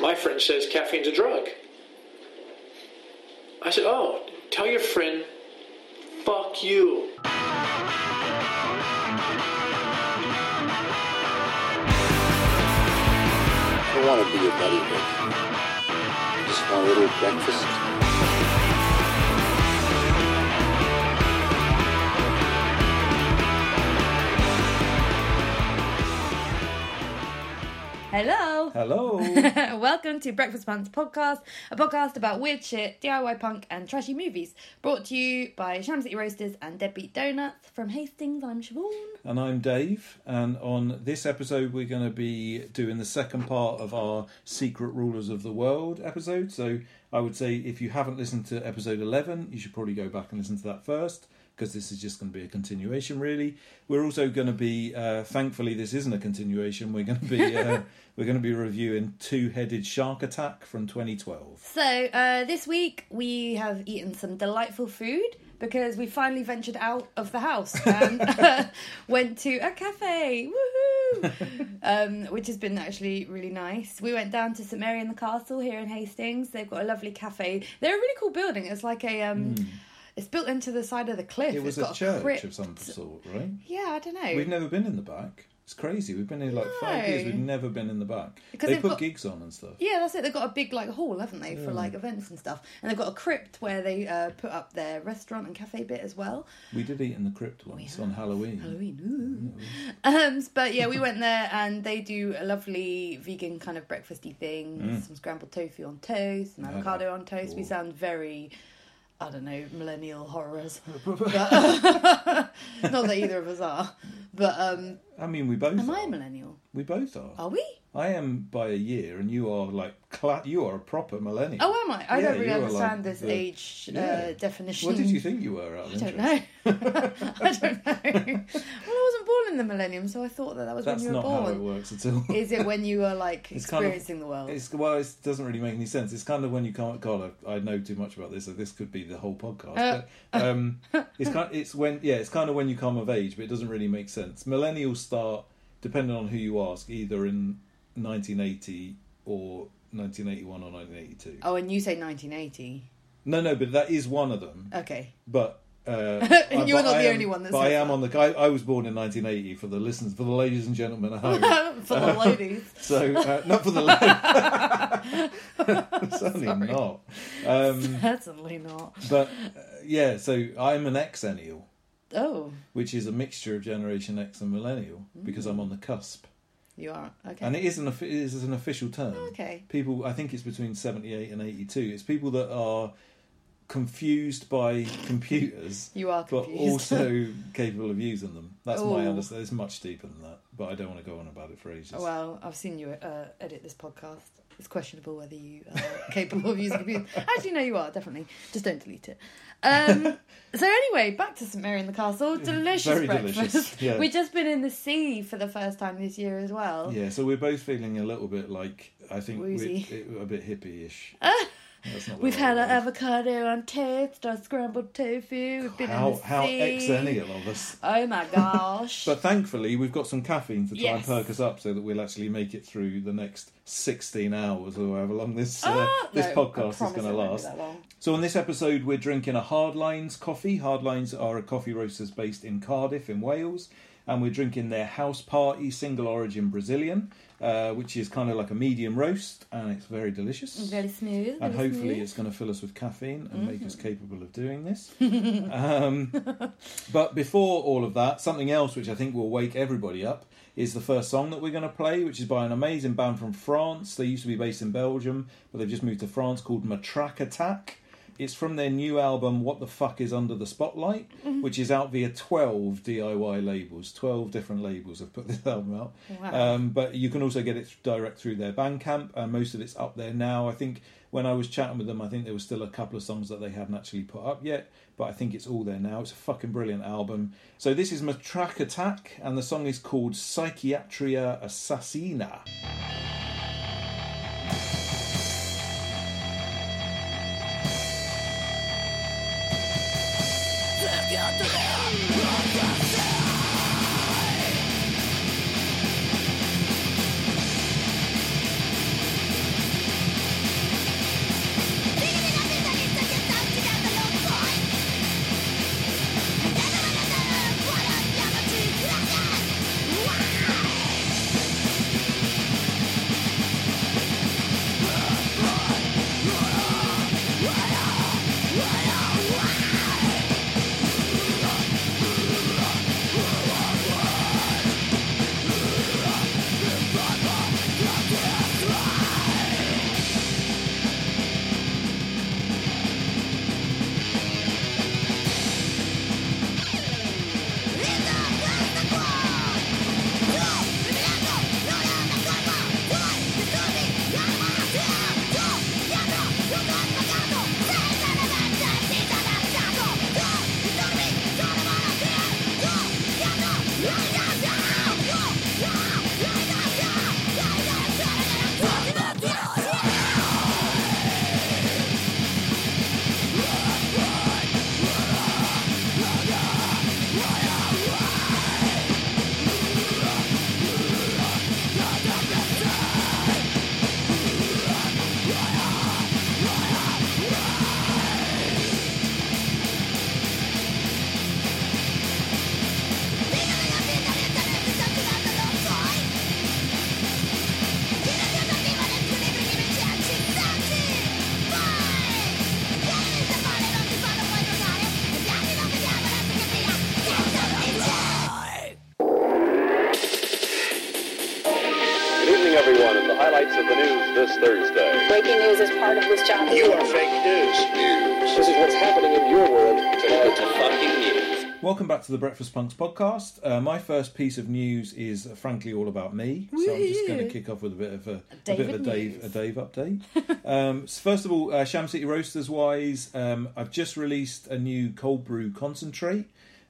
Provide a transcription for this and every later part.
My friend says caffeine's a drug. I said, oh, tell your friend, fuck you. I want to be your buddy, Rick. Just want a little breakfast. Hello. Hello. Welcome to Breakfast Punks Podcast, a podcast about weird shit, DIY punk, and trashy movies. Brought to you by Sham City Roasters and Deadbeat Donuts. From Hastings, I'm Siobhan. and I'm Dave. And on this episode, we're going to be doing the second part of our Secret Rulers of the World episode. So I would say if you haven't listened to episode 11, you should probably go back and listen to that first. Because this is just going to be a continuation, really. We're also going to be, uh, thankfully, this isn't a continuation. We're going to be, uh, we're going to be reviewing Two Headed Shark Attack from 2012. So, uh, this week we have eaten some delightful food because we finally ventured out of the house and went to a cafe. Woohoo! um, which has been actually really nice. We went down to St Mary in the Castle here in Hastings. They've got a lovely cafe. They're a really cool building. It's like a. Um, It's built into the side of the cliff. It was It's a church crypt. of some sort, right? Yeah, I don't know. We've never been in the back. It's crazy. We've been here like five years. We've never been in the back. Because they put got- gigs on and stuff. Yeah, that's it. They've got a big like hall, haven't they, for like events and stuff. And they've got a crypt where they uh, put up their restaurant and cafe bit as well. We did eat in the crypt once on Halloween. Halloween. Ooh. Um, but yeah, we went there and they do a lovely vegan kind of breakfasty thing. Some scrambled tofu on toast, and avocado on toast. We sound very. I don't know, millennial horrors. But, not that either of us are. But um, I mean, we both am are. I a millennial? We both are. Are we? I am by a year, and you are like cla- you are a proper millennial. Oh, am I? I Yeah, don't really understand like this the- age Yeah. uh, definition. What did you think you were? Out of I don't know. I don't know. Well, I wasn't born in the millennium, so I thought that that was That's when you were born. That's not how it works at all. Is it when you were like It's kind of- experiencing the world? It's well, it doesn't really make any sense. It's kind of when you can't. God, I, I know too much about this, so this could be the whole podcast. Uh. but um, it's kind. It's when yeah, it's kind of when you come of age, but it doesn't really make sense. Millennials start, depending on who you ask, either in 1980 or 1981 or 1982. Oh, and you say 1980. No, no, but that is one of them. Okay. But uh, And you're not I the am- only one that But I am that. on the. I, I was born in 1980 for the listeners, for the ladies and gentlemen at home. For the ladies. So uh, not for the ladies. Certainly not. Um, Certainly not. but uh, yeah, so I'm an Xennial, Oh, which is a mixture of Generation X and Millennial because I'm on the cusp, you are. Okay. and it is an it is an official term. Okay. People, I think it's between 78 and 82. It's people that are confused by computers. You are But also capable of using them. That's my understanding. It's much deeper than that, but I don't want to go on about it for ages. well, I've seen you uh, edit this podcast. It's questionable whether you are capable of using computers. Actually, no, you are definitely. Just don't delete it. Um, so anyway, back to St Mary in the Castle. Delicious Very breakfast. delicious, yeah. We've just been in the sea for the first time this year as well. Yeah, so we're both feeling a little bit like I think we're, a bit not the We've had our avocado on toast, our scrambled tofu. We've been how the how sea. of us. Oh my gosh! But thankfully, we've got some caffeine to try and perk us up, so that we'll actually make it through the next sixteen hours or however long this uh, Ah, this no, podcast is going to last. So on this episode, we're drinking a Hardlines coffee. Hardlines are a coffee roasters based in Cardiff, in Wales, and we're drinking their House Party Single Origin Brazilian, uh, which is kind of like a medium roast, and it's very delicious. Very smooth. and very hopefully smooth. Mm-hmm. it's going to fill us with caffeine and make us capable of doing this. um, but before all of that, something else which I think will wake everybody up is the first song that we're going to play, which is by an amazing band from France. They used to be based in Belgium, but they've just moved to France called Matraque Attack. It's from their new album, What the Fuck is Under the Spotlight, Mm-hmm. which is out via 12 DIY labels. 12 different labels have put this album out. Wow. Um, but you can also get it direct through their Bandcamp, and most of it's up there now. I think when I was chatting with them, I think there was still a couple of songs that they hadn't actually put up yet, but I think it's all there now. It's a fucking brilliant album. So this is Matraque Attack, and the song is called Psychiatria Assassina. Psychiatria to the Breakfast Punks podcast. Uh, my first piece of news is uh, frankly all about me, so I'm just going to kick off with a bit of a, a bit David of a Dave a Dave update. um, so first of all, uh, Sham City Roasters wise, um, I've just released a new cold brew concentrate.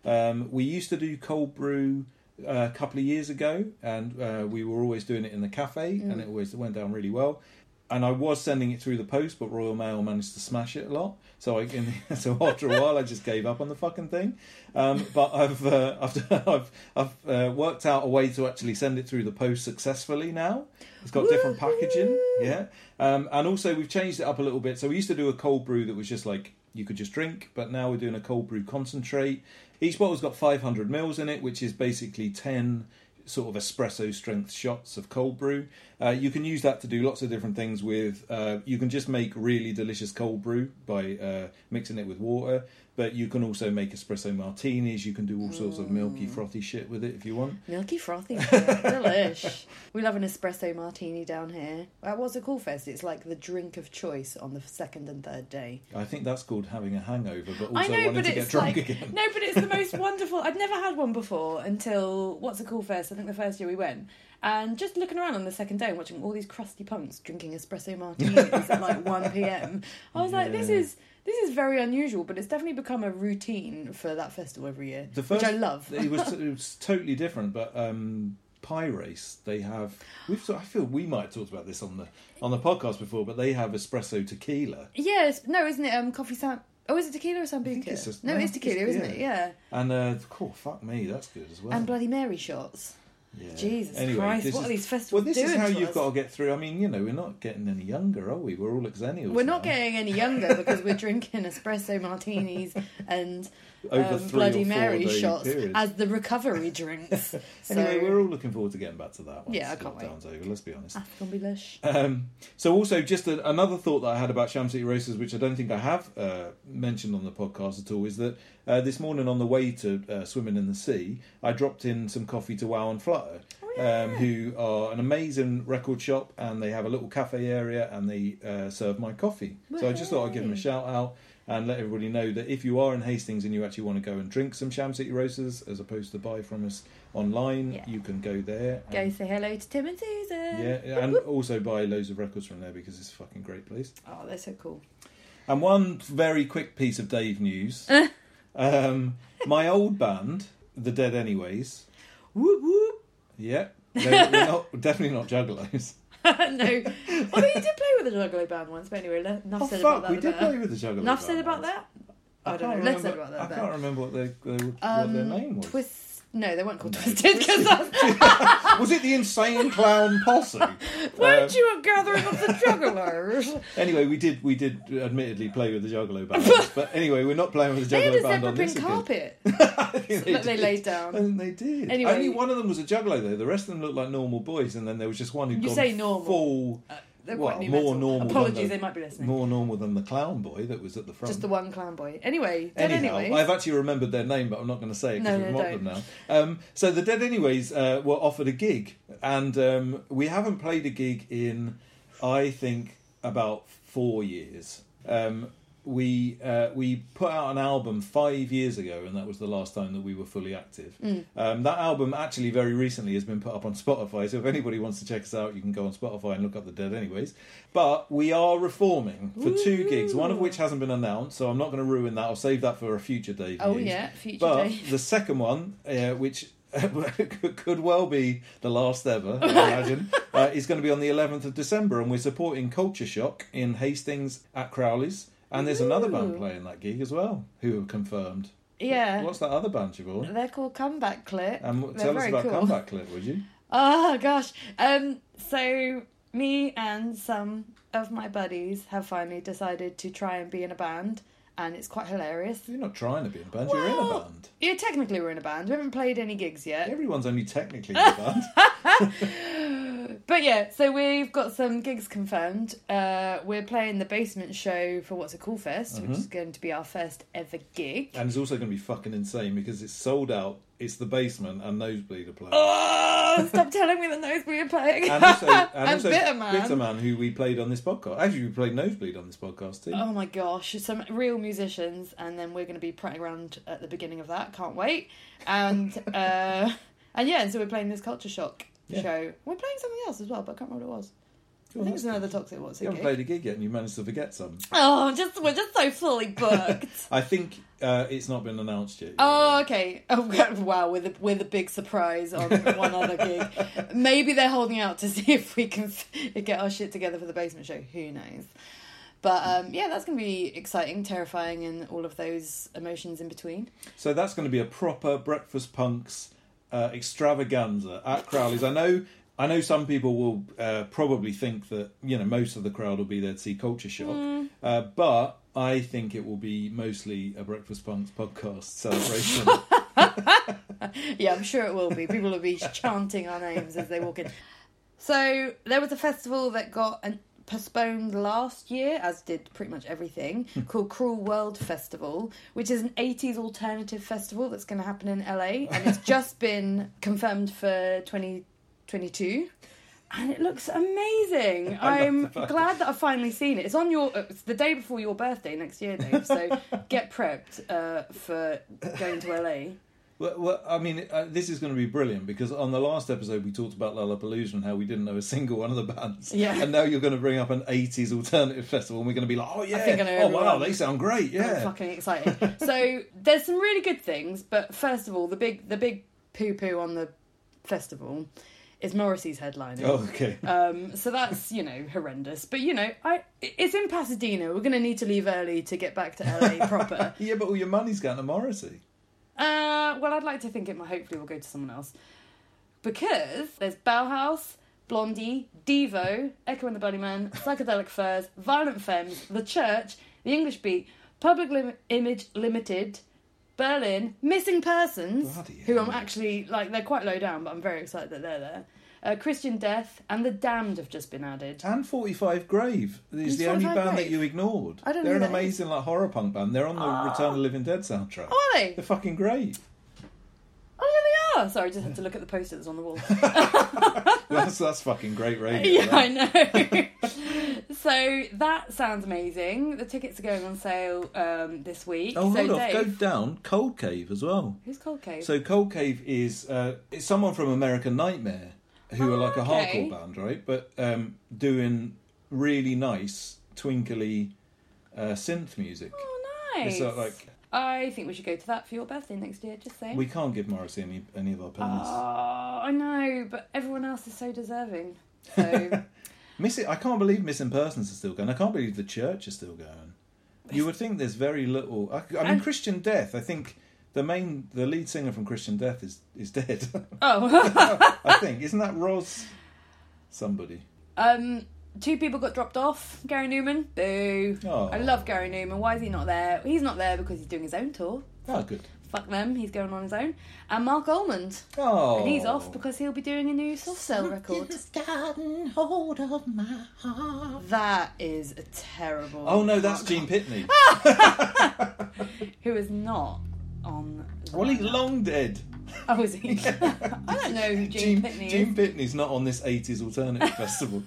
Um, we used to do cold brew uh, a couple of years ago, and uh, we were always doing it in the cafe, and it always went down really well. And I was sending it through the post, but Royal Mail managed to smash it a lot. So I, in, so after a while, I just gave up on the fucking thing. Um, but I've uh, I've I've, I've uh, worked out a way to actually send it through the post successfully now. It's got different packaging, yeah. Um, and also we've changed it up a little bit. So we used to do a cold brew that was just like you could just drink, but now we're doing a cold brew concentrate. Each bottle's got 500 mils in it, which is basically 10 sort of espresso strength shots of cold brew. Uh, you can use that to do lots of different things with. Uh, you can just make really delicious cold brew by uh, mixing it with water, but you can also make espresso martinis. You can do all sorts of milky, frothy shit with it if you want. Milky frothy, delish. We love an espresso martini down here. At What's a Cool Fest? It's like the drink of choice on the second and third day. I think that's called having a hangover, but also I know, wanting but to get it's drunk like again. no, but it's the most wonderful. I'd never had one before until What's a Cool Fest. I think the first year we went, and just looking around on the second day and watching all these crusty punks drinking espresso martinis at like one p.m. I was like, this is this is very unusual, but it's definitely become a routine for that festival every year, The first, which I love. it was it was totally different, but um, Pie Race they have. We've I feel we might have talked about this on the on the podcast before, but they have espresso tequila, Yes, no, isn't it? Um, coffee sam. Oh, is it tequila or sambuca? it's just- no, no, it's tequila, it's- isn't it? Yeah, and uh, cool, fuck me, that's good as well. and Bloody Mary shots. Yeah. Jesus Anyway, Christ, what is- are these festivals Well, this is how you've us? got to get through. I mean, you know, we're not getting any younger, are we? We're all exennials. We're not now. getting any younger because we're drinking espresso martinis and um, three Bloody Mary shots periods. as the recovery drinks. so, Anyway, we're all looking forward to getting back to that. Once Yeah, I can't wait. over. Let's be honest. That's gonna be lush. Um, so also just a, another thought that I had about Sham City Roasters, which I don't think I have uh, mentioned on the podcast at all, is that uh, this morning on the way to uh, swimming in the sea, I dropped in some coffee to Wow and Flutter, um, who are an amazing record shop, and they have a little cafe area, and they uh, serve my coffee. So I just thought I'd give them a shout out. And let everybody know that if you are in Hastings and you actually want to go and drink some Sham City Roasters as opposed to buy from us online, Yeah. you can go there. Go say hello to Tim and Susan. yeah, and also buy loads of records from there because it's a fucking great place. Oh, they're so cool. And one very quick piece of Dave news. um, my old band, The Dead Anyways, Whoop whoop. yeah, they're, they're not, definitely not juggalos. no, although you did play with the Juggalo band once. But anyway, enough Oh said fuck, about that. we did play with the juggalo Enough said about once. that. I, don't know. can't Let's remember- about that. I can't remember what, they, they, what Um, their name was. Twist. No, they weren't called Twisted because that's was it the Insane Clown Posse? Weren't Um, you a gathering of the jugglers? Anyway, we did we did admittedly play with the Juggalo band, but anyway, we're not playing with the Juggalo band on print this again. carpet I think that they did. laid down. And they did. Anyway- Only one of them was a juggalo though. The rest of them looked like normal boys, and then there was just one who You gone say normal. full, They're well, quite new more metal. normal. Apologies, the, they might be listening. More normal than the clown boy that was at the front. Just the one clown boy. Anyway, dead Anyhow, anyways. I've actually remembered their name, but I'm not going to say it because No, we've no, mocked them now. Um, so the Dead Anyways uh, were offered a gig, and um, we haven't played a gig in, I think, about four years. Um, we uh, we put out an album five years ago, and that was the last time that we were fully active. Mm. Um, that album actually very recently has been put up on Spotify. So if anybody wants to check us out, you can go on Spotify and look up the Dead Anyways. But we are reforming for two gigs, one of which hasn't been announced, so I'm not going to ruin that. I'll save that for a future Dave. oh yeah, future But day. the second one, uh, which could well be the last ever, I imagine, uh, is going to be on the 11th of December, and we're supporting Culture Shock in Hastings at Crowley's. And there's another band playing that gig as well, who have confirmed. Yeah, What's that other band, Siobhan? they're called Comeback Clip. And tell us about cool. Comeback Clip, would you? Oh gosh. Um. So me and some of my buddies have finally decided to try and be in a band, and it's quite hilarious. You're not trying to be in a band, you're in a band. Yeah, technically we're in a band. We haven't played any gigs yet. Everyone's only technically in a band. But yeah, so we've got some gigs confirmed. Uh, we're playing the basement show for What's a Cool Fest, which Mm-hmm. is going to be our first ever gig. and it's also going to be fucking insane because it's sold out it's the basement and Nosebleed are playing. Oh, stop telling me the nosebleed are playing. and also, and And also Bitterman. Bitterman, who we played on this podcast. Actually, we played Nosebleed on this podcast too. Oh my gosh, some real musicians, and then we're going to be prattling around at the beginning of that. Can't wait. And uh, and yeah, so we're playing this culture shock Yeah. show. We're playing something else as well, but I can't remember what it was. I think it's another toxic what's You haven't played a gig yet, and you managed to forget some. Oh, just we're just so fully booked. I think uh, it's not been announced yet. Oh, okay. Oh, wow, with a with a big surprise on one other gig. Maybe they're holding out to see if we can get our shit together for the basement show. Who knows? But um, yeah, that's going to be exciting, terrifying, and all of those emotions in between. So that's going to be a proper breakfast punks uh, extravaganza at Crowley's. I know. I know some people will uh, probably think that you know most of the crowd will be there to see Culture Shock, Mm. uh, but I think it will be mostly a Breakfast Punks podcast celebration. Yeah, I'm sure it will be. People will be chanting our names as they walk in. So there was a festival that got an, postponed last year, as did pretty much everything, called Cruel World Festival, which is an 80s alternative festival that's going to happen in LA, and it's just been confirmed for 2022. And it looks amazing. I love I'm glad that I've finally seen it. It's on your. It's the day before your birthday next year, Dave. So get prepped uh, for going to LA. Well, well, I mean, uh, this is going to be brilliant because on the last episode we talked about Lollapalooza and how we didn't know a single one of the bands. Yeah. And now you're going to bring up an 80s alternative festival and we're going to be like, oh yeah, think I know oh wow, they sound great, I'm yeah. fucking excited. so there's some really good things, but first of all, the big the big poo poo on the festival is Morrissey's headlining. Oh, okay. Um, so that's you know horrendous, but you know I it's in Pasadena. We're gonna need to leave early to get back to LA proper. Yeah, but all your money's going to Morrissey. Uh, well, I'd like to think it might hopefully will go to someone else because there's Bauhaus, Blondie, Devo, Echo and the Bunnymen, Psychedelic Furs, Violent Femmes, The Church, The English Beat, Public Lim- Image Limited, Berlin, Missing Persons, Bloody who I'm actually like they're quite low down, but I'm very excited that they're there. Uh, Christian Death and The Damned have just been added. And 45 Grave is the only 45 band that you ignored. I don't know They're who an that amazing like horror punk band. They're on the Return of the Living Dead soundtrack. Oh, are they? They're fucking great. Oh, yeah, they are. Sorry, I just had to look at the poster that's on the wall. That's that's fucking great radio. yeah, that. I know. so that sounds amazing. The tickets are going on sale um, this week. Oh, so hold off. Dave, Go down. Cold Cave as well. who's Cold Cave? So Cold Cave is uh, it's someone from American Nightmare who are like a Oh, okay. hardcore band, right? But um, doing really nice, twinkly uh, synth music. oh, nice. It's like I think we should go to that for your birthday next year. Just saying. we can't give Morrissey any any of our pennies. Oh, I know, but everyone else is so deserving. So Missing, I can't believe Missing Persons are still going. I can't believe the church is still going. You would think there's very little. I, I mean, And- Christian Death. I think the main, the lead singer from Christian Death is is dead. oh, I think isn't that Rozz? Somebody. um, two people got dropped off. Gary Numan, boo. Oh. I love Gary Numan. Why is he not there? He's not there because he's doing his own tour. Oh, good. Fuck them. He's going on his own. And Marc Almond. Oh, And he's off because he'll be doing a new soft cell record. gotten hold of my heart. That is a terrible. Oh no, that's Gene Pitney. Who is not on. well, he's long dead. Oh, is he? I don't know who Gene, Gene, Pitney Gene. Pitney's not on this '80s alternative festival.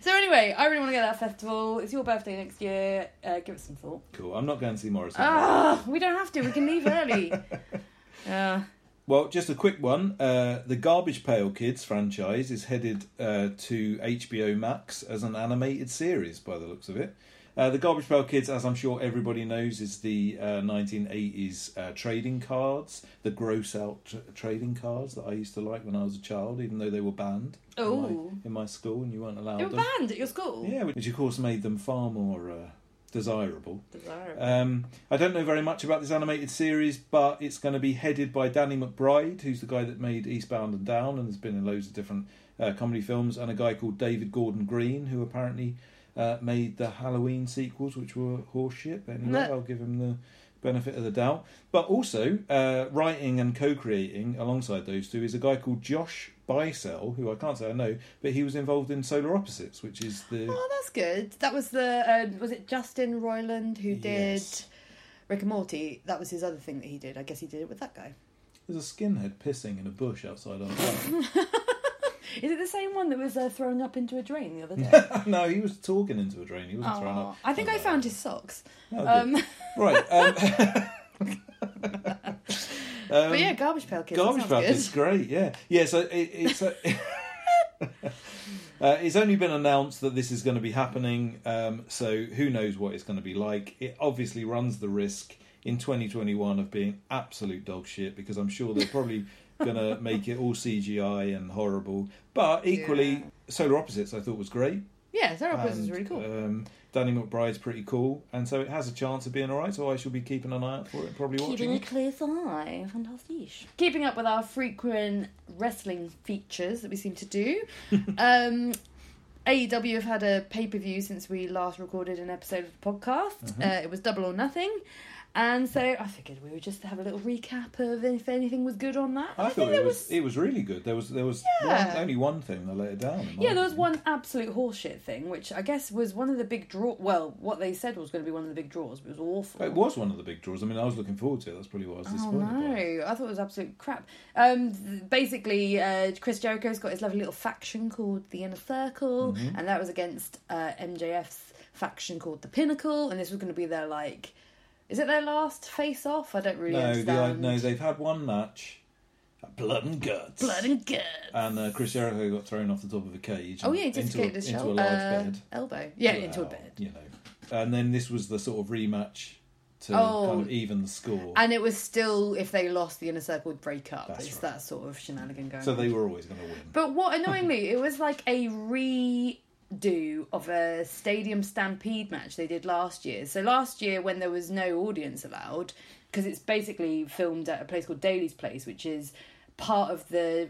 So anyway, I really want to go to that festival. It's your birthday next year. Uh, give it some thought. Cool. I'm not going to see Morrissey. Ah, we don't have to. We can leave early. Uh, Well, just a quick one. Uh, the Garbage Pail Kids franchise is headed uh, to HBO Max as an animated series, by the looks of it. Uh, the Garbage Pail Kids, as I'm sure everybody knows, is the uh, 1980s uh, trading cards, the gross out tr- trading cards that I used to like when I was a child, even though they were banned in my, in my school and you weren't allowed you were them. banned at your school. Yeah, which of course made them far more uh, desirable. Desirable. Um, I don't know very much about this animated series, but it's going to be headed by Danny McBride, who's the guy that made Eastbound and Down and has been in loads of different uh, comedy films, and a guy called David Gordon Green, who apparently uh, made the Halloween sequels, which were horseshit. But anyway. I'll give him the benefit of the doubt. But also, uh, writing and co creating alongside those two is a guy called Josh Bycel, who I can't say I know, but he was involved in Solar Opposites, which is the. Oh, that's good. That was the uh, was it Justin Roiland who did Yes. Rick and Morty? That was his other thing that he did. I guess he did it with that guy. There's a skinhead pissing in a bush outside our. Is it the same one that was uh, throwing up into a drain the other day? no, he was talking into a drain. He wasn't throwing up. I think I found his socks. Oh. Um, Right. Um, but yeah, garbage pail kids. Garbage sounds Pail. Kids is great, yeah. Yeah, so it, it's uh, uh, it's only been announced that this is going to be happening, um, so who knows what it's going to be like. It obviously runs the risk in 2021 of being absolute dog shit because I'm sure they're probably going to make it all CGI and horrible. But equally, Yeah. Solar Opposites I thought was great. Yeah, Solar Opposites is really cool. Um, Danny McBride's pretty cool, and so it has a chance of being alright. So I shall be keeping an eye out for it, probably watching Keeping a close eye. Fantastic. Keeping up with our frequent wrestling features that we seem to do. um, AEW have had a pay per view since we last recorded an episode of the podcast. Uh, it was Double or Nothing. And so I figured we would just have a little recap of if anything was good on that. I, think thought it there was, it was really good. There was there was Yeah. one, only one thing that let it down. Yeah, there was one absolute horseshit thing, which I guess was one of the big draw. Well, what they said was going to be one of the big draws, but it was awful. It was one of the big draws. I mean, I was looking forward to it. That's probably what I was Oh disappointed by. no! I thought it was absolute crap. Um, basically, uh, Chris Jericho's got his lovely little faction called the Inner Circle, Mm-hmm. and that was against uh, MJF's faction called the Pinnacle, and this was going to be their like, is it their last face off? I don't really No, the, no, they've had one match, blood and guts, Blood and guts. and uh, Chris Jericho got thrown off the top of a cage. oh yeah, he into, a, into a large uh, bed. elbow. Yeah, into a bed. You know, and then this was the sort of rematch to Oh. kind of even the score. And it was still, if they lost, the Inner Circle would break up. That's it's right. that sort of shenanigan going so on. they were always going to win. But what annoyed me, it was like a redo of a stadium stampede match they did last year. So last year, when there was no audience allowed, because it's basically filmed at a place called Daly's Place, which is part of the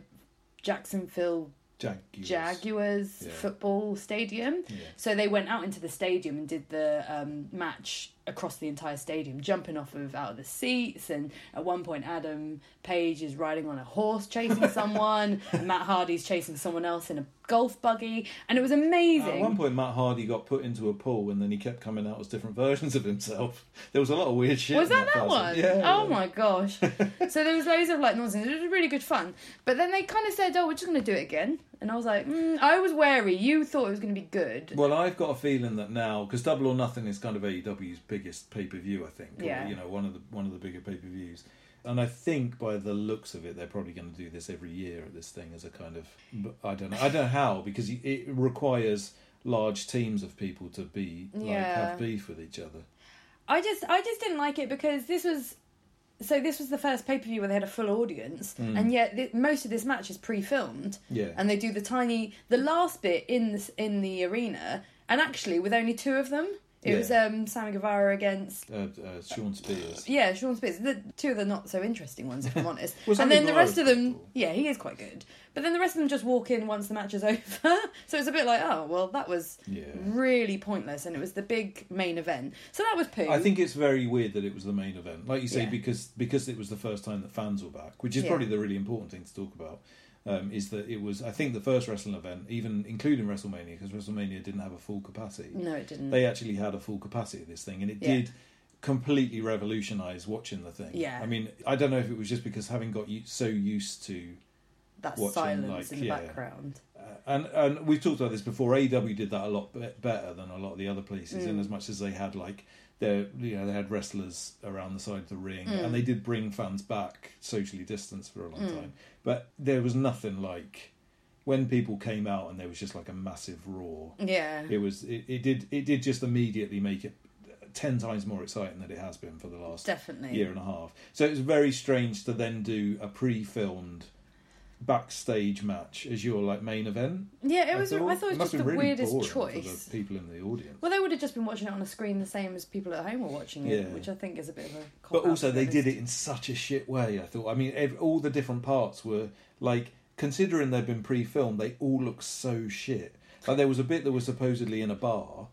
Jacksonville Jaguars. Jaguars Yeah. football stadium. Yeah. So they went out into the stadium and did the um, match across the entire stadium, jumping off of out of the seats. And at one point, Adam Page is riding on a horse chasing someone, and Matt Hardy's chasing someone else in a golf buggy, and it was amazing. At one point, Matt Hardy got put into a pool, and then he kept coming out as different versions of himself. There was a lot of weird shit. Was in that that one? Yeah. oh yeah. my gosh. so there was loads of like nonsense. It was really good fun. But then they kind of said, "Oh, we're just going to do it again." And I was like, mm, I was wary. You thought it was going to be good. Well, I've got a feeling that now because Double or Nothing is kind of AEW's biggest pay per view. I think. or, Yeah. You know, one of the one of the bigger pay per views. And I think by the looks of it, they're probably going to do this every year at this thing as a kind of I don't know. I don't know how because it requires large teams of people to be like Yeah. have beef with each other. I just I just didn't like it because this was so this was the first pay per view where they had a full audience, mm. and yet th- most of this match is pre filmed. Yeah. and they do the tiny the last bit in the, in the arena, and actually with only two of them. It Yeah. was um, Sammy Guevara against Uh, uh, Shawn Spears. yeah Shawn Spears. The two of the not so interesting ones, if I'm honest. Well, and then the rest of them, cool. yeah, he is quite good. But then the rest of them just walk in once the match is over. so it's a bit like, oh well, that was Yeah. really pointless, and it was the big main event. So that was poo. I think it's very weird that it was the main event, like you say, Yeah. because because it was the first time that fans were back, which is probably the really important thing to talk about. Um, is that it was I think the first wrestling event, even including WrestleMania, because WrestleMania didn't have a full capacity. no, it didn't. They actually had a full capacity of this thing, and it Yeah. did completely revolutionise watching the thing. Yeah. I mean, I don't know if it was just because having got so used to that watching, silence like, in the yeah. background. Uh, and and we've talked about this before. AEW did that a lot better than a lot of the other places, Mm. in as much as they had like their you know they had wrestlers around the side of the ring, Mm. and they did bring fans back socially distanced for a long Mm. time. But there was nothing like when people came out and there was just like a massive roar. Yeah. It was it, it did it did just immediately make it ten times more exciting than it has been for the last Definitely. year and a half. So it was very strange to then do a pre-filmed backstage match as your like main event. Yeah, it was. I, thought. thought it was must just the really weirdest choice. people in the audience. Well, they would have just been watching it on a screen the same as people at home were watching it, Yeah. which I think is a bit of a. but also, they did it in such a shit way. I thought. I mean, ev- all the different parts were like, considering they'd been pre-filmed, they all look so shit. Like there was a bit that was supposedly in a bar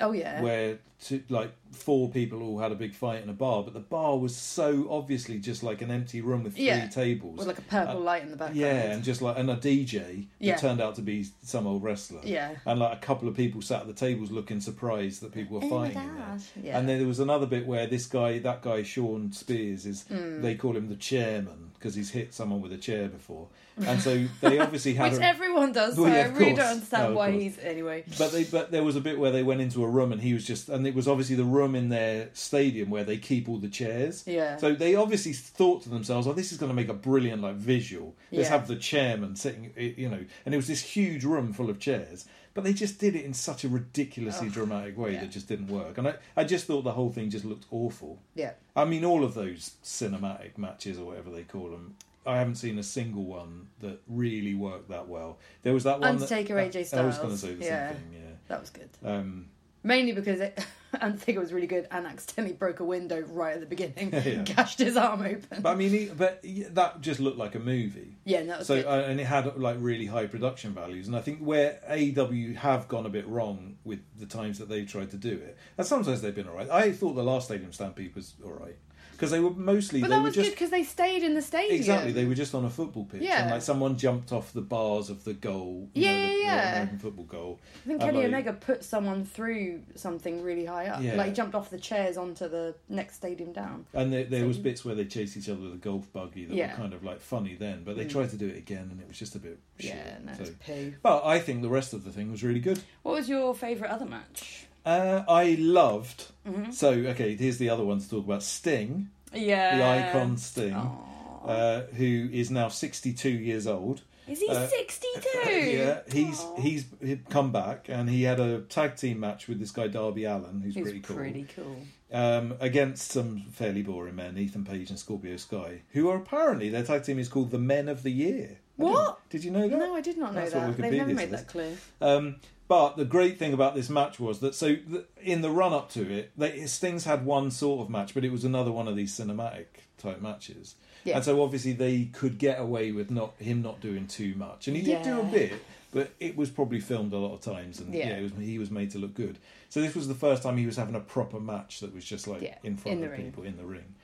Oh yeah. where two, like four people all had a big fight in a bar, but the bar was so obviously just like an empty room with three Yeah. tables. with like a purple light in the background. Yeah, and just like and a DJ that Yeah. turned out to be some old wrestler. Yeah. And like a couple of people sat at the tables looking surprised that people were Oh my fighting there. yeah. And then there was another bit where this guy, that guy Shawn Spears, is Hmm. they call him the chairman because he's hit someone with a chair before, and so they obviously had. Which a, everyone does, so yeah, I really course. don't understand No, why he's anyway. But they, but there was a bit where they went into a room and he was just, and it was obviously the room in their stadium where they keep all the chairs. Yeah. So they obviously thought to themselves, "Oh, this is going to make a brilliant like visual. Let's Yeah. have the chairman sitting, you know." And it was this huge room full of chairs, but they just did it in such a ridiculously dramatic way yeah. that just didn't work. And I, I just thought the whole thing just looked awful. Yeah. I mean, all of those cinematic matches or whatever they call them. I haven't seen a single one that really worked that well. There was that one. Undertaker, that, AJ I was going to say the Yeah. same thing. Yeah. That was good. Um, Mainly because it, Undertaker was really good and accidentally broke a window right at the beginning Yeah. and gashed his arm open. but I mean, he, but that just looked like a movie. yeah, was So uh, and it had like really high production values, and I think where AEW have gone a bit wrong with the times that they've tried to do it, and sometimes they've been alright. I thought the last Stadium Stampede was alright because they were mostly but they that were was just good because they stayed in the stadium. exactly they were just on a football pitch, Yeah. and like someone jumped off the bars of the goal, Yeah, know, the, yeah, the yeah. American football goal. I think Kenny like- Omega put someone through something really high up. Yeah. Like he jumped off the chairs onto the next stadium down. And there, there was bits where they chased each other with a golf buggy that Yeah. were kind of like funny then, but they Mm. tried to do it again, and it was just a bit shit. Yeah, no, so. poo. But I think the rest of the thing was really good. What was your favourite other match? Uh, I loved. Mhm. So okay, here's the other one to talk about. Sting, Yeah. the icon Sting, uh, who is now 62 years old. Is he uh, 62? yeah, he's Aw. he's he'd come back and he had a tag team match with this guy Darby Allin, who's He's pretty cool, pretty cool. um, against some fairly boring men, Ethan Page and Scorpio Sky, who are apparently their tag team is called the Men of the Year. What? Did you know that? No, I did not know That's that. They've never made that clear. Um, but the great thing about this match was that so th- in the run up to it, they, Stings had one sort of match, but it was another one of these cinematic type matches. Yeah. And so obviously they could get away with not him not doing too much, and he did do a bit, but it was probably filmed a lot of times, and yeah, Yeah. it was, he was made to look good. So this was the first time he was having a proper match that was just like Yeah, in front in of ring. people in the ring,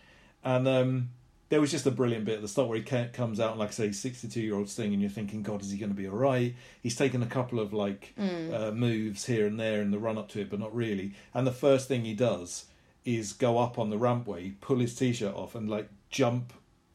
and um, there was just a brilliant bit at the start where he comes out and like I say, sixty-two year old Sting, and you're thinking, God, is he going to be all right? He's taken a couple of like Mm. uh, moves here and there in the run up to it, but not really. And the first thing he does is go up on the rampway, pull his t-shirt off, and like jump.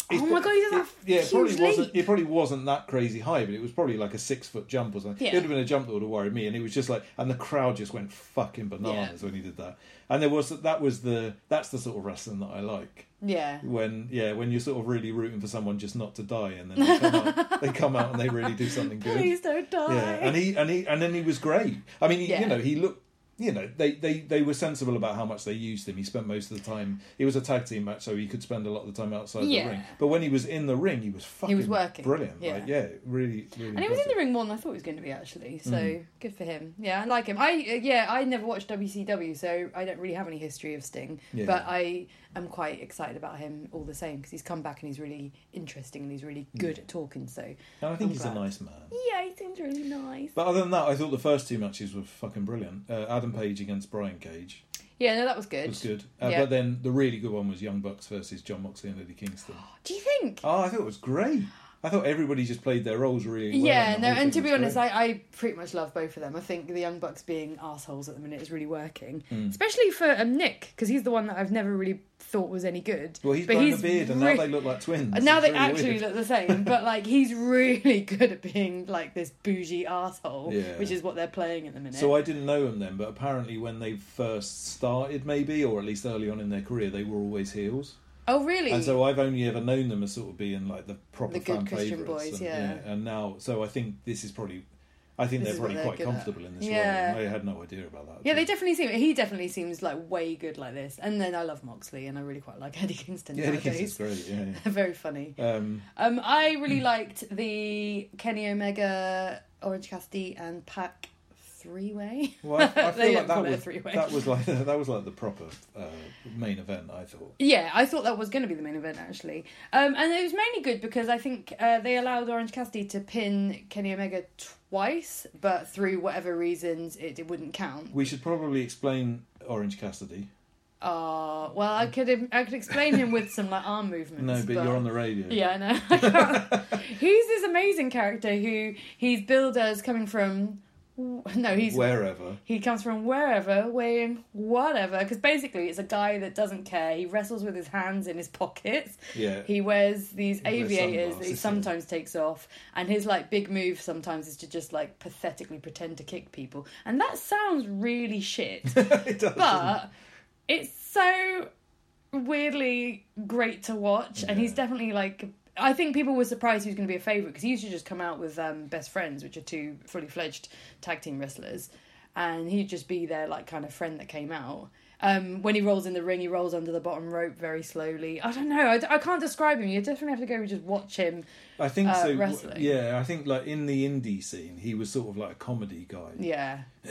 Oh my God, he that it- Yeah, it probably wasn't. It probably wasn't that crazy high, but it was probably like a six foot jump or something. Yeah. It would have been a jump that would have worried me, and it was just like, and the crowd just went fucking bananas when he did that. And there was that was the that's the sort of wrestling that I like Yeah. when yeah when you're sort of really rooting for someone just not to die, and then they come out, they come out and they really do something good. Please don't die. Yeah, and he and he and then he was great. I mean, he, Yeah. you know, he looked. You know, they, they, they were sensible about how much they used him. He spent most of the time. It was a tag team match, so he could spend a lot of the time outside Yeah. the ring. But when he was in the ring, he was fucking He was working. brilliant. Yeah. Like, yeah, really, really. And he was in the ring more than I thought he was going to be actually. So Mm. good for him. Yeah, I like him. I uh, yeah, I never watched WCW, so I don't really have any history of Sting. Yeah. But I am quite excited about him all the same because he's come back and he's really interesting and he's really good at talking. So And I think I'm he's glad. a nice man. yeah, he seems really nice. But other than that, I thought the first two matches were fucking brilliant. Uh, Adam Page against Brian Cage Yeah, no, that was good. was good. Uh, Yeah. But then the really good one was Young Bucks versus Jon Moxley and Eddie Kingston. Do you think? Oh, I thought it was great. I thought everybody just played their roles really well. yeah, no, and to be honest. I, I pretty much love both of them. I think the Young Bucks being assholes at the minute is really working, Mm. especially for um, Nick because he's the one that I've never really thought was any good. Well, he's but grown a beard, and re- now they look like twins. And now It's they really actually weird. look the same, but like he's really good at being like this bougie asshole, Yeah. which is what they're playing at the minute. So I didn't know him then, but apparently when they first started, maybe, or at least early on in their career, they were always heels. oh really? And so I've only ever known them as sort of being like the proper The good fan Christian favourites. boys, and, yeah. And now, so I think this is probably, I think This they're probably they're quite good at. comfortable in this Yeah. role. I had no idea about that. yeah, they definitely seem. He definitely seems like way good like this. And then I love Moxley, and I really quite like Eddie Kingston Yeah, Eddie. Kingston's great. Yeah. Very funny. Um, Um, I really liked the Kenny Omega, Orange Cassidy, and Pac three way. well, I, I feel like that call it a was that was like that was like the proper uh, main event. I thought. Yeah, I thought that was going to be the main event actually, um, and it was mainly good because I think uh, they allowed Orange Cassidy to pin Kenny Omega twice, but through whatever reasons it, it wouldn't count. We should probably explain Orange Cassidy. Uh, well, I could I could explain him with some like arm movements. No, but, you're on the radio. Yeah, I know. I he's this amazing character who he's billed as coming from no, he's wherever. he comes from wherever, weighing whatever. Because basically, it's a guy that doesn't care. He wrestles with his hands in his pockets. Yeah. He wears these He wears aviators that he yeah. sometimes takes off, and his like big move sometimes is to just like pathetically pretend to kick people, and that sounds really shit. it does. but it's so weirdly great to watch, and he's definitely like. I think people were surprised he was going to be a favorite because he used to just come out with um, best friends, which are two fully fledged tag team wrestlers, and he'd just be their like kind of friend that came out. Um, when he rolls in the ring, he rolls under the bottom rope very slowly. I don't know. I, I can't describe him. You definitely have to go and just watch him. I think uh, so. wrestling. Yeah, I think like in the indie scene, he was sort of like a comedy guy. Yeah,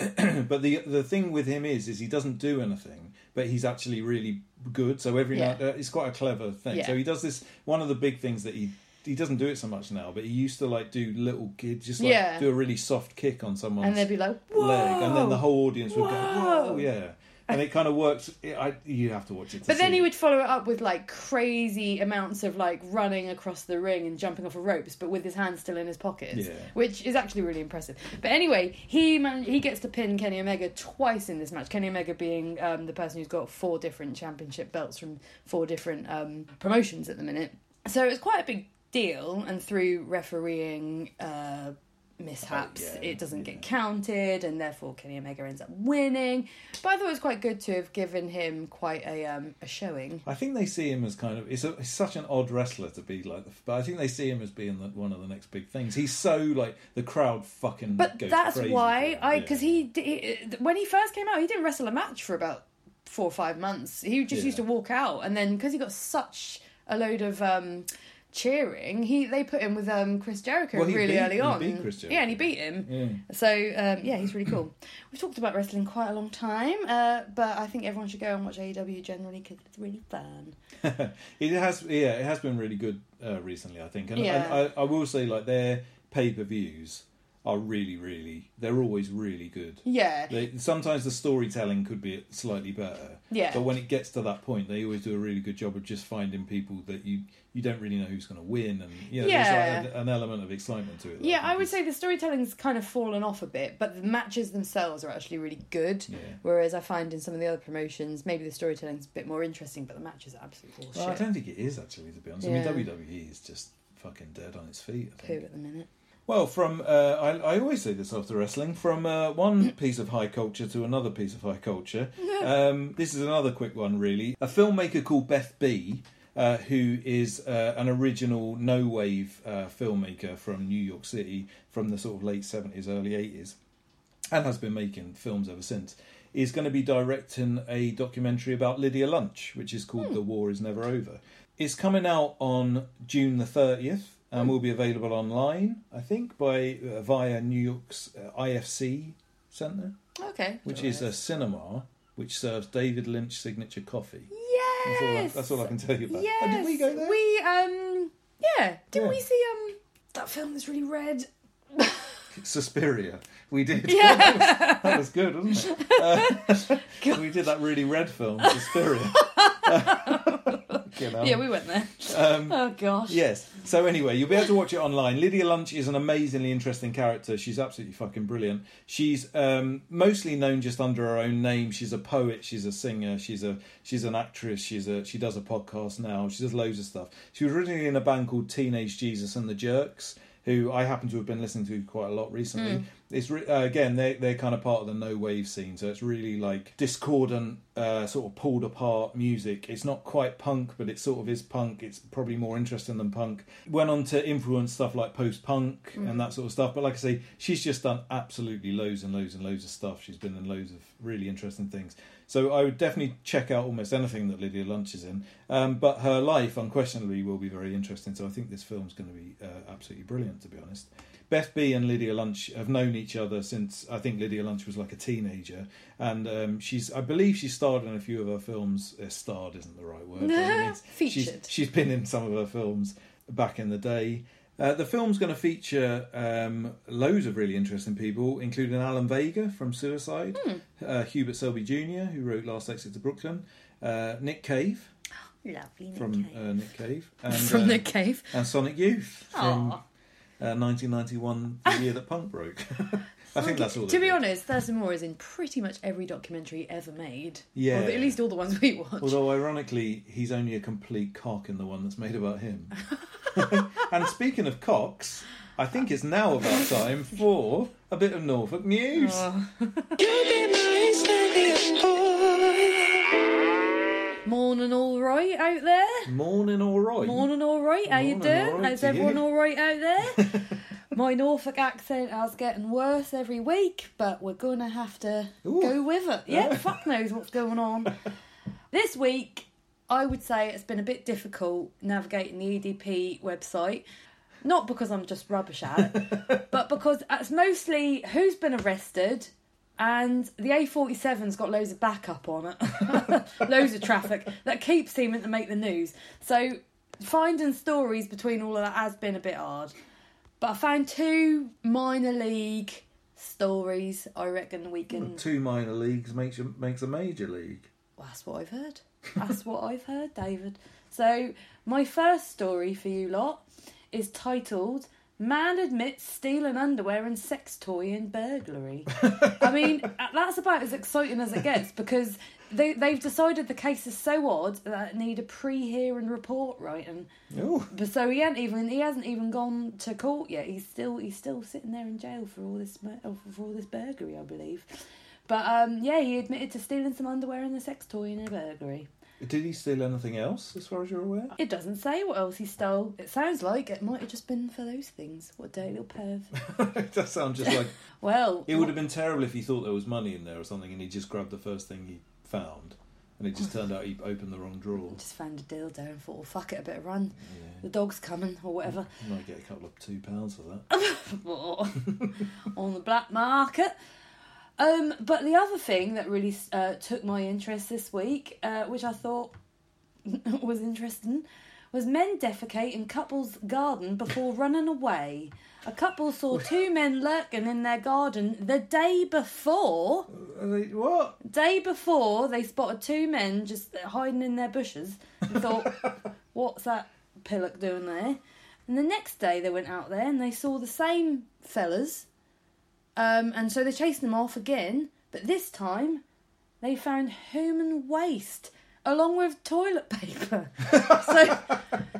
but the the thing with him is, is he doesn't do anything, but he's actually really good. So every Yeah. night, uh, it's quite a clever thing. Yeah. So he does this. One of the big things that he he doesn't do it so much now, but he used to like do little kids, just like Yeah. do a really soft kick on someone's and they'd be like, "Whoa!" leg, and then the whole audience would go, Whoa. "Whoa!" Yeah, and it kind of works. It, I, you have to watch it. To But then he would follow it up with like crazy amounts of like running across the ring and jumping off of ropes, but with his hands still in his pockets, Yeah. which is actually really impressive. But anyway, he man- he gets to pin Kenny Omega twice in this match. Kenny Omega being um, the person who's got four different championship belts from four different um, promotions at the minute. So it's quite a big deal, and through refereeing. Uh, mishaps yeah, it doesn't yeah. get counted and therefore Kenny Omega ends up winning but I thought it was quite good to have given him quite a um a showing I think they see him as kind of. It's, a, it's such an odd wrestler to be like, the, but I think they see him as being the, one of the next big things. He's so like the crowd fucking. but that's why. I Yeah. because he, di- when he first came out he didn't wrestle a match for about four or five months he just Yeah. used to walk out and then because he got such a load of um cheering he they put him with um Chris Jericho Well, really beat- early on yeah and he beat him Yeah. So um, yeah, he's really cool. We've talked about wrestling quite a long time, uh, but I think everyone should go and watch AEW generally because it's really fun. it has yeah it has been really good uh, recently i think and, Yeah. and I, I will say like their pay-per-views are really really they're always really good Yeah, they, sometimes the storytelling could be slightly better Yeah. but when it gets to that point they always do a really good job of just finding people that you you don't really know who's going to win and you know, Yeah. there's like a- an element of excitement to it yeah. think I would is- say the storytelling's kind of fallen off a bit, but the matches themselves are actually really good. Yeah. Whereas I find in some of the other promotions, maybe the storytelling's a bit more interesting, but the matches are absolute bullshit. well, I don't think it is actually to be honest Yeah. I mean WWE is just fucking dead on its feet I Poo think. at the minute. Well, from uh, I, I always say this after wrestling, from uh, one piece of high culture to another piece of high culture. Um, this is another quick one, really. A filmmaker called Beth B, uh, who is uh, an original no wave uh, filmmaker from New York City from the sort of late seventies, early eighties, and has been making films ever since. Is going to be directing a documentary about Lydia Lunch, which is called "The War Is Never Over." It's coming out on June the thirtieth and will be available online, I think, by uh, via New York's uh, IFC Centre, Okay. which is a cinema which serves David Lynch signature coffee. That's all, I, Yes. that's all I can tell you about. Yes. Oh, did we go there? We um yeah. Did Yeah. we see um that film that's really red? Suspiria. We did. Yeah. that was good, wasn't it? Uh, we did that really red film, Suspiria. You know. Yeah, we went there. Um, oh gosh. Yes. So anyway, you'll be able to watch it online. Lydia Lunch is an amazingly interesting character. She's absolutely fucking brilliant. She's um, mostly known just under her own name. She's a poet. She's a singer. She's a she's an actress. She's a she does a podcast now. She does loads of stuff. She was originally in a band called Teenage Jesus and the Jerks, who I happen to have been listening to quite a lot recently. It's re- uh, again they they're kind of part of the no wave scene, so it's really like discordant, uh, sort of pulled apart music. It's not quite punk, but it sort of is punk. It's probably more interesting than punk. Went on to influence stuff like post punk and that sort of stuff. But like I say, she's just done absolutely loads and loads and loads of stuff. She's been in loads of really interesting things. So I would definitely check out almost anything that Lydia Lunch is in. Um, but her life, unquestionably, will be very interesting. So I think this film's going to be uh, absolutely brilliant, to be honest. Beth B and Lydia Lunch have known each other since I think Lydia Lunch was like a teenager, and um, she's I believe she starred in a few of her films. Uh, starred isn't the right word. but I She's, Featured. she's been in some of her films back in the day. Uh, the film's going to feature um, loads of really interesting people, including Alan Vega from Suicide, Hmm. uh, Hubert Selby Jr., who wrote Last Exit to Brooklyn, uh, Nick Cave Lovely Nick from Cave. uh, Nick Cave, and, from uh, the cave. and Sonic Youth from uh, 1991, the year that punk broke. I think that's all. To be honest, Thurston Moore is in pretty much every documentary ever made. Yeah. Or at least all the ones we watch. Although ironically, he's only a complete cock in the one that's made about him. and speaking of cocks, I think it's now about time for a bit of Norfolk news. Oh. Morning, all right out there. Morning, all right. Morning, all right. How you Morning, doing? all right How's to everyone you. all right out there? My Norfolk accent is getting worse every week, but we're gonna have to Ooh. go with it. Yeah, fuck knows what's going on. This week, I would say it's been a bit difficult navigating the EDP website. Not because I'm just rubbish at it, but because it's mostly who's been arrested and the A47's got loads of backup on it, loads of traffic that keeps seeming to make the news. So finding stories between all of that has been a bit hard. But I found two minor league stories. I reckon we can. Two minor leagues makes you, makes a major league. Well, that's what I've heard. That's what I've heard, David. So, my first story for you lot is titled Man Admits Stealing Underwear and Sex Toy in Burglary. I mean, that's about as exciting as it gets because they, they've decided the case is so odd that it need a pre hearing report writing. Oh, But so he hasn't even he hasn't even gone to court yet. He's still he's still sitting there in jail for all this oh, for all this burglary, I believe. But um, yeah, he admitted to stealing some underwear and a sex toy in a burglary. did he steal anything else, as far as you're aware? It doesn't say what else he stole. It sounds like it might have just been for those things. What a dirty little perv. it does sound just like Well, it would have been terrible if he thought there was money in there or something, and he just grabbed the first thing he found, and it just turned out he opened the wrong drawer. just found a dildo and thought, well, fuck it, a bit of run. Yeah. The dog's coming or whatever. You might get a couple of two pounds for that. on the black market. Um, but the other thing that really uh, took my interest this week, uh, which I thought was interesting, was men defecate in couple's garden before running away. A couple saw two men lurking in their garden the day before. They- what? Day before, they spotted two men just hiding in their bushes and thought, "What's that pillock doing there?" And the next day, they went out there and they saw the same fellas, um, and so they chased them off again. But this time, they found human waste along with toilet paper. so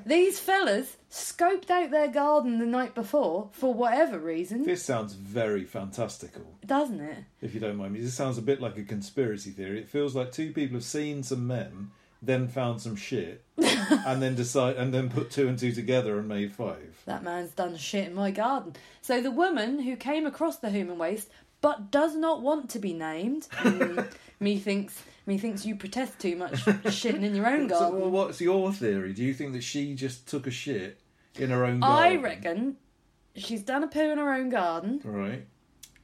these fellas scoped out their garden the night before for whatever reason, This sounds very fantastical. doesn't it? if you don't mind me. This sounds a bit like a conspiracy theory. It feels like two people have seen some men, then found some shit, and then decide and then put two and two together and made five. that man's done shit in my garden. So the woman who came across the human waste but does not want to be named, mm, methinks methinks you protest too much shitting in your own So, garden. well, what's your theory? Do you think that she just took a shit in her own garden? I reckon she's done a poo in her own garden, Right.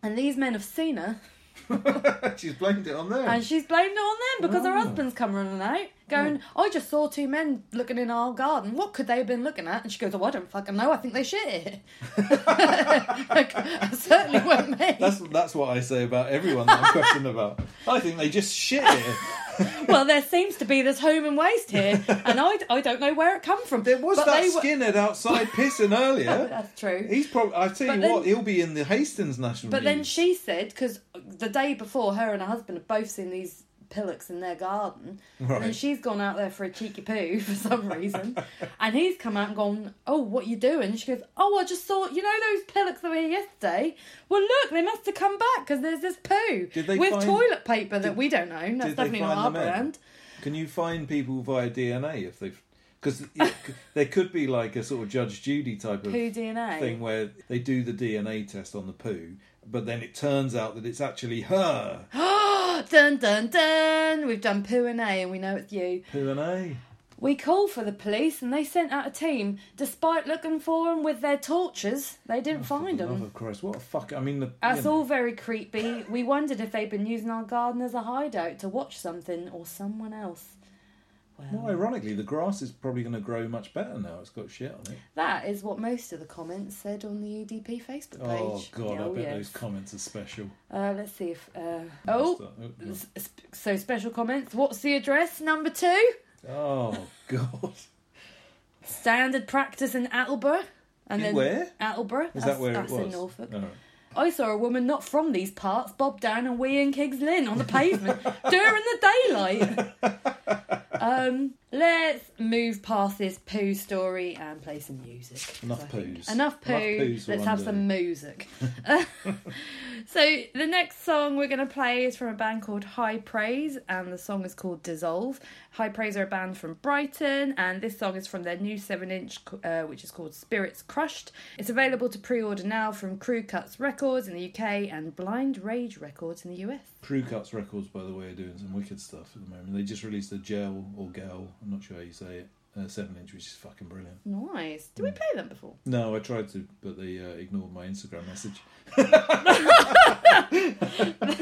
and these men have seen her, She's blamed it on them. and she's blamed it on them because her Oh. husband's come running out, going, oh. "I just saw two men looking in our garden. What could they have been looking at?" And she goes, "Oh, I don't fucking know. I think they shit it." Like, certainly weren't me. That's that's what I say about everyone that I'm questioning about. I think they just shit it. well, there seems to be this home and waste here, and I, I don't know where it come from. There was But that were- skinhead outside pissing earlier. That's true. He's probably. I tell But you then- what, he'll be in the Hastings National. But then she said, because the day before, her and her husband have both seen these pillocks in their garden, and then she's gone out there for a cheeky poo for some reason, and he's come out and gone, "Oh, what you doing?" And she goes, "Oh, I just thought, you know, those pillocks that were here yesterday. Well, look, they must have come back because there's this poo with find- toilet paper that did- we don't know. That's definitely not our brand." Can you find people via DNA if they've? Because there could be like a sort of Judge Judy type of Poo DNA. thing where they do the DNA test on the poo, but then it turns out that it's actually her. dun dun dun! We've done poo and A, and we know it's you. Poo and A. We called for the police and they sent out a team. Despite looking for them with their torches, they didn't oh, find For love them. of Christ, what a fuck! I mean, the, That's you know, all very creepy. We wondered if they'd been using our garden as a hideout to watch something or someone else. Well, Well, ironically, the grass is probably going to grow much better now. It's got shit on it. that is what most of the comments said on the EDP Facebook page. Oh god, I Oh, bet yes. those comments are special. Uh, let's see if. Uh... Oh, s- so special comments. What's the address? Number two. Oh god, Standard practice in Attleborough. And then where? Attleborough. is that's, that where that's it was? in Norfolk. Right. I saw a woman not from these parts bob down and wee in King's Lynn on the pavement during the daylight. Um, let's move past this poo story and play some music. Enough poos. Enough poo. Enough poos let's have some music. so the next song we're going to play is from a band called High Praise, and the song is called Dissolve. High Praise are a band from Brighton, and this song is from their new seven-inch, uh, which is called Spirits Crushed. It's available to pre-order now from Crew Cuts Records in the UK and Blind Rage Records in the US. Crew Cuts Records, by the way, are doing some wicked stuff at the moment. They just released a gel or gel, I'm not sure how you say it, uh, 7 inch, which is fucking brilliant. Nice. Did we Mm. play them before? No, I tried to, but they uh, ignored my Instagram message.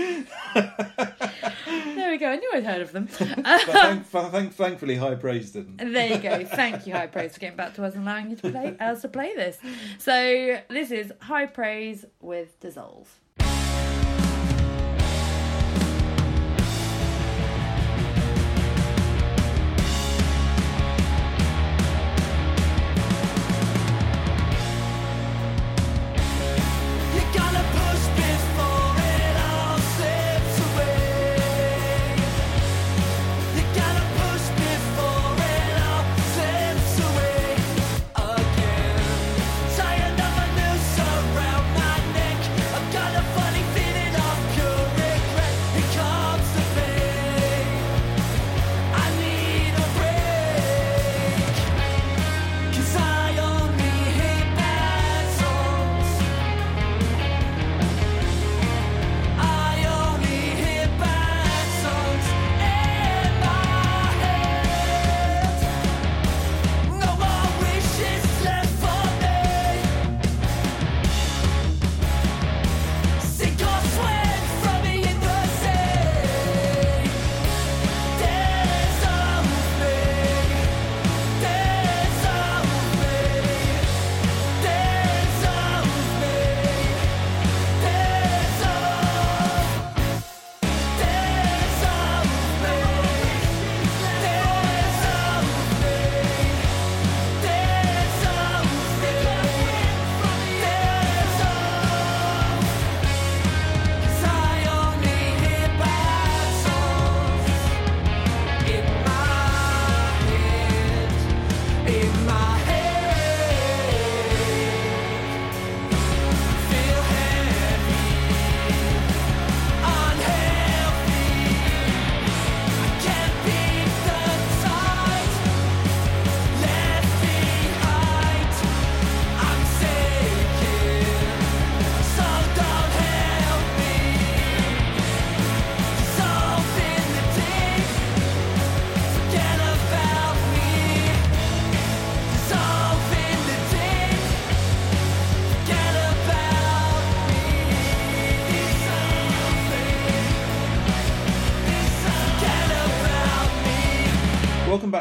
There we go. I knew I'd heard of them. But thank, thank, thankfully, High Praise didn't. There you go. Thank you, High Praise, for getting back to us and allowing you to play us to play this. So this is High Praise with Dissolve.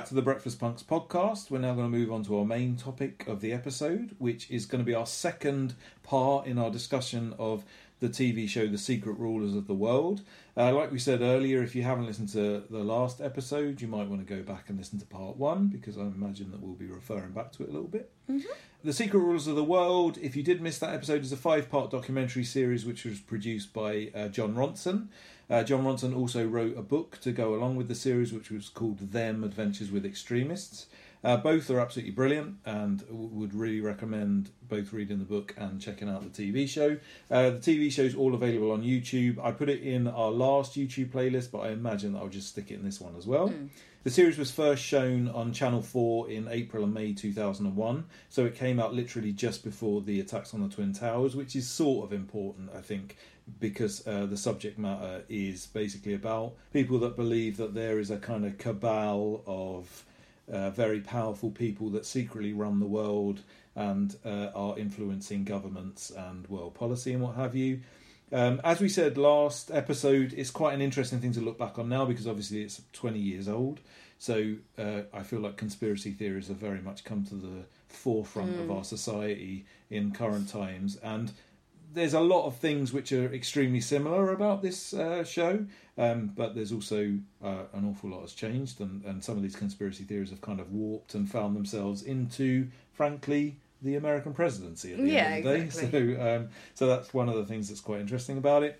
To the Breakfast Punks podcast. We're now going to move on to our main topic of the episode, which is going to be our second part in our discussion of the TV show The Secret Rulers of the World. Uh, like we said earlier, if you haven't listened to the last episode, you might want to go back and listen to part one because I imagine that we'll be referring back to it a little bit. The Secret Rulers of the World, if you did miss that episode, is a five part documentary series which was produced by uh, Jon Ronson. Uh, Jon Ronson also wrote a book to go along with the series, which was called Them Adventures with Extremists. Uh, both are absolutely brilliant and w- would really recommend both reading the book and checking out the TV show. Uh, the TV show is all available on YouTube. I put it in our last YouTube playlist, but I imagine that I'll just stick it in this one as well. The series was first shown on Channel 4 in April and May 2001, so it came out literally just before the attacks on the Twin Towers, which is sort of important, I think, because uh, the subject matter is basically about people that believe that there is a kind of cabal of uh, very powerful people that secretly run the world and uh, are influencing governments and world policy and what have you. Um, as we said last episode, it's quite an interesting thing to look back on now because obviously it's 20 years old. So uh, I feel like conspiracy theories have very much come to the forefront of our society in current times. And there's a lot of things which are extremely similar about this uh, show, um, but there's also uh, an awful lot has changed, and, and some of these conspiracy theories have kind of warped and found themselves into, frankly, the American presidency at the Yeah, end of the day. So, um, so that's one of the things that's quite interesting about it.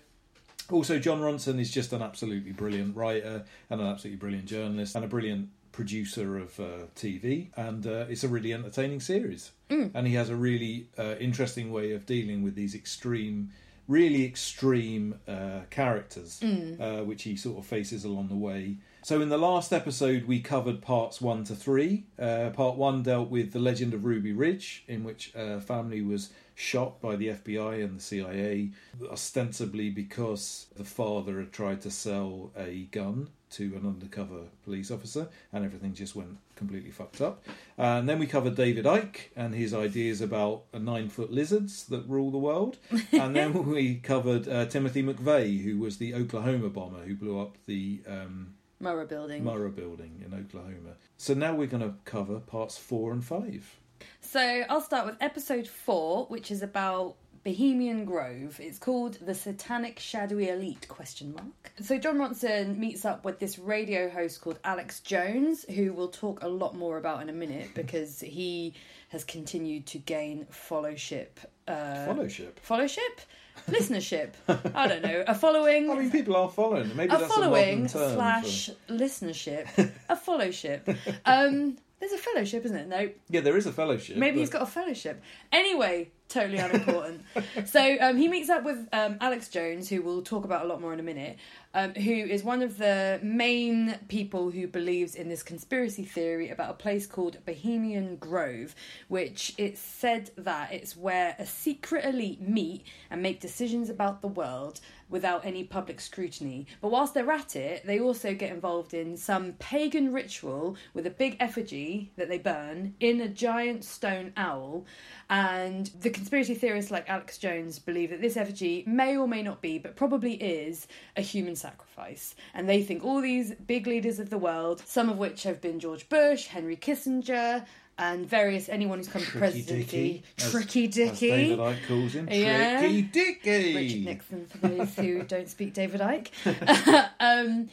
Also, Jon Ronson is just an absolutely brilliant writer and an absolutely brilliant journalist and a brilliant producer of uh, TV. And uh, it's a really entertaining series. And he has a really uh, interesting way of dealing with these extreme, really extreme uh, characters, uh, which he sort of faces along the way. So, in the last episode, we covered parts one to three. Uh, part one dealt with the legend of Ruby Ridge, in which a family was shot by the FBI and the CIA, ostensibly because the father had tried to sell a gun to an undercover police officer, and everything just went completely fucked up. And then we covered David Icke and his ideas about nine foot lizards that rule the world. and then we covered uh, Timothy McVeigh, who was the Oklahoma bomber who blew up the. Um, Murrah Building. Murrah building in Oklahoma. So now we're going to cover parts four and five. So I'll start with episode four, which is about Bohemian Grove. It's called the Satanic Shadowy Elite? Question mark. So Jon Ronson meets up with this radio host called Alex Jones, who we'll talk a lot more about in a minute because he has continued to gain followship. Uh, Fellowship. Followship, listenership. I don't know. A following. I mean, people are following. Maybe a that's following a modern term slash listenership, a fellowship. Um, there's a fellowship, isn't it? No, Yeah, there is a fellowship. maybe but- he's got a fellowship. Anyway, totally unimportant. so um, he meets up with um, Alex Jones, who we'll talk about a lot more in a minute, um, who is one of the main people who believes in this conspiracy theory about a place called Bohemian Grove, which it's said that it's where a secret elite meet and make decisions about the world without any public scrutiny. But whilst they're at it, they also get involved in some pagan ritual with a big effigy that they burn in a giant stone owl. And the conspiracy theorists like Alex Jones believe that this effigy may or may not be, but probably is, a human sacrifice. And they think all these big leaders of the world, some of which have been George Bush, Henry Kissinger, and various anyone who's come to presidency, Dicky. as- Tricky As Dicky. David Icke calls him. Yeah. Tricky Dicky. Richard Nixon, for those who don't speak David Icke, um,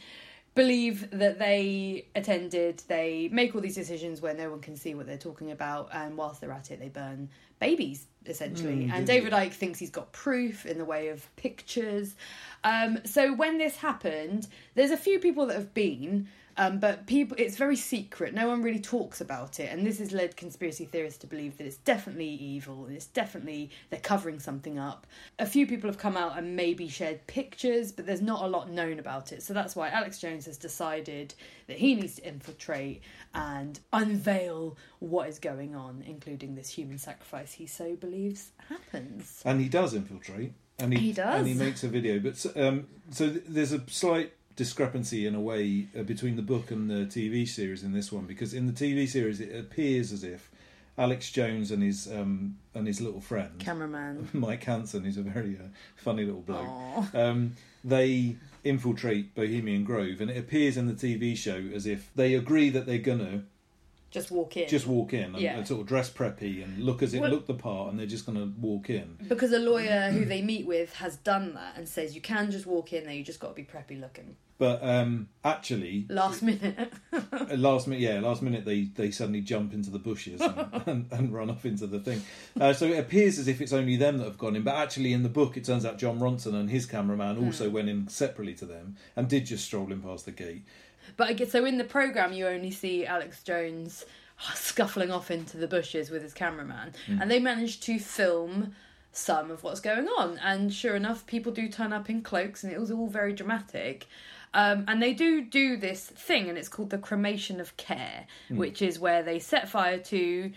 believe that they attended, they make all these decisions where no one can see what they're talking about, and whilst they're at it, they burn babies, essentially. Mm, and David Icke thinks he's got proof in the way of pictures. Um, so when this happened, there's a few people that have been. Um, but people, it's very secret. No one really talks about it, and this has led conspiracy theorists to believe that it's definitely evil. and It's definitely they're covering something up. A few people have come out and maybe shared pictures, but there's not a lot known about it. So that's why Alex Jones has decided that he needs to infiltrate and unveil what is going on, including this human sacrifice he so believes happens. And he does infiltrate. And he, He does. And he makes a video. But um, so th- there's a slight discrepancy in a way uh, between the book and the TV series in this one because in the TV series it appears as if Alex Jones and his um, and his little friend Cameraman. Mike Hansen, who's a very uh, funny little bloke, um, they infiltrate Bohemian Grove, and it appears in the TV show as if they agree that they're gonna Just walk in. just walk in and, Yeah. and sort of dress preppy and look as it Well- look the part, and they're just gonna walk in. Because a lawyer who they meet with has done that and says you can just walk in there, you just got to be preppy looking. But um, actually, Last minute. Uh, last minute, yeah, last minute they, they suddenly jump into the bushes and, and, and run off into the thing. Uh, so it appears as if it's only them that have gone in, but actually in the book it turns out Jon Ronson and his cameraman also went in separately to them and did just stroll in past the gate. But I guess so in the program you only see Alex Jones scuffling off into the bushes with his cameraman, and they managed to film some of what's going on. And sure enough, people do turn up in cloaks, and it was all very dramatic. Um, and they do do this thing, and it's called the cremation of care, which is where they set fire to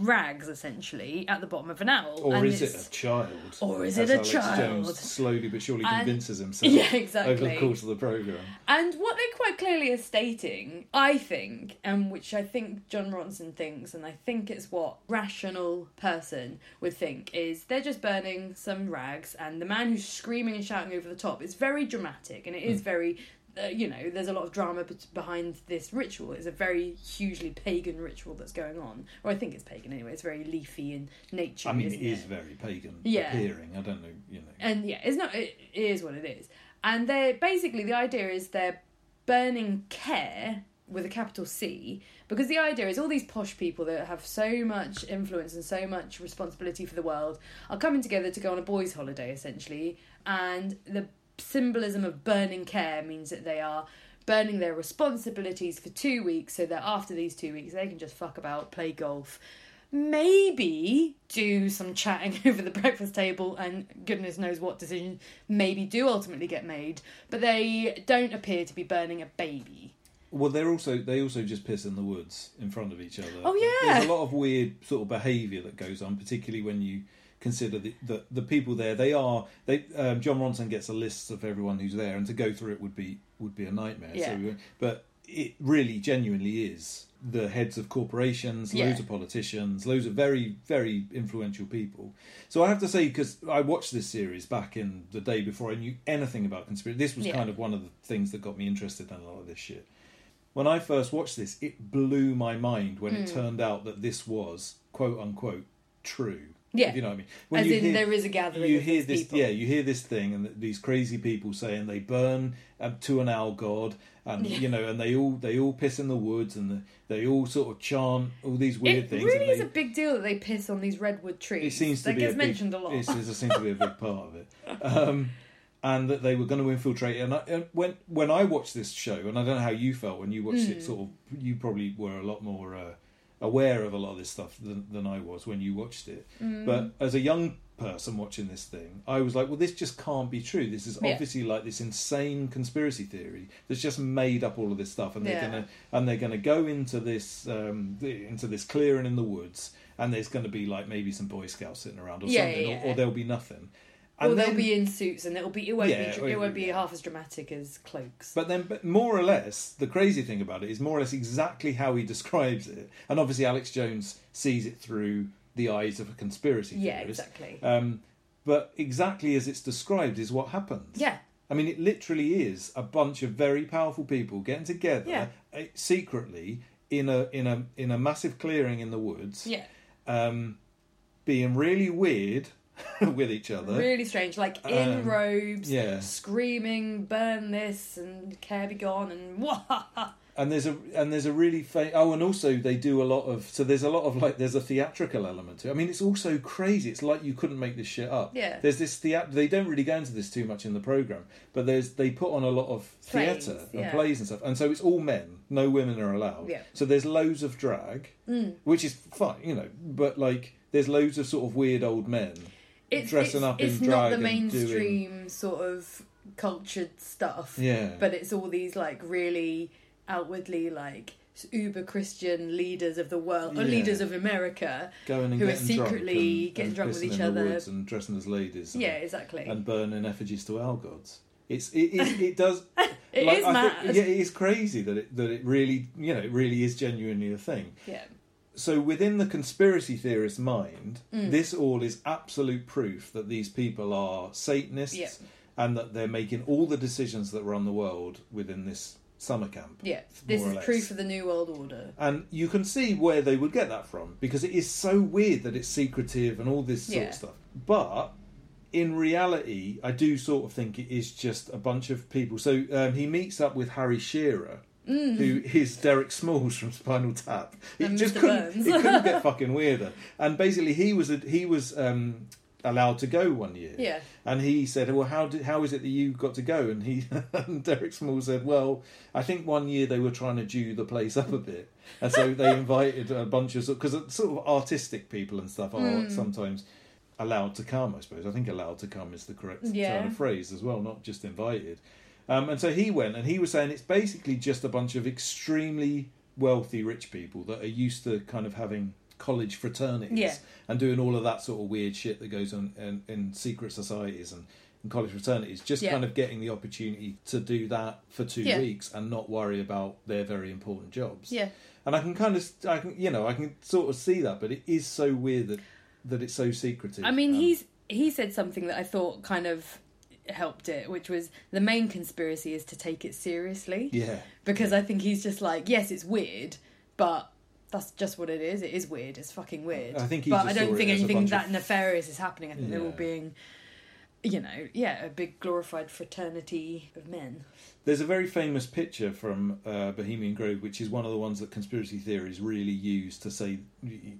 rags essentially at the bottom of an owl. Or and is it's- it a child? Or is it a Alex child? Jones slowly but surely And- convinces himself Yeah, exactly. over the course of the programme. And what they quite clearly are stating, I think, and which I think Jon Ronson thinks, and I think it's what rational person would think, is they're just burning some rags, and the man who's screaming and shouting over the top is very dramatic, and it is hmm. very. Uh, you know, there's a lot of drama bet- behind this ritual. It's a very hugely pagan ritual that's going on, or I think it's pagan anyway. It's very leafy in nature. I mean, it is very pagan Yeah. appearing. I don't know, you know. and yeah, it's not. It, it is what it is. And they're basically the idea is they're burning care with a capital C because the idea is all these posh people that have so much influence and so much responsibility for the world are coming together to go on a boys' holiday essentially, and the symbolism of burning care means that they are burning their responsibilities for two weeks so that after these two weeks they can just fuck about, play golf, maybe do some chatting over the breakfast table and goodness knows what decisions maybe do ultimately get made but they don't appear to be burning a baby Well, they're also they also just piss in the woods in front of each other. Oh, yeah. there's a lot of weird sort of behaviour that goes on, particularly when you consider the the, the people there. They are they. Um, Jon Ronson gets a list of everyone who's there, and to go through it would be would be a nightmare. Yeah. So, but it really genuinely is the heads of corporations, Yeah. loads of politicians, loads of very very influential people. So I have to say because I watched this series back in the day before I knew anything about conspiracy. This was Yeah. kind of one of the things that got me interested in a lot of this shit when I first watched this, it blew my mind when Hmm. it turned out that this was quote unquote true. Yeah. if you know what I mean. When As in there is a gathering You hear this, people. yeah. You hear this thing, and these crazy people saying they burn um, to an owl god, and Yeah. you know, and they all they all piss in the woods, and the, they all sort of chant all these weird it things. It really and is a big deal that they piss on these redwood trees it seems to that be gets a big, mentioned a lot It, seems to be a big part of it, um, and that they were going to infiltrate. it. And, I, and when when I watched this show, and I don't know how you felt when you watched Hmm. it. Sort of, you probably were a lot more uh, aware of a lot of this stuff than, than I was when you watched it. Hmm. But as a young person watching this thing, I was like, well, this just can't be true. This is Yeah. obviously like this insane conspiracy theory that's just made up all of this stuff, and they're Yeah. gonna and they're gonna go into this um, into this clearing in the woods, and there's going to be like maybe some Boy Scouts sitting around or Yeah, something, Or, or there'll be nothing. Or And they'll then- be in suits and it'll be it won't Yeah, be or- it won't be yeah. half as dramatic as cloaks But then, but more or less, the crazy thing about it is more or less exactly how he describes it. And obviously, Alex Jones sees it through the eyes of a conspiracy yeah theorist. exactly Um, but exactly as it's described is what happens. yeah I mean, it literally is a bunch of very powerful people getting together Yeah. uh, secretly in a in a in a massive clearing in the woods, yeah um, being really weird with each other. really strange like in Um, robes yeah. screaming burn this and care be gone and wah and there's a and there's a really fa- oh and also they do a lot of so there's a lot of like there's a theatrical element to it. I mean it's also crazy it's like you couldn't make this shit up Yeah. there's this theat they don't really go into this too much in the program but there's they put on a lot of theatre and yeah. plays and stuff and so it's all men no women are allowed Yeah. so there's loads of drag Mm. which is fine you know but like there's loads of sort of weird old men it's, dressing it's, up it's in not drag the and doing- mainstream sort of cultured stuff yeah but it's all these like really outwardly like uber christian leaders of the world or Yeah. leaders of america going and who are secretly and- getting and drunk with each other. and dressing as ladies and- yeah exactly and burning effigies to our gods. It's it it, it does. It like, is mad. Think, yeah, it is crazy that it that it really you know it really is genuinely a thing. yeah So within the conspiracy theorist's mind, Mm. this all is absolute proof that these people are Satanists Yeah. and that they're making all the decisions that run the world within this summer camp. yeah this is proof of the new world order And you can see where they would get that from because it is so weird that it's secretive and all this sort Yeah. of stuff. But in reality, I do sort of think it is just a bunch of people. So um, he meets up with Harry Shearer. Who is Derek Smalls from Spinal Tap? It Mm. And just Mr. couldn't, Burns. it couldn't get fucking weirder. And basically, he was a, he was um, allowed to go one year. yeah And he said, "Well, how did how is it that you got to go?" And he and Derek Small said, "Well, I think one year they were trying to Jew the place up a bit, and so they invited a bunch of because sort of artistic people and stuff are Hmm. sometimes allowed to come. I suppose I think allowed to come is the correct Yeah. turn of phrase as well, not just invited." Um, and so he went, and he was saying it's basically just a bunch of extremely wealthy rich people that are used to kind of having college fraternities Yeah. and doing all of that sort of weird shit that goes on in, in secret societies and, and college fraternities, just Yeah. kind of getting the opportunity to do that for two Yeah. weeks and not worry about their very important jobs. yeah And I can kind of, I can, you know, I can sort of see that, but it is so weird that that it's so secretive. i mean Um, he's he said something that i thought kind of helped it which was the main conspiracy is to take it seriously yeah, because I think he's just like, yes, it's weird, but that's just what it is. It is weird. It's fucking weird. I think but I don't think anything that of- nefarious is happening. I think they're all being you know, yeah, a big glorified fraternity of men. There's a very famous picture from uh, Bohemian Grove, which is one of the ones that conspiracy theories really use to say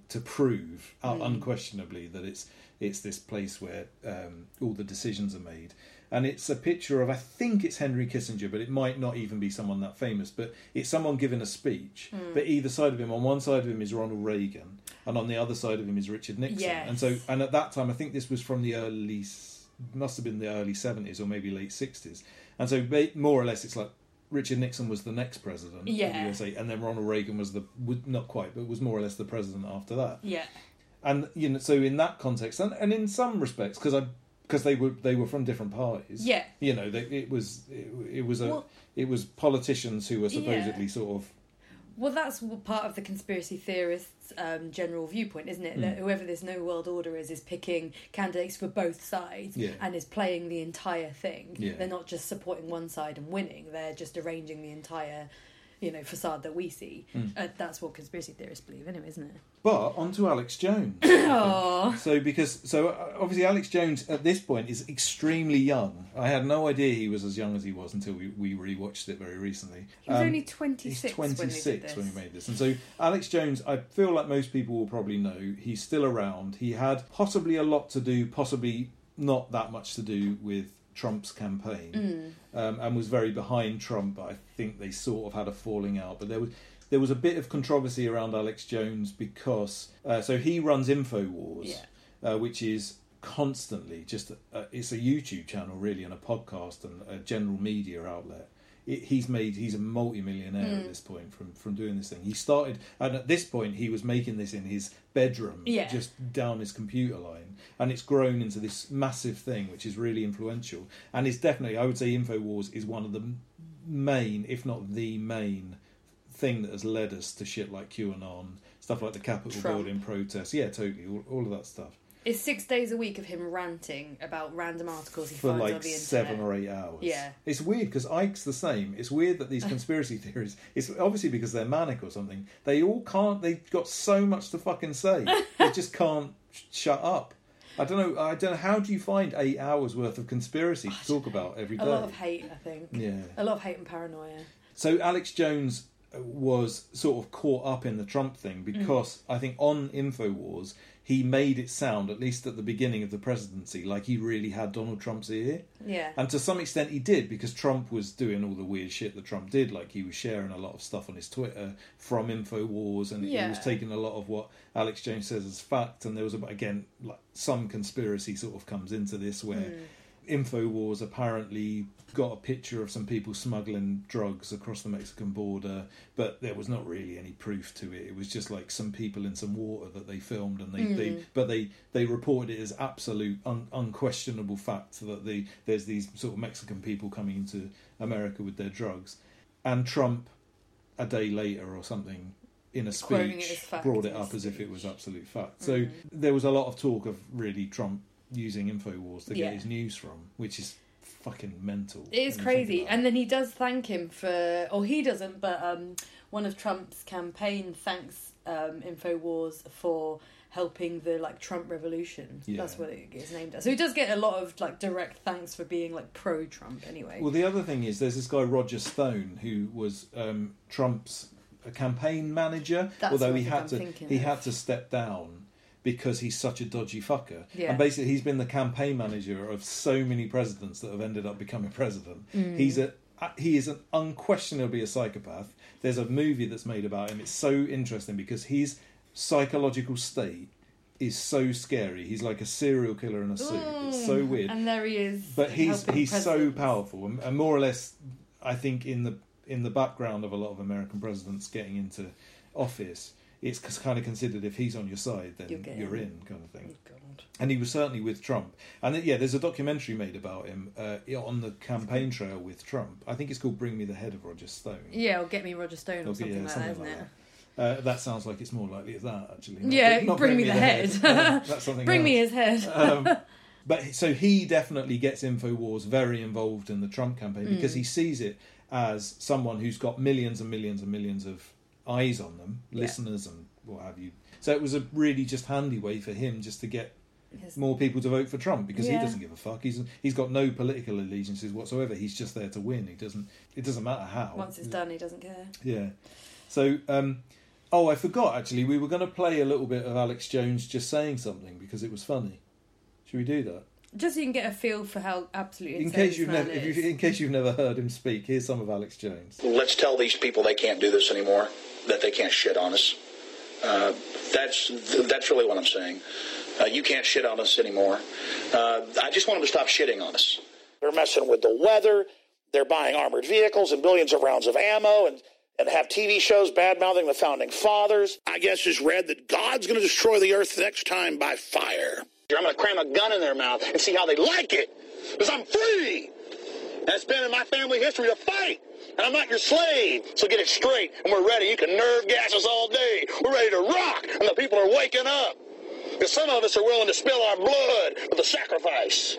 to prove uh, unquestionably that it's it's this place where um, all the decisions are made. And it's a picture of I think it's Henry Kissinger, but it might not even be someone that famous. But it's someone giving a speech. Hmm. But either side of him, on one side of him is Ronald Reagan, and on the other side of him is Richard Nixon. Yes. And so, and at that time, I think this was from the early, must have been the early seventies or maybe late sixties. And so, more or less, it's like Richard Nixon was the next president of the Yeah. USA, and then Ronald Reagan was the would- not quite, but was more or less the president after that. Yeah. And you know, so in that context, and, and in some respects, because I because they were they were from different parties. Yeah. you know, they, it was it, it was a Well- it was politicians who were supposedly Yeah. sort of Well, that's part of the conspiracy theorists' um, general viewpoint, isn't it? Mm. That whoever this no world order is is picking candidates for both sides Yeah. and is playing the entire thing. Yeah. They're not just supporting one side and winning; they're just arranging the entire, you know, facade that we see. Mm. Uh, that's what conspiracy theorists believe, anyway, isn't it? But on to Alex Jones. Oh, so because so uh, obviously Alex Jones at this point is extremely young. I had no idea he was as young as he was until we, we rewatched it very recently. he was Um, only twenty six. Twenty six when they did this. when he made this. And so Alex Jones, I feel like most people will probably know, he's still around. He had possibly a lot to do, possibly not that much to do with Trump's campaign, um, and was very behind Trump. But I think they sort of had a falling out. But there was there was a bit of controversy around Alex Jones because uh, so he runs Infowars, Yeah. uh, which is constantly just a, it's a YouTube channel really and a podcast and a general media outlet. It, he's made he's a multi-millionaire Hmm. at this point from from doing this thing. He started and at this point he was making this in his bedroom, Yeah. just down his computer line, and it's grown into this massive thing which is really influential and is definitely I would say Infowars is one of the main, if not the main thing that has led us to shit like QAnon, stuff like the Capitol Trump. building protests. Yeah, totally, all, all of that stuff It's six days a week of him ranting about random articles he for finds on like the internet. seven or eight hours. Yeah. it's weird because Icke's the same. It's weird that these conspiracy theories. It's obviously because they're manic or something. They all can't. They've got so much to fucking say. they just can't sh- shut up. I don't know. I don't know. How do you find eight hours worth of conspiracy to talk about every day? A lot of hate, I think. yeah. A lot of hate and paranoia. So Alex Jones uh, was sort of caught up in the Trump thing because I think on Infowars he made it sound, at least at the beginning of the presidency, like he really had Donald Trump's ear. Yeah. And to some extent he did because Trump was doing all the weird shit that Trump did. Like he was sharing a lot of stuff on his Twitter from Infowars and he was taking a lot of what Alex Jones says as fact. And there was, again, like some conspiracy sort of comes into this where Hmm. Infowars apparently got a picture of some people smuggling drugs across the Mexican border, but there was not really any proof to it. It was just like some people in some water that they filmed, and they, they mm-hmm. but they they reported it as absolute un, unquestionable fact that the there's these sort of Mexican people coming into America with their drugs, and Trump a day later or something in a it speech fact brought it up as if it was absolute fact. So mm-hmm. there was a lot of talk of really Trump using Infowars to Yeah. get his news from, which is fucking mental. It is when you think crazy, about and then he does thank him for, or he doesn't, but um, one of Trump's campaign thanks um, Infowars for helping the like Trump revolution. Yeah. That's what it is named as. So he does get a lot of like direct thanks for being like pro Trump anyway. Well, the other thing is, there's this guy Roger Stone who was um, Trump's campaign manager, That's although what I he think had I'm to thinking he of. had to step down because he's such a dodgy fucker. Yeah. And basically, he's been the campaign manager of so many presidents that have ended up becoming president. Mm. He's a he is an unquestionably a psychopath. There's a movie that's made about him. It's so interesting because his psychological state is so scary. He's like a serial killer in a suit. It's so weird and there he is. but he's he's so powerful and, and more or less i think in the in the background of a lot of american presidents getting into office it's kind of considered if he's on your side then You'll you're, in in. kind of thing Oh, God. and he was certainly with trump and yeah there's a documentary made about him uh, on the campaign trail with trump i think it's called bring me the head of roger stone Yeah, or get me Roger Stone or Okay, something yeah, like something that, isn't like it? Uh, that sounds like it's more likely as that actually. Not- Yeah, not bring me the head. Uh, that's something. Bring else. me his head. um, but so he definitely gets Infowars very involved in the Trump campaign Hmm. because he sees it as someone who's got millions and millions and millions of eyes on them, Yeah. listeners and what have you. So it was a really just handy way for him just to get His- more people to vote for Trump because he doesn't give a fuck. He's he's got no political allegiances whatsoever. He's just there to win. He doesn't. It doesn't matter how. Once it's done, he doesn't care. Yeah. So, um, oh, I forgot actually. We were going to play a little bit of Alex Jones just saying something because it was funny. Should we do that? Just so you can get a feel for how absolutely In insane case this you've man never, if is. you, in case you've never heard him speak, here's some of Alex Jones. Let's tell these people they can't do this anymore, that they can't shit on us. Uh, that's that's really what I'm saying. Uh, you can't shit on us anymore. Uh, I just want them to stop shitting on us. They're messing with the weather. They're buying armored vehicles and billions of rounds of ammo and, and have TV shows bad mouthing the founding fathers. I guess just read that God's going to destroy the earth next time by fire. I'm going to cram a gun in their mouth and see how they like it. Because I'm free. It's been in my family history to fight. And I'm not your slave. So get it straight. And we're ready. You can nerve gas us all day. We're ready to rock. And the people are waking up. Because some of us are willing to spill our blood for the sacrifice.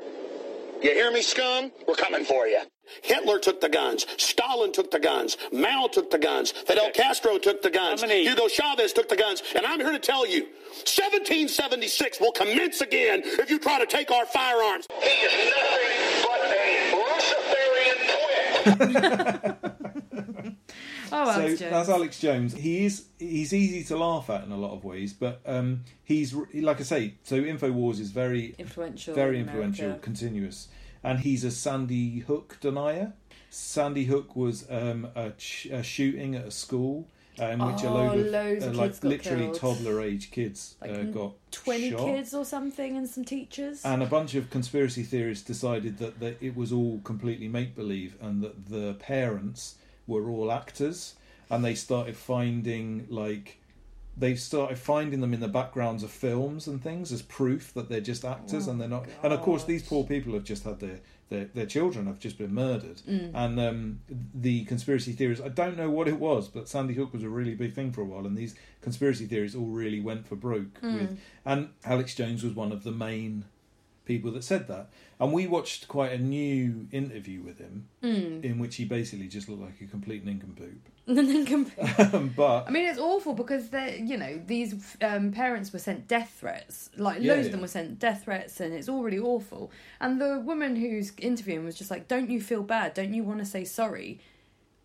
You hear me, scum? We're coming for you. Hitler took the guns. Stalin took the guns. Mao took the guns. Fidel Castro took the guns. How many- Hugo Chavez took the guns. And I'm here to tell you, 1776 will commence again if you try to take our firearms. He is nothing but a Luciferian twit. oh, so Alex Jones. that's Alex Jones. He is he's easy to laugh at in a lot of ways, but um, he's like I say. So Infowars is very influential. very in influential, continuous, and he's a Sandy Hook denier. Sandy Hook was um, a, ch- a shooting at a school uh, in which a Oh, load of, uh, of like literally killed. toddler age kids Like uh, got 20 shot. kids or something and some teachers. And a bunch of conspiracy theorists decided that, that it was all completely make believe and that the parents were all actors. And they started finding, like, they started finding them in the backgrounds of films and things as proof that they're just actors and they're not. And of course, these poor people have just had their. Their, their children have just been murdered, and um, the conspiracy theories. I don't know what it was, but Sandy Hook was a really big thing for a while, and these conspiracy theories all really went for broke. With, and Alex Jones was one of the main people that said that. And we watched quite a new interview with him in which he basically just looked like a complete nincompoop. and then compare. but I mean, it's awful because they, you know, these um, parents were sent death threats. Like Yeah, loads of them were sent death threats, and it's all really awful. And the woman who's interviewing was just like, "Don't you feel bad? Don't you want to say sorry?"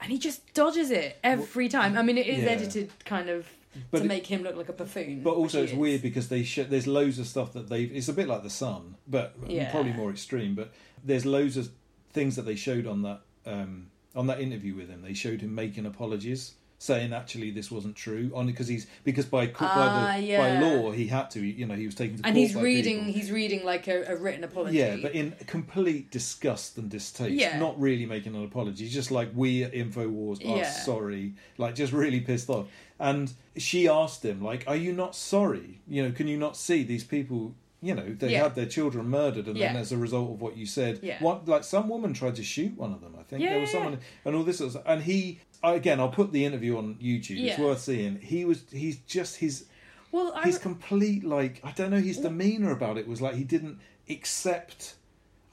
And he just dodges it every time. I mean, it is Yeah. edited kind of But to it- make him look like a buffoon. but also it's he weird because they sh- there's loads of stuff that they've it's a bit like the sun but Yeah. probably more extreme but there's loads of things that they showed on that um, on that interview with him they showed him making apologies saying actually this wasn't true on because he's because by Ah, by, the, yeah. by law he had to you know he was taken to And he's reading. people. He's reading like a, a written apology. Yeah, but in complete disgust and distaste. Yeah. Not really making an apology, just like we at Infowars are Yeah. sorry. Like just really pissed off. And she asked him, like, are you not sorry? You know, can you not see these people you know, they Yeah. had their children murdered and then as a result of what you said Yeah. what like some woman tried to shoot one of them, I think. Yeah, there was yeah, someone and all this and he again I'll put the interview on YouTube. It's worth seeing. He was he's just his well, I, his complete like I don't know his demeanor about it was like he didn't accept.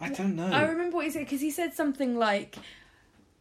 I don't know. I remember what he said because he said something like,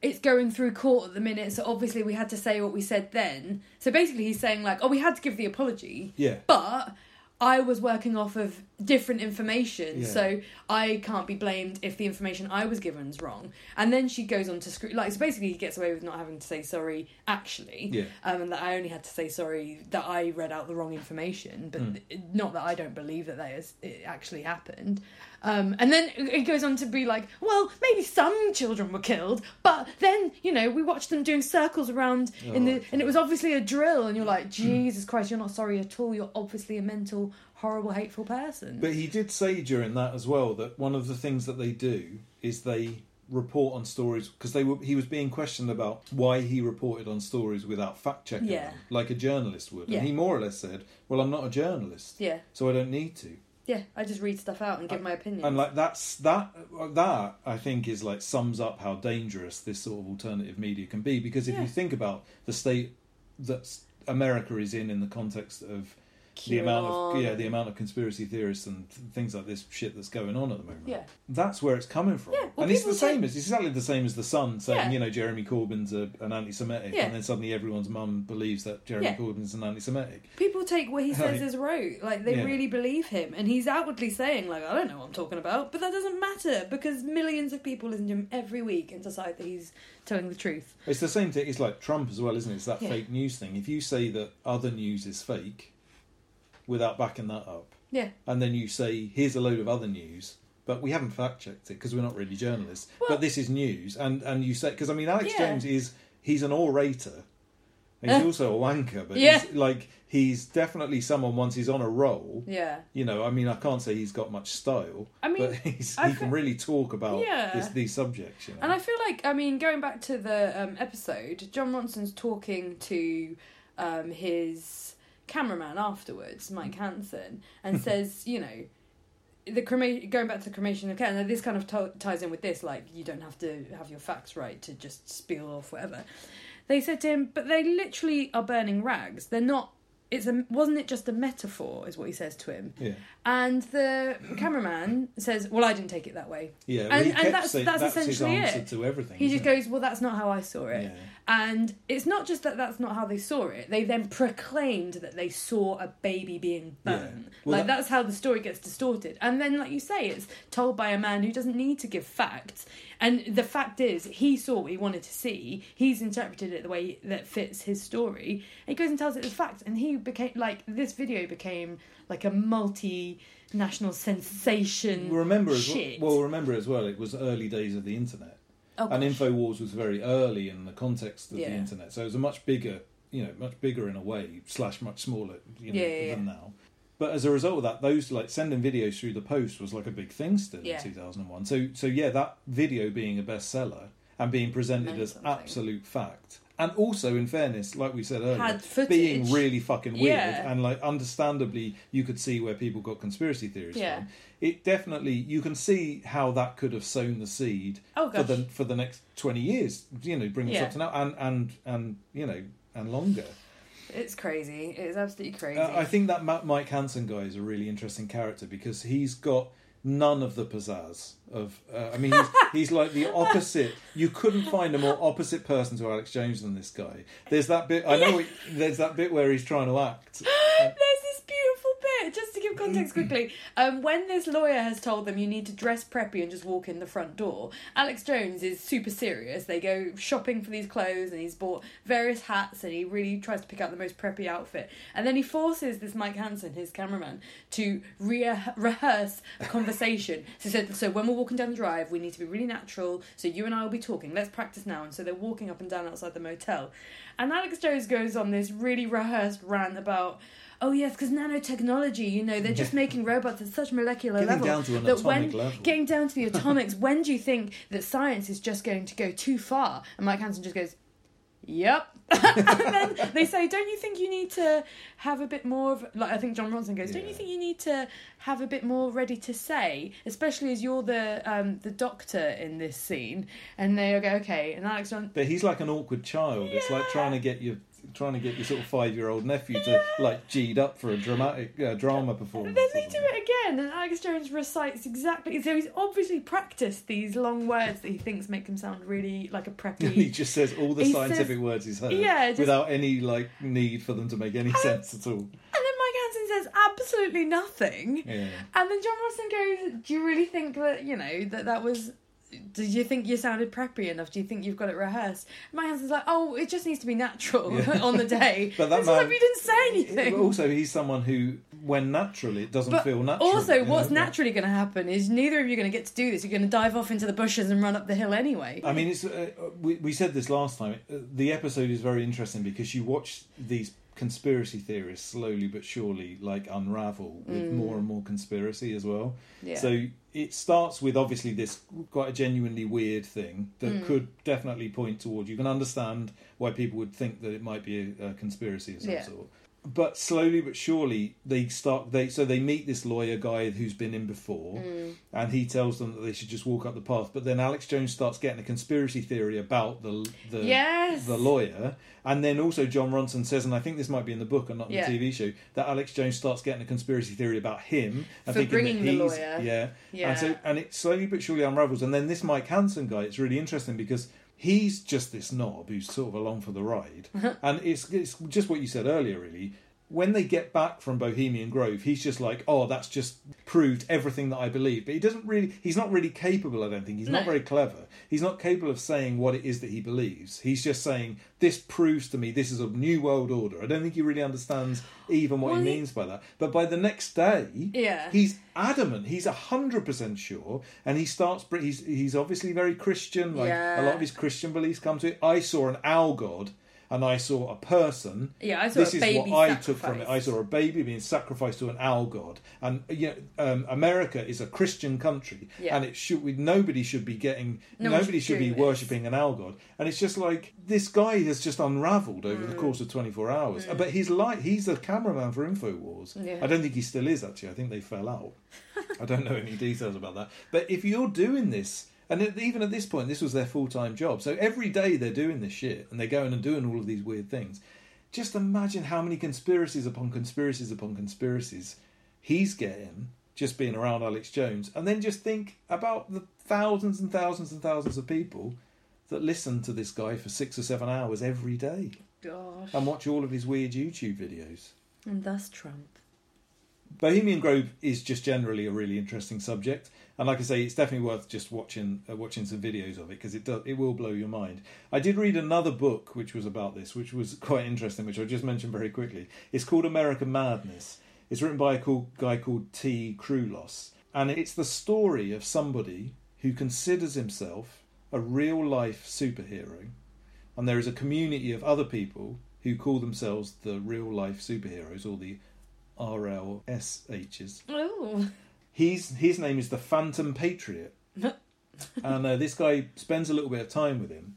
"It's going through court at the minute, so obviously we had to say what we said then." So basically, he's saying like, "Oh, we had to give the apology, Yeah. but." I was working off of different information, Yeah. so I can't be blamed if the information I was given is wrong. And then she goes on to screw like so basically he gets away with not having to say sorry actually, Yeah. um, and that I only had to say sorry that I read out the wrong information, but Hmm. not that I don't believe that that is, it actually happened. Um, and then it goes on to be like, well, maybe some children were killed, but then you know we watched them doing circles around in Oh, the, and it was obviously a drill, and you're like, Hmm. Jesus Christ, you're not sorry at all. You're obviously a mental, horrible, hateful person. But he did say during that as well that one of the things that they do is they report on stories because they were he was being questioned about why he reported on stories without fact checking Yeah. them, like a journalist would Yeah. and he more or less said well i'm not a journalist yeah, so i don't need to yeah, I just read stuff out and give uh, my opinion. and like that's that that i think is like sums up how dangerous this sort of alternative media can be because if Yeah. you think about the state that america is in in the context of the amount of yeah the amount of conspiracy theorists and th- things like this shit that's going on at the moment. Yeah. that's where it's coming from. Yeah, well, and it's the same take- as it's exactly the same as the Sun saying Yeah. you know Jeremy Corbyn's a, an anti-Semitic, Yeah. and then suddenly everyone's mum believes that Jeremy Yeah. Corbyn's an anti-Semitic. People take what he says Like- as rote, like they Yeah. really believe him, and he's outwardly saying like, "I don't know what I'm talking about," but that doesn't matter because millions of people listen to him every week and decide that he's telling the truth. It's the same thing. It's like Trump as well, isn't it? It's that fake news thing. If you say that other news is fake without backing that up, Yeah, and then you say here's a load of other news but we haven't fact checked it because we're not really journalists Well- but this is news and and you say because i mean alex Yeah. jones is he's an orator and he's also a wanker but Yeah. he's like he's definitely someone once he's on a roll yeah. you know i mean i can't say he's got much style I mean, but he's, I he can really talk about Yeah. this, these subjects you know And I feel like, I mean, going back to the um, episode, Jon Ronson's talking to um, his cameraman afterwards, Mike mm. Hansen, and says, you know, the crema- going back to the cremation of Ken, and this kind of to- ties in with this, like, you don't have to have your facts right to just spiel off whatever. They said to him, but they literally are burning rags. They're not. It's a wasn't it just a metaphor? Is what he says to him. yeah And the cameraman says, "Well, I didn't take it that way." yeah well, And- and that's- saying that's his essentially answer it. to everything He just it? goes, "Well, that's not how I saw it." Yeah. And it's not just that that's not how they saw it. They then proclaimed that they saw a baby being Yeah. burned. Well, like that- that's how the story gets distorted. And then, like you say, it's told by a man who doesn't need to give facts. And the fact is, he saw what he wanted to see. He's interpreted it the way that fits his story. And he goes and tells it as fact. And he became like this video became like a multi-national sensation. Well, remember as well, well, remember as well, it was early days of the internet. Oh, and. Infowars was very early in the context of Yeah. the internet, so it was a much bigger, you know, much bigger in a way, slash much smaller, you know, Yeah, than now. But as a result of that, those like sending videos through the post was like a big thing still in two thousand and one. So, so yeah, that video being a bestseller and being presented Meant as something. absolute fact, and also in fairness, like we said earlier, Had footage. being really fucking weird, Yeah. and like understandably, you could see where people got conspiracy theories Yeah. from. It definitely you can see how that could have sown the seed Oh, for gosh. the for the next twenty years. You know, bring us Yeah. up to now, and and and you know, and longer. It's crazy. It's absolutely crazy. Uh, I think that Ma- Mike Hansen guy is a really interesting character because he's got none of the pizzazz of. Uh, I mean, he's, he's like the opposite. You couldn't find a more opposite person to Alex Jones than this guy. There's that bit. I know. it- There's that bit where he's trying to act. There's this beautiful just to give context quickly. Um, when this lawyer has told them you need to dress preppy and just walk in the front door, Alex Jones is super serious. They go shopping for these clothes and he's bought various hats and he really tries to pick out the most preppy outfit. And then he forces this Mike Hansen, his cameraman, to re- rehearse a conversation. So, he said, so when we're walking down the drive, we need to be really natural. So you and I will be talking. Let's practice now. And so they're walking up and down outside the motel. And Alex Jones goes on this really rehearsed rant about oh yes, because nanotechnology, you know, they're just making robots at such molecular Getting level down to an that atomic when level. getting down to the atomics, when do you think that science is just going to go too far? And Mike Hansen just goes, Yep. and then they say, Don't you think you need to have a bit more of like I think Jon Ronson goes, Don't you think you need to have a bit more ready to say, especially as you're the um the doctor in this scene? And they go, Okay, and Alex John But he's like an awkward child. It's like trying to get your trying to get your sort of five year old nephew to like G'd up for a dramatic uh, drama performance. Then they do it again, and Alex Jones recites exactly. So he's obviously practiced these long words that he thinks make him sound really like a preppy. he just says all the He scientific says- words he's heard Yeah, just- without any like need for them to make any sense at all. and then Mike Hansen says absolutely nothing. Yeah. And then Jon Ronson goes, "Do you really think that you know that that was?" Do you think you sounded preppy enough? Do you think you've got it rehearsed? Mike Hansen's like, "Oh, it just needs to be natural Yeah. on the day." But that It's like you didn't say anything. Also, he's someone who, when natural, it doesn't But feel natural. also, you know, what's naturally going to happen is neither of you are going to get to do this. You're going to dive off into the bushes and run up the hill anyway. I mean, it's uh, we, we said this last time. Uh, The episode is very interesting because you watch these conspiracy theorists slowly but surely like unravel with more and more conspiracy as well. Mm. Yeah. So it starts with obviously this quite a genuinely weird thing that Mm. could definitely point towards. You can understand why people would think that it might be a, a conspiracy of some Yeah. sort. But slowly but surely they start they so they meet this lawyer guy who's been in before Mm. and he tells them that they should just walk up the path but then alex jones starts getting a conspiracy theory about the the, Yes. the lawyer and then also jon ronson says and i think this might be in the book and not in Yeah. the tv show that alex jones starts getting a conspiracy theory about him and For thinking bringing the lawyer. yeah Yeah. and so and it slowly but surely unravels and then this mike hansen guy it's really interesting because he's just this knob who's sort of along for the ride. And it's it's just what you said earlier really when they get back from Bohemian Grove, he's just like, "Oh, that's just proved everything that I believe." But he doesn't really. He's not really capable. I don't think he's not very clever. He's not capable of saying what it is that he believes. He's just saying, "This proves to me this is a new world order." I don't think he really understands even what Well, he means by that. But by the next day, Yeah. he's adamant. He's hundred percent sure, and he starts. He's he's obviously very Christian. Like a lot of his Christian beliefs come to it. I saw an owl god. And I saw a person. Yeah, I saw this a big thing. This is what I took from it. I saw a baby being sacrificed to an owl god, and you know, um, America is a Christian country, Yeah. and it should we, nobody should be getting No nobody should should be worshipping an owl god, and it's just like this guy has just unravelled over Mm. the course of twenty four hours. But he's like he's a cameraman for Infowars. Yeah. I don't think he still is actually. I think they fell out. I don't know any details about that. But if you're doing this. And even at this point, this was their full time job. So every day they're doing this shit and they're going and doing all of these weird things just imagine how many conspiracies upon conspiracies upon conspiracies he's getting just being around Alex Jones, and then just think about the thousands and thousands and thousands of people that listen to this guy for six or seven hours every day Gosh. and watch all of his weird YouTube videos. and thus Trump. Bohemian Grove is just generally a really interesting subject, and like I say, it's definitely worth just watching uh, watching some videos of it because it does it will blow your mind. I did read another book which was about this, which was quite interesting, which I'll just mention very quickly. It's called American Madness. It's written by a cool guy called Tea Krulos, and it's the story of somebody who considers himself a real life superhero, and there is a community of other people who call themselves the real life superheroes or the RLSHs. Oh. He's his name is the Phantom Patriot, and uh, this guy spends a little bit of time with him,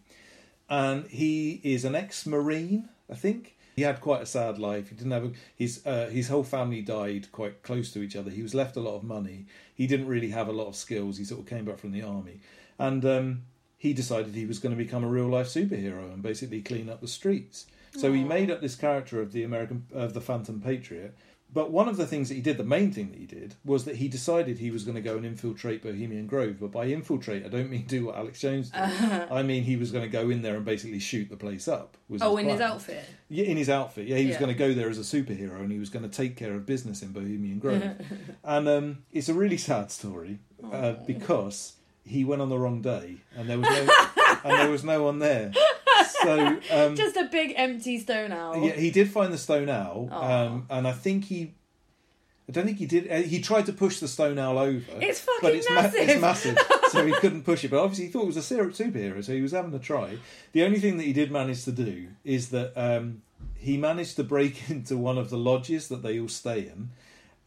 and he is an ex-marine, I think. He had quite a sad life. He didn't have a, his uh, his whole family died quite close to each other. He was left a lot of money. He didn't really have a lot of skills. He sort of came back from the army, and um, he decided he was going to become a real life superhero and basically clean up the streets. So he made up this character of the American of the Phantom Patriot. But one of the things that he did, the main thing that he did, was that he decided he was going to go and infiltrate Bohemian Grove. But by infiltrate, I don't mean do what Alex Jones did. I mean he was going to go in there and basically shoot the place up. Was Oh, in his outfit. Yeah, in his outfit. Yeah, he was going to go there as a superhero and he was going to take care of business in Bohemian Grove. and um, it's a really sad story uh, because he went on the wrong day and there was no and there was no one there. So um, Just a big empty stone owl. yeah, he did find the stone owl, um, and I think he. I don't think he did. Uh, he tried to push the stone owl over. It's but fucking it's ma- massive. it's massive, so he couldn't push it. But obviously, he thought it was a ser- superhero, so he was having a try. The only thing that he did manage to do is that um, he managed to break into one of the lodges that they all stay in,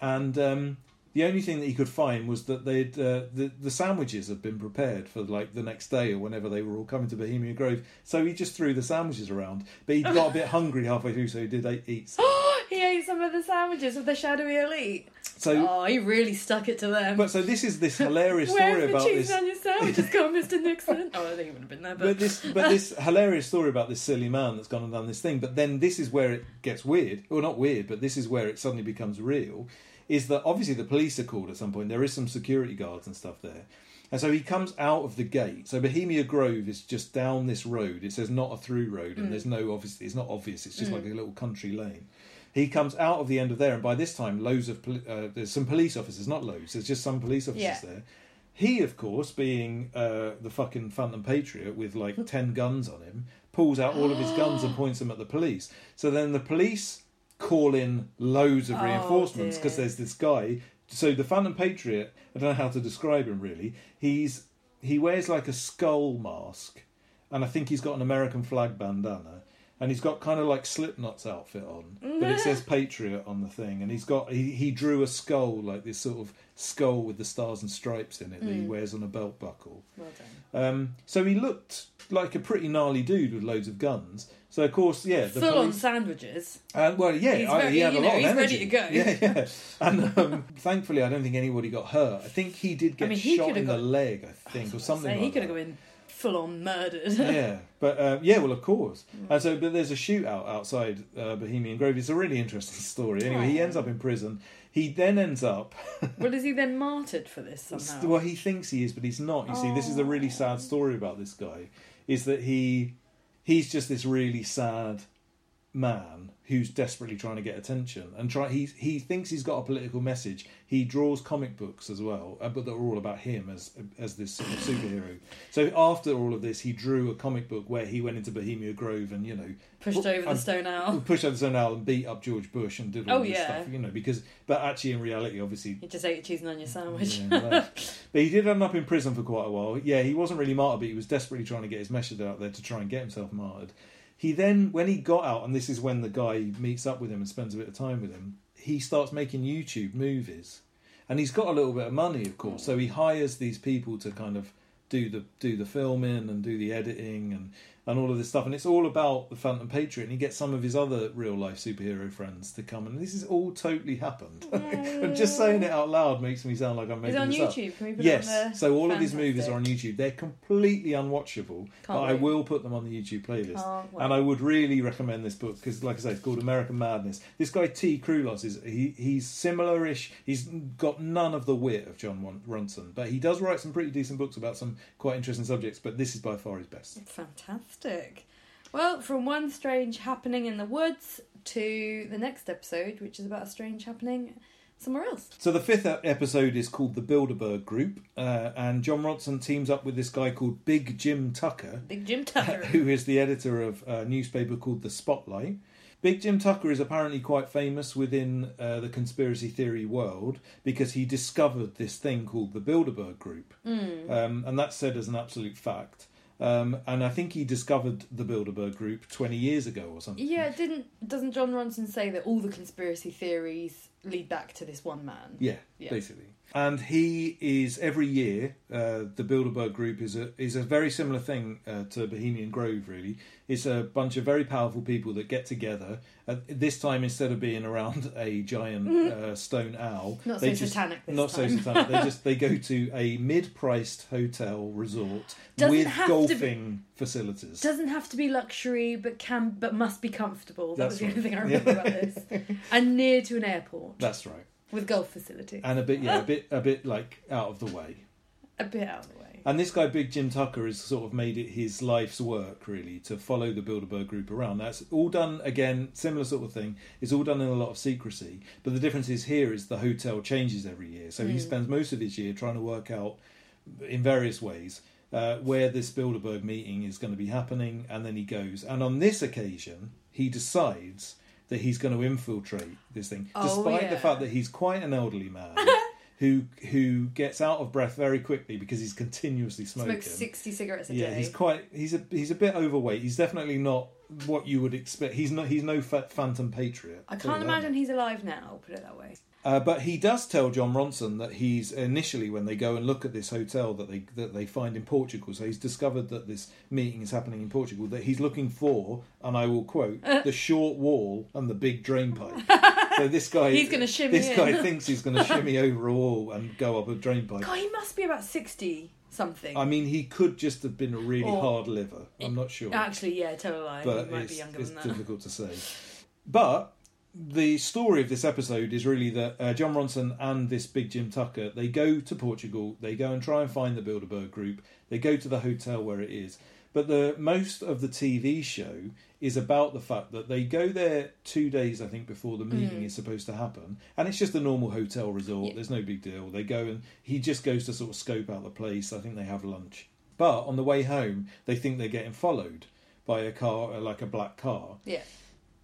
and um, the only thing that he could find was that they'd uh, the the sandwiches had been prepared for like the next day or whenever they were all coming to Bohemian Grove. So he just threw the sandwiches around, but he got a bit hungry halfway through, so he did eat- eat. Some. he ate some of the sandwiches with the shadowy elite. So, Oh, he really stuck it to them. but so this is this hilarious Where's story the about cheese this. on your sandwiches gone, Mr. Nixon? Oh, I think it would have been there, but, But this, but this hilarious story about this silly man that's gone and done this thing. But then this is where it gets weird, or not weird, but this is where it suddenly becomes real. Is that obviously the police are called at some point? There is some security guards and stuff there, and so he comes out of the gate. So Bohemia Grove is just down this road. It says not a through road, and there's no obviously it's not obvious. It's just like a little country lane. He comes out of the end of there, and by this time, loads of poli- uh, there's some police officers, not loads. There's just some police officers Yeah. there. He, of course, being uh, the fucking Phantom Patriot with like 10 guns on him, pulls out all of his guns and points them at the police. So then the police call in loads of Oh, reinforcements because there's this guy. So the Phantom Patriot, I don't know how to describe him really. He's he wears like a skull mask, and I think he's got an American flag bandana. and he's got kind of like Slipknot's outfit on, but it says Patriot on the thing, and he's got he, he drew a skull like this sort of skull with the stars and stripes in it that he wears on a belt buckle. Well done. Um, so he looked like a pretty gnarly dude with loads of guns. So of course, yeah, the Full on police. sandwiches. Uh, well, yeah, He's I- very- he had a you know, lot of he's ready energy. to go. Yeah, yeah. And um, thankfully, I don't think anybody got hurt. I think he did get mean, he shot could've in the got- leg, I think, or something. So he like could have that. been full on murdered. yeah, but uh, yeah, well, of course. Mm. And so, but there's a shootout outside uh, Bohemian Grove. It's a really interesting story. Anyway, he ends up in prison. He then ends up. well, is he then martyred for this somehow? Well, he thinks he is, but he's not. You see, this is a really Oh. sad story about this guy. Is that he he's just this really sad man who's desperately trying to get attention and try he he thinks he's got a political message he draws comic books as well uh, but they're all about him as as this sort of superhero so after all of this he drew a comic book where he went into bohemia grove and you know Pushed over the stone owl. pushed over the stone owl and beat up george bush and did all Oh, this yeah. stuff you know because but actually in reality obviously He just ate a cheese and onion sandwich. yeah, but he did end up in prison for quite a while. Yeah, he wasn't really martyred, but he was desperately trying to get his message out there to try and get himself martyred. He then, when he got out, and this is when the guy meets up with him and spends a bit of time with him, he starts making YouTube movies, and he's got a little bit of money, of course. So he hires these people to kind of do the do the filming and do the editing and and all of this stuff. And it's all about the Phantom Patriot. And he gets some of his other real life superhero friends to come. And this has all totally happened. and just saying it out loud makes me sound like I'm Is making it on this up. YouTube? Can we put Yes, it on there? so all of his movies are on YouTube. They're completely unwatchable, but I will put them on the YouTube playlist. And I would really recommend this book because, like I say, it's called American Madness. This guy Tea Krulos is he, he's similar-ish. He's got none of the wit of Jon Ronson, but he does write some pretty decent books about some quite interesting subjects. But this is by far his best. Fantastic. Well, from one strange happening in the woods to the next episode, which is about a strange happening somewhere else. So the fifth episode is called the Bilderberg Group, uh, and Jon Ronson teams up with this guy called Big Jim Tucker, Big Jim Tucker. who is the editor of a newspaper called The Spotlight. Big Jim Tucker is apparently quite famous within uh, the conspiracy theory world because he discovered this thing called the Bilderberg Group, um, and that's said as an absolute fact. Um, and I think he discovered the Bilderberg Group 20 years ago or something. yeah, didn't doesn't Jon Ronson say that all the conspiracy theories lead back to this one man? Yeah, Yeah. basically. And he is every year. Uh, the Bilderberg Group is a is a very similar thing uh, to Bohemian Grove. Really, it's a bunch of very powerful people that get together. Uh, this time, instead of being around a giant uh, stone owl, Not so just, satanic this not time. so satanic. They just they go to a mid-priced hotel resort Doesn't with to be- golfing facilities. Doesn't have to be luxury, but can but must be comfortable. That was That's the only thing I remember about this. And near to an airport That's right. With golf facility. And a bit, yeah, a bit, a bit like out of the way. A bit out of the way. And this guy, Big Jim Tucker, has sort of made it his life's work, really, to follow the Bilderberg group around. That's all done, again, similar sort of thing. It's all done in a lot of secrecy. But the difference is here is the hotel changes every year. So he spends most of his year trying to work out, in various ways, uh, where this Bilderberg meeting is going to be happening. And then he goes. And on this occasion, he decides that he's going to infiltrate this thing, Oh, despite the fact that he's quite an elderly man. Who who gets out of breath very quickly because he's continuously smoking. Smokes sixty cigarettes a Yeah, day. he's quite. He's a he's a bit overweight. He's definitely not what you would expect. He's not. He's no phantom patriot. I can't imagine he's alive now. Put it that way. Uh, but he does tell Jon Ronson that he's initially when they go and look at this hotel that they that they find in Portugal. So he's discovered that this meeting is happening in Portugal. That he's looking for, and I will quote, the short wall and the big drain pipe. so this guy, He's gonna shimmy This guy thinks he's going to shimmy over a wall and go up a drain pipe. God, he must be about sixty something. I mean, he could just have been a really Or- hard liver. I'm not sure. Actually, yeah, tell a lie. but he might it's, be younger it's than that. difficult to say. But the story of this episode is really that uh, Jon Ronson and this big Jim Tucker they go to Portugal. They go and try and find the Bilderberg group. They go to the hotel where it is. But the most of the TV show is about the fact that they go there two days, I think, before the meeting is supposed to happen, and it's just a normal hotel resort. Mm. Yeah. There's no big deal. They go and he just goes to sort of scope out the place. I think they have lunch, but on the way home, they think they're getting followed by a car, uh, like a black car. Yeah.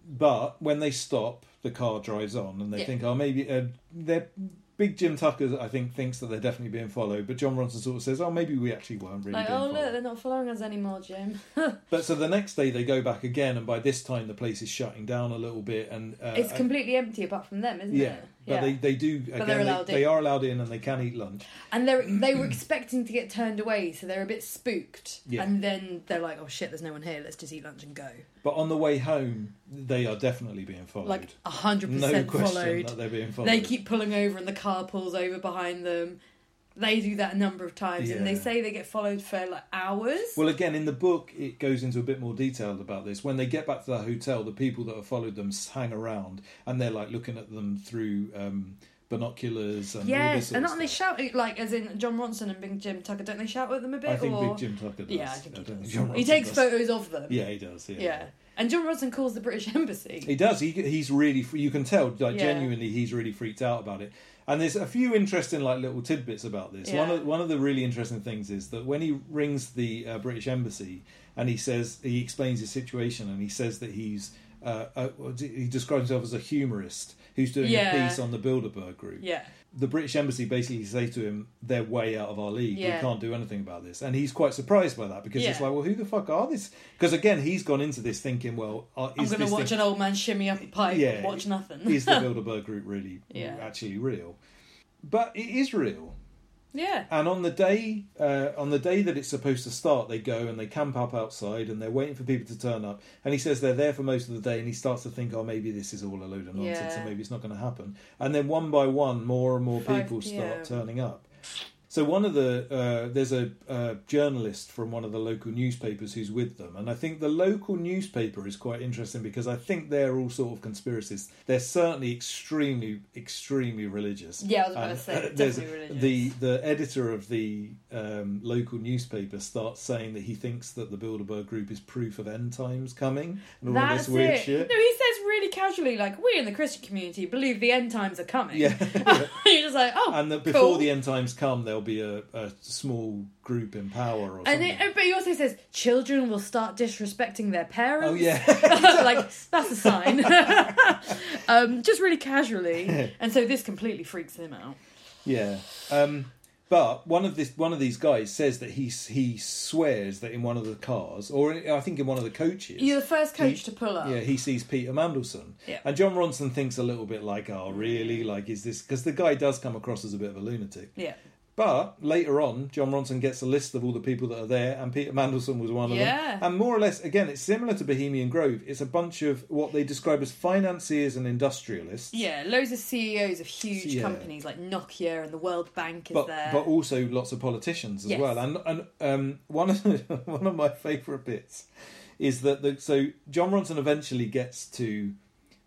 But when they stop, the car drives on, and they Yeah. think, oh, maybe uh, they're Big Jim Tucker, I think, thinks that they're definitely being followed, but Jon Ronson sort of says, "Oh, maybe we actually weren't really Like, oh followed." look, they're not following us anymore, Jim. But so the next day they go back again, and by this time the place is shutting down a little bit, and uh, it's completely empty apart from them, isn't yeah. it? But they, they do again. they, they are allowed in, and they can eat lunch. And they they were expecting to get turned away, so they're a bit spooked. Yeah. And then they're like, "Oh shit, there's no one here. Let's just eat lunch and go." But on the way home, they are definitely being followed. Like a hundred no percent followed. they're being followed. They keep pulling over, and the car pulls over behind them. They do that a number of times, and they say they get followed for like hours. Well, again, in the book, it goes into a bit more detail about this. When they get back to the hotel, the people that have followed them hang around, and they're like looking at them through um, binoculars and all this yes, sort and aren't they shouting like as in Jon Ronson and Big Jim Tucker? Don't they shout at them a bit? I think or... Big Jim Tucker does. Yeah, I think he does. John he takes does. photos of them. Yeah, he does. Yeah, yeah. And Jon Ronson calls the British Embassy. He does. He he's really. You can tell, like Yeah. genuinely, he's really freaked out about it. And there's a few interesting, like little tidbits about this. One of one of the really interesting things is that when he rings the uh, British embassy and he says he explains his situation and he says that he's uh, uh, he describes himself as a humorist who's doing Yeah. a piece on the Bilderberg group. Yeah. The British embassy basically say to him, "They're way out of our league. Yeah. We can't do anything about this." And he's quite surprised by that because it's like, "Well, who the fuck are this?" Because again, he's gone into this thinking, "Well, uh, I'm going to watch thing- an old man shimmy up a pipe Yeah. watch nothing. is the Bilderberg group really Yeah. actually real? But it is real. Yeah. And on the day, uh, on the day that it's supposed to start, they go and they camp up outside and they're waiting for people to turn up. And he says they're there for most of the day, and he starts to think, oh, maybe this is all a load of nonsense, Yeah. and maybe it's not going to happen. And then one by one, more and more 5 people start PM. turning up. So one of the uh, there's a uh, journalist from one of the local newspapers who's with them, and I think the local newspaper is quite interesting because I think they're all sort of conspiracists. They're certainly extremely, extremely religious. Yeah, I was about to say, uh, there's- religious. The the editor of the um, local newspaper starts saying that he thinks that the Bilderberg Group is proof of end times coming and all That's this weird it. shit. No, he says really casually, like, we in the Christian community believe the end times are coming. Yeah. You're just like, oh, and that before cool. the end times come, there'll be a, a small group in power or And something. it, but he also says children will start disrespecting their parents. oh yeah. like that's a sign. um, just really casually, and so this completely freaks him out. Yeah. Um, but one of this one of these guys says that he he swears that in one of the cars, or I think in one of the coaches, You're the first coach he- to pull up. Yeah, he sees Peter Mandelson, Yeah. and Jon Ronson thinks a little bit like, "Oh, really? Like, is this?" Because the guy does come across as a bit of a lunatic. Yeah. But later on, Jon Ronson gets a list of all the people that are there, and Peter Mandelson was one of Yeah. them. And more or less, again, it's similar to Bohemian Grove. It's a bunch of what they describe as financiers and industrialists. Yeah, loads of CEOs of huge Yeah. companies like Nokia and the World Bank is but there. but also lots of politicians as Yes. well. And and um, one of the, one of my favourite bits is that the, so Jon Ronson eventually gets to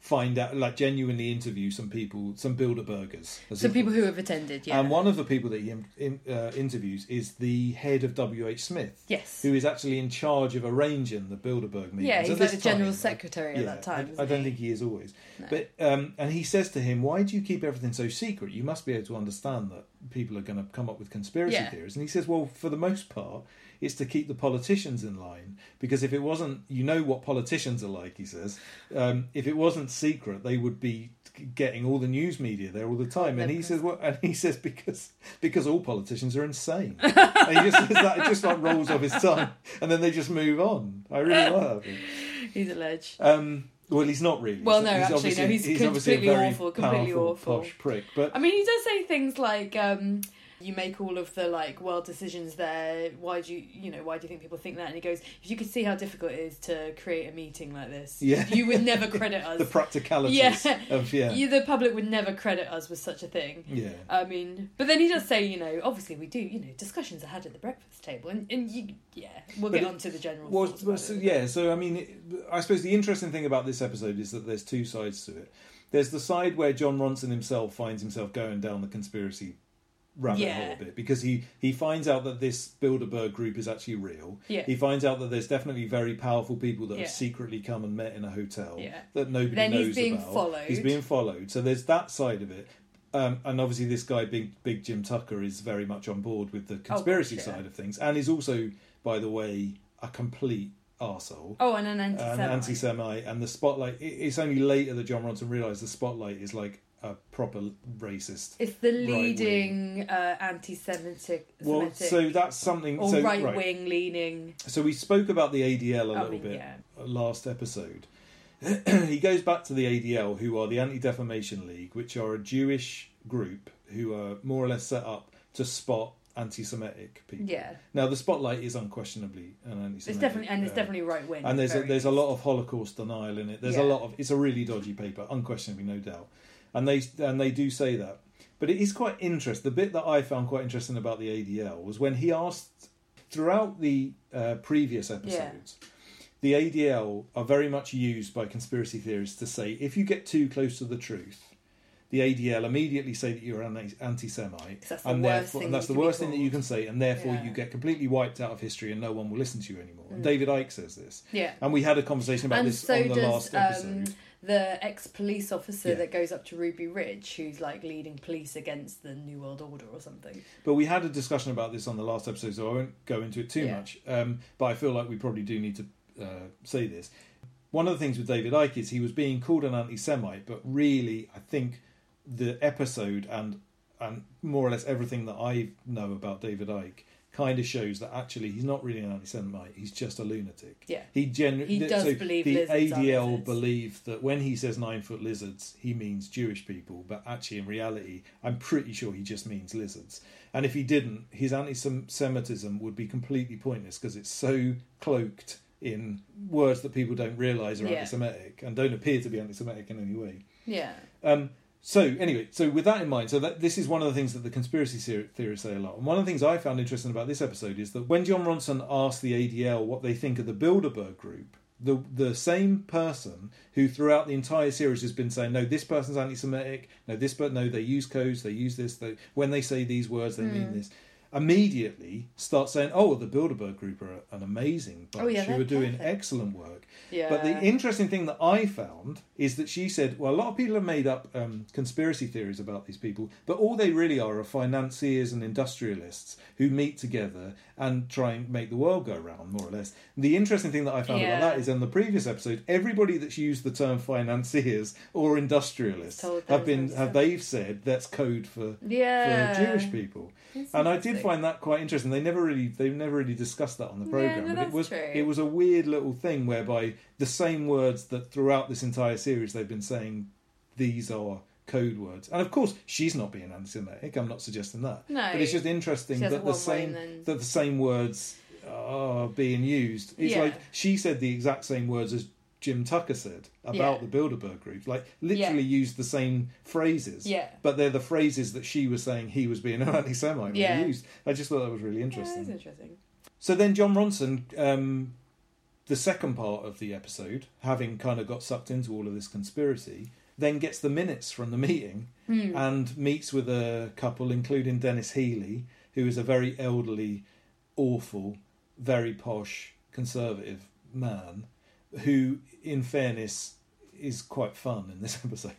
find out, like, genuinely interview some people, some Bilderbergers, Some people who have attended, yeah. And one of the people that he in, uh, interviews is the head of WH Smith. Yes. Who is actually in charge of arranging the Bilderberg meetings. Yeah, he's like the general time. secretary at that time, I, I don't he? think he is always. But um, and he says to him, "Why do you keep everything so secret? You must be able to understand that people are going to come up with conspiracy Yeah. theories." And he says, "Well, for the most part, it's to keep the politicians in line because if it wasn't, you know what politicians are like." He says, um, "If it wasn't secret, they would be." Getting all the news media there all the time, and he says, "Well," and he says because because all politicians are insane. and he just says that it just like rolls off his tongue, and then they just move on. I really love that. He's a ledge. Um, well, he's not really. Well, no, he's actually, no, he's obviously a completely very awful, completely powerful, awful. posh prick. But I mean, he does say things like, um, "You make all of the like world decisions there. Why do you, you know, why do you think people think that?" And he goes, "If you could see how difficult it is to create a meeting like this, Yeah. you would never credit us. the practicalities yeah, of yeah, You, the public would never credit us with such a thing." yeah. I mean, but then he does say, you know, obviously we do, you know, discussions are had at the breakfast table, and, and you, yeah, we'll But get it- on to the general. Well, well, so, yeah. So I mean, it, I suppose the interesting thing about this episode is that there's two sides to it. There's the side where Jon Ronson himself finds himself going down the conspiracy rabbit Yeah. hole a bit because he he finds out that this Bilderberg group is actually real. Yeah. He finds out that there's definitely very powerful people that Yeah. have secretly come and met in a hotel Yeah. that nobody Then he's knows being about. followed. He's being followed. So there's that side of it. Um, and obviously, this guy, Big Big Jim Tucker, is very much on board with the conspiracy gosh, yeah. side of things, and is also, by the way, a complete arsehole Oh, and an an anti-Semite. anti-Semite, and the spotlight. it- It's only later that Jon Ronson realised the spotlight is like a proper racist. It's the leading uh, anti-Semitic, Well, Semitic so that's something. or so, right wing leaning. So we spoke about the ADL a I little mean, bit yeah. last episode. he goes back to the ADL, who are the Anti Defamation League, which are a Jewish group who are more or less set up to spot anti-Semitic people. Yeah, Now the spotlight is unquestionably an anti-Semitic. it's definitely and it's uh, definitely right wing. and there's a, there's a lot of Holocaust denial in it. There's a lot of it's a really dodgy paper, unquestionably, no doubt. And they and they do say that, but it is quite interesting. The bit that I found quite interesting about the ADL was when he asked throughout the uh, previous episodes. The ADL are very much used by conspiracy theorists to say if you get too close to the truth, the ADL immediately say that you're an anti-Semite, 'Cause that's the and therefore and that's the worst thing that you can say, and therefore Yeah. you get completely wiped out of history, and no one will listen to you anymore. Mm. And David Icke says this. yeah. And we had a conversation about and this so on the does last episode. um, the ex police officer Yeah. that goes up to Ruby Ridge, who's like leading police against the New World Order or something. but we had a discussion about this on the last episode, so I won't go into it too Yeah. much. Um, but I feel like we probably do need to uh, say this. One of the things with David Icke is he was being called an anti-Semite, but really, I think the episode and and more or less everything that I know about David Icke kind of shows that actually he's not really an anti-Semite. He's just a lunatic. Yeah. He genuinely He does so believe the ADL believe that when he says nine foot lizards, he means Jewish people, but actually in reality, I'm pretty sure he just means lizards. And if he didn't, his anti-Semitism would be completely pointless because it's so cloaked in words that people don't realise are Yeah. anti-Semitic and don't appear to be anti-Semitic in any way. Yeah. Um, so anyway, so with that in mind, so that this is one of the things that the conspiracy theor- theorists say a lot. And one of the things I found interesting about this episode is that when Jon Ronson asked the ADL what they think of the Bilderberg group, the the same person who throughout the entire series has been saying, no, this person's anti-Semitic, no, this but no, they use codes, they use this, they, when they say these words, they Hmm. mean this. Immediately start saying, oh, the Bilderberg group are an amazing bunch Oh, yeah, who doing perfect. excellent work. Yeah. But the interesting thing that I found is that she said, well, a lot of people have made up um, conspiracy theories about these people, but all they really are are financiers and industrialists who meet together and try and make the world go round, more or less. The interesting thing that I found Yeah. about that is in the previous episode, everybody that's used the term financiers or industrialists have been have they've said that's code for Yeah. for Jewish people. And I did interesting. find that quite interesting. They never really they've never really discussed that on the Yeah, program, no, but it was true. it was a weird little thing whereby the same words that throughout this entire series they've been saying these are code words. And of course, she's not being anti-Semitic. I'm not suggesting that. No. but it's just interesting that the same then- that the same words are being used. It's Yeah. like she said the exact same words as Jim Tucker said about Yeah. the Bilderberg group. Like literally used the same phrases. Yeah. But they're the phrases that she was saying he was being an anti-Semite Yeah. used. I just thought that was really Yeah, interesting. that's interesting. So then Jon Ronson, um, the second part of the episode, having kind of got sucked into all of this conspiracy, then gets the minutes from the meeting Hmm. and meets with a couple, including Denis Healey, who is a very elderly, awful, very posh, conservative man, who, in fairness, is quite fun in this episode.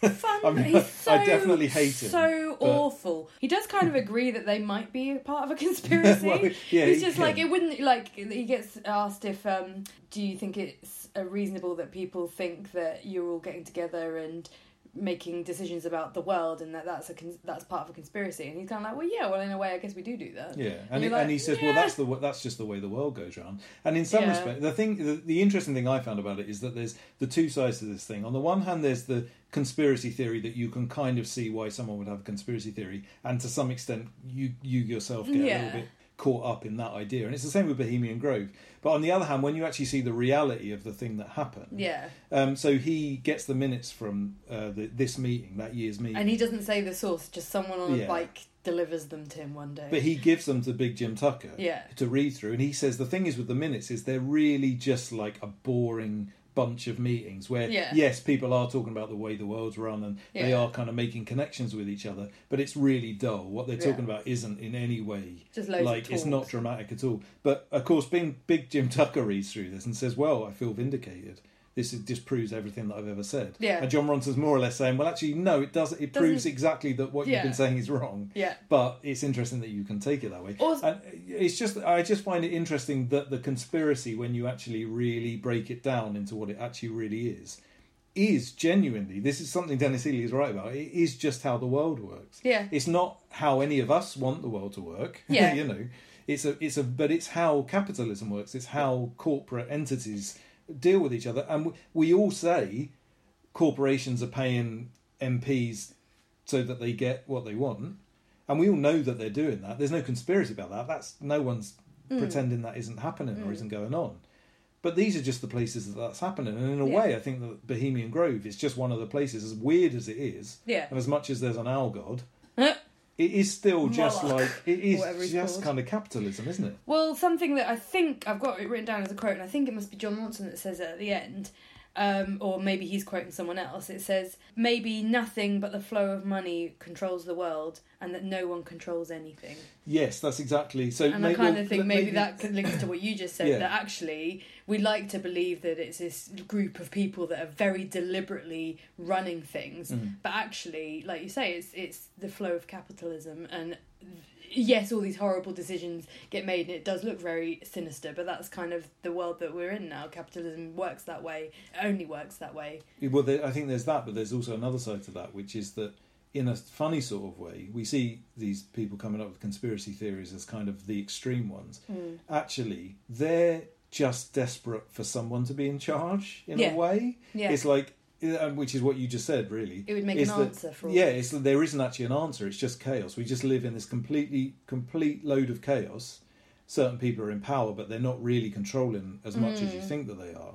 Fun. I mean, He's so, I definitely hate him, So but- awful. He does kind of agree that they might be part of a conspiracy. Well, yeah, He's he just like it wouldn't like he gets asked if um do you think it's reasonable that people think that you're all getting together and making decisions about the world and that that's a that's part of a conspiracy and he's kind of like well yeah well in a way I guess we do do that Yeah, and, he, like, and he says, "Well, that's the that's just the way the world goes round." And in some Yeah. respect, the thing, the, the interesting thing I found about it is that there's the two sides to this thing. On the one hand, there's the conspiracy theory that you can kind of see why someone would have a conspiracy theory, and to some extent, you you yourself get a little bit caught up in that idea. And it's the same with Bohemian Grove. But on the other hand, when you actually see the reality of the thing that happened, yeah Um, so he gets the minutes from uh, the, this meeting, that year's meeting. and he doesn't say the source just someone on Yeah. a bike delivers them to him one day But he gives them to Big Jim Tucker Yeah. to read through, and he says the thing is with the minutes is they're really just like a boring bunch of meetings where Yeah. yes people are talking about the way the world's run and they are kind of making connections with each other but it's really dull. What they're Yeah. talking about isn't in any way Just loads of like it's not dramatic at all. But of course being big jim tucker reads through this and says well i feel vindicated this is, just proves everything that I've ever said. Yeah. And Jon Ronson's more or less saying, well, actually, no, it doesn't. It proves Doesn't- exactly that what you've been saying is wrong yeah but it's interesting that you can take it that way. Also- and it's just I just find it interesting that the conspiracy, when you actually really break it down into what it actually really is, is genuinely this is something Denis Healey is right about. It is just how the world works. Yeah. it's not how any of us want the world to work. Yeah. you know, it's a it's a but it's how capitalism works. It's how corporate entities deal with each other, and we, we all say corporations are paying MPs so that they get what they want, and we all know that they're doing that. There's no conspiracy about that. That's no one's Mm. pretending that isn't happening or isn't going on. But these are just the places that that's happening, and in a Yeah. way, I think that Bohemian Grove is just one of the places. As weird as it is, Yeah. and as much as there's an owl god? It is still just Moloch, like it is just called. kind of capitalism, isn't it? Well, something that I think I've got it written down as a quote, and I think it must be John Watson that says it at the end, um, or maybe he's quoting someone else. It says, "Maybe nothing but the flow of money controls the world, and that no one controls anything." Yes, that's exactly. So And I kind of think maybe- maybe that could links to what you just said. Yeah. That actually we like to believe that it's this group of people that are very deliberately running things, Mm. but actually, like you say, it's it's the flow of capitalism and. Yes, all these horrible decisions get made, and it does look very sinister. But that's kind of the world that we're in now. Capitalism works that way, only works that way. Well, there, I think there's that, but there's also another side to that, which is that in a funny sort of way, we see these people coming up with conspiracy theories as kind of the extreme ones. Hmm. Actually, they're just desperate for someone to be in charge in Yeah. a way. Yeah. It's like, which is what you just said, really. It would make is an that- answer for all Yeah, it's there isn't actually an answer. It's just chaos. We just live in this completely, complete load of chaos. Certain people are in power, but they're not really controlling as much as you Mm. think that they are.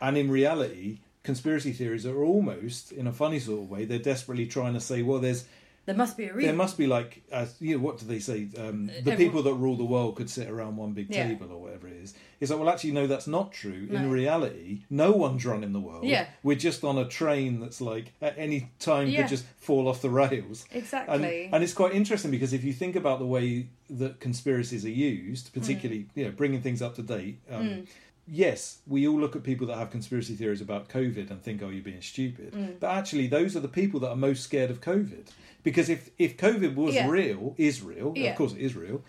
And in reality, conspiracy theories are almost, in a funny sort of way, they're desperately trying to say, well, there's There must be a reason. there must be like, uh, you know, what do they say? Um, the everyone- people that rule the world could sit around one big Yeah. table or whatever it is. It's like, well, actually, no, that's not true. In reality, no one's running the world. Yeah. We're just on a train that's like at any time Yeah. could just fall off the rails. And, exactly. and it's quite interesting because if you think about the way that conspiracies are used, particularly you know bringing things up to date. Um, Mm. Yes, we all look at people that have conspiracy theories about COVID and think, "Oh, you're being stupid." Mm. But actually, those are the people that are most scared of COVID because if if COVID was Yeah. real, is real, Yeah. of course it is real.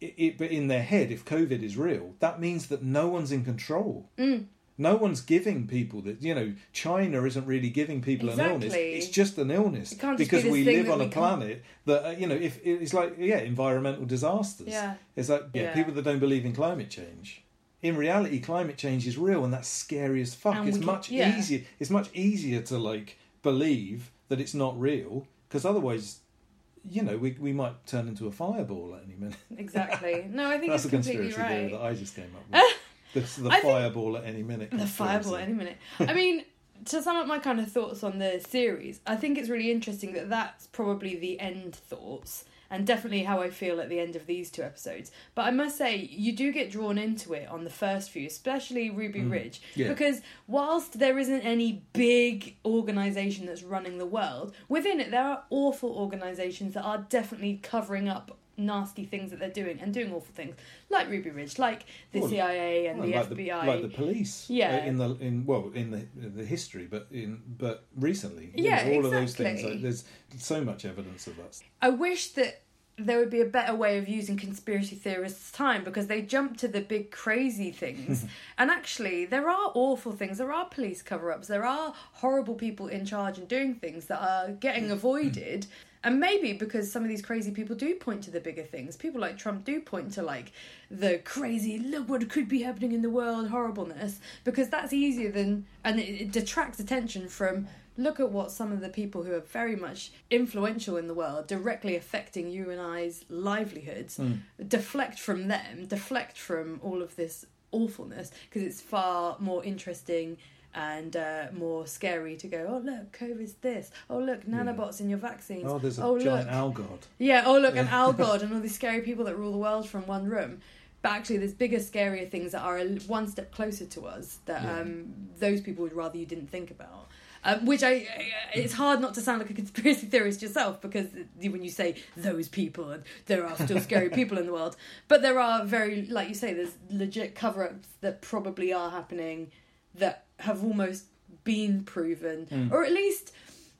It, it, but in their head, if COVID is real, that means that no one's in control. Mm. No one's giving people that. You know, China isn't really giving people an illness. It's just an illness It can't just be because this we live on we a planet that uh, you know. If it's like yeah, environmental disasters. Yeah. It's like yeah, Yeah. people that don't believe in climate change. In reality, climate change is real, and that's scary as fuck. And it's can- much yeah. easier. It's much easier to like believe that it's not real because otherwise, you know, we we might turn into a fireball at any minute. Exactly. No, I think That's a it's completely conspiracy theory that I just came up with. the the I fireball at any minute. The fireball conspiracy. any minute. I mean, to sum up my kind of thoughts on the series, I think it's really interesting that that's probably the end thoughts and definitely how I feel at the end of these two episodes. But I must say, you do get drawn into it on the first few, especially Ruby Ridge, Mm. Yeah. because whilst there isn't any big organisation that's running the world, within it there are awful organisations that are definitely covering up nasty things that they're doing and doing awful things, like Ruby Ridge, like the Well, CIA and Well, the like FBI. the, like the police, Yeah. uh, in the in well in the the history, but in but recently, Yeah, know, all of those things. Like, there's so much evidence of that. I wish that there would be a better way of using conspiracy theorists' time because they jump to the big crazy things. and actually, there are awful things. There are police cover ups. There are horrible people in charge and doing things that are getting avoided. And maybe because some of these crazy people do point to the bigger things. People like Trump do point to like the crazy, look what could be happening in the world, horribleness. Because that's easier than, and it, it detracts attention from look at what some of the people who are very much influential in the world, directly affecting you and I's livelihoods, hmm. deflect from them, deflect from all of this awfulness, because it's far more interesting and uh, more scary to go, oh, look, COVID's this. Oh, look, nanobots in your vaccines. Oh, there's a oh, giant look. owl god. Yeah, oh look, an owl god and all these scary people that rule the world from one room. But actually, there's bigger, scarier things that are one step closer to us that Yeah. um, those people would rather you didn't think about. Um, which I, it's hard not to sound like a conspiracy theorist yourself because when you say those people and there are still scary people in the world, but there are very, like you say, there's legit cover-ups that probably are happening that have almost been proven, or at least,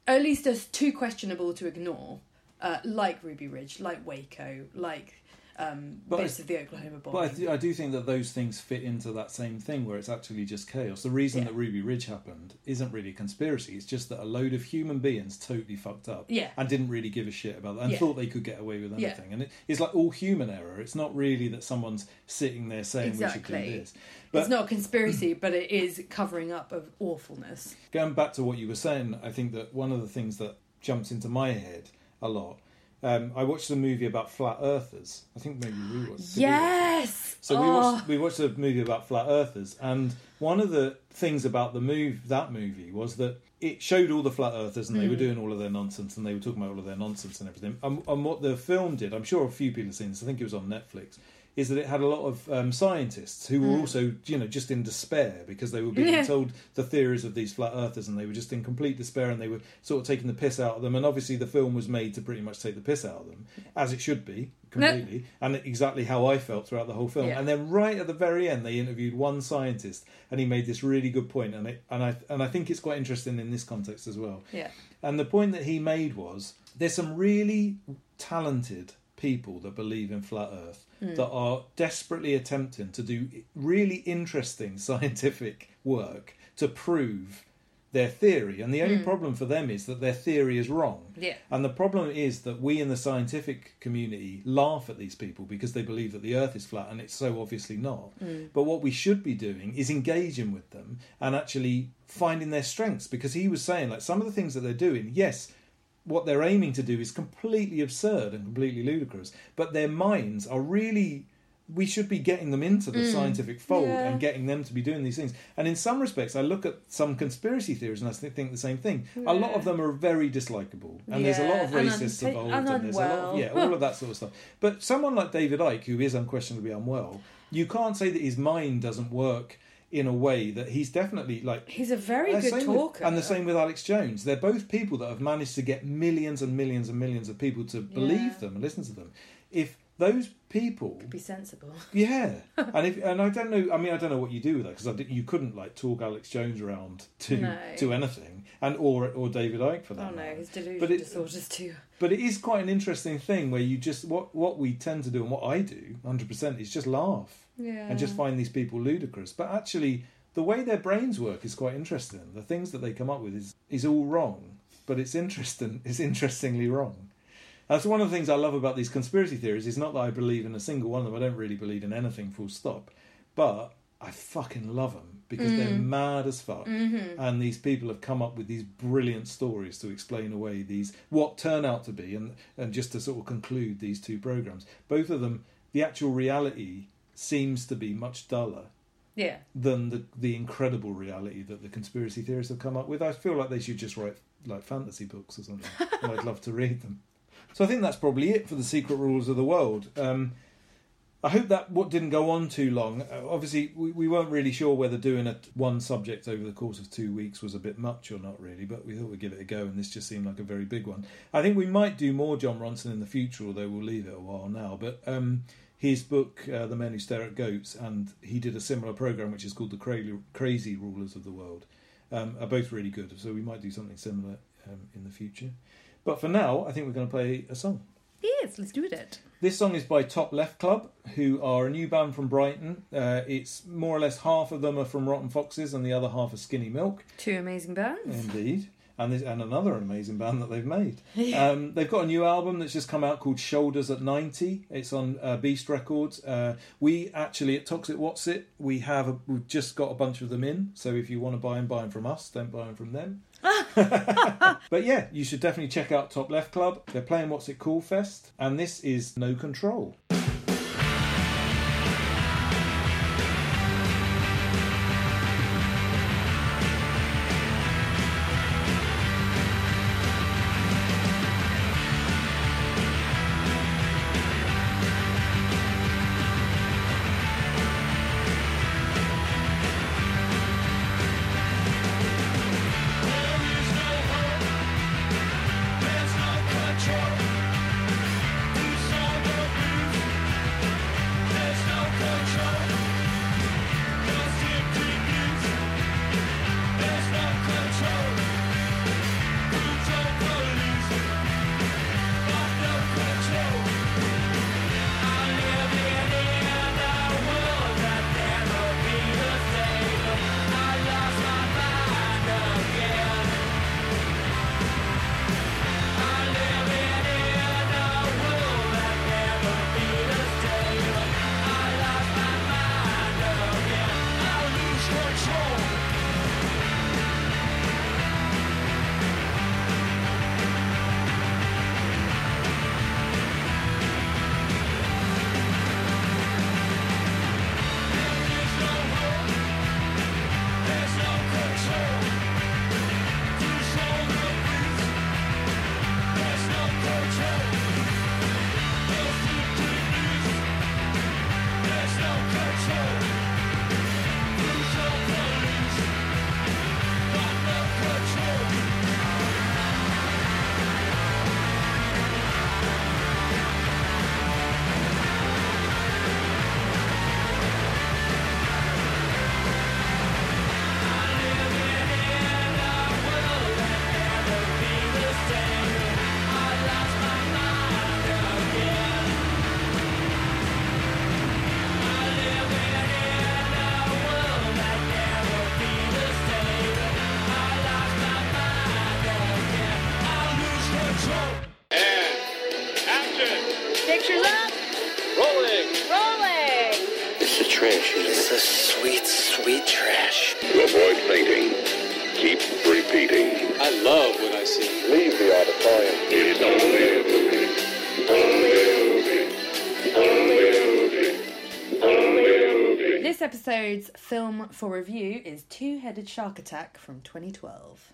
at least are too questionable to ignore uh, like Ruby Ridge, like Waco, like um, But bits I- of the Oklahoma bombing. But I, th- I do think that those things fit into that same thing where it's actually just chaos. The reason Yeah. that Ruby Ridge happened isn't really a conspiracy. It's just that a load of human beings totally fucked up Yeah. and didn't really give a shit about that and Yeah. thought they could get away with Yeah. anything. And it, it's like all human error. It's not really that someone's sitting there saying we should do this. It's not a conspiracy, but it is covering up of awfulness. going back to what you were saying, I think that one of the things that jumps into my head a lot. Um, I watched a movie about flat earthers. I think maybe we watched. did we watch it? Yes. So we Oh. watched we watched a movie about flat earthers, and one of the things about the move that movie was that it showed all the flat earthers, and they Hmm. were doing all of their nonsense, and they were talking about all of their nonsense and everything. And, and what the film did, I'm sure a few people have seen this. I think it was on Netflix. Is that it had a lot of um, scientists who were also, you know, just in despair because they were being. Yeah. told the theories of these flat earthers, and they were just in complete despair, and they were sort of taking the piss out of them. And obviously, the film was made to pretty much take the piss out of them, as it should be, completely, and exactly how I felt throughout the whole film. Yeah. And then right at the very end, they interviewed one scientist, and he made this really good point, and it, and I and I think it's quite interesting in this context as well. Yeah. And the point that he made was there's some really talented people that believe in flat Earth that are desperately attempting to do really interesting scientific work to prove their theory. And the only hmm. problem for them is that their theory is wrong. Yeah. And the problem is that we in the scientific community laugh at these people because they believe that the earth is flat and it's so obviously not. Hmm. But what we should be doing is engaging with them and actually finding their strengths because he was saying like some of the things that they're doing, yes, what they're aiming to do is completely absurd and completely ludicrous, but their minds are really we should be getting them into the scientific fold Yeah. and getting them to be doing these things. And in some respects, I look at some conspiracy theories and I think the same thing. A lot of them are very dislikable, and there's a lot of Yeah, racists unpa- involved, and and there's a lot of, yeah, all of that sort of stuff. But someone like David Icke, who is unquestionably unwell, you can't say that his mind doesn't work in a way that he's definitely like He's a very good same with- talker. and the same with Alex Jones. They're both people that have managed to get millions and millions and millions of people to believe Yeah. them and listen to them. If those people, Be sensible. yeah, and if and I don't know, I mean, I don't know what you do with that because you couldn't like talk Alex Jones around to No. to anything, and or or David Icke for that. Oh no, matter. his delusion But it- disorders too. But it is quite an interesting thing where you just what what we tend to do and what I do, hundred percent, is just laugh Yeah. and just find these people ludicrous. But actually, the way their brains work is quite interesting. The things that they come up with is is all wrong, but it's interesting. It's interestingly wrong. That's one of the things I love about these conspiracy theories. Is not that I believe in a single one of them. I don't really believe in anything. Full stop. But I fucking love them because they're mm. mad as fuck, mm-hmm. and these people have come up with these brilliant stories to explain away these what turn out to be, and and just to sort of conclude these two programs. Both of them, the actual reality seems to be much duller Yeah. than the the incredible reality that the conspiracy theorists have come up with. I feel like they should just write like fantasy books or something. I'd love to read them. So I think that's probably it for the secret rules of the world. Um, I hope that what didn't go on too long. Uh, obviously, we, we weren't really sure whether doing a one subject over the course of two weeks was a bit much or not really, but we thought we'd give it a go, and this just seemed like a very big one. I think we might do more Jon Ronson in the future, although we'll leave it a while now. But um, his book, uh, The Men Who Stare at Goats, and he did a similar program which is called The Cra- Crazy Rulers of the World, um, are both really good. So we might do something similar um, in the future. But for now, I think we're going to play a song. Yes, let's do it. This song is by Top Left Club, who are a new band from Brighton. Uh, it's more or less half of them are from Rotten Foxes and the other half are Skinny Milk. Two amazing bands. Indeed. And, there's, and another amazing band that they've made. Um, they've got a new album that's just come out called Shoulders at 90. It's on uh, Beast Records. Uh, we actually, at Toxic What's It, we have a, we've just got a bunch of them in. So if you want to buy them, buy them from us. Don't buy them from them. but yeah, you should definitely check out Top Left Club. They're playing What's It Cool Fest. And this is No Control. Episode's film for review is Two Headed Shark Attack from 2012.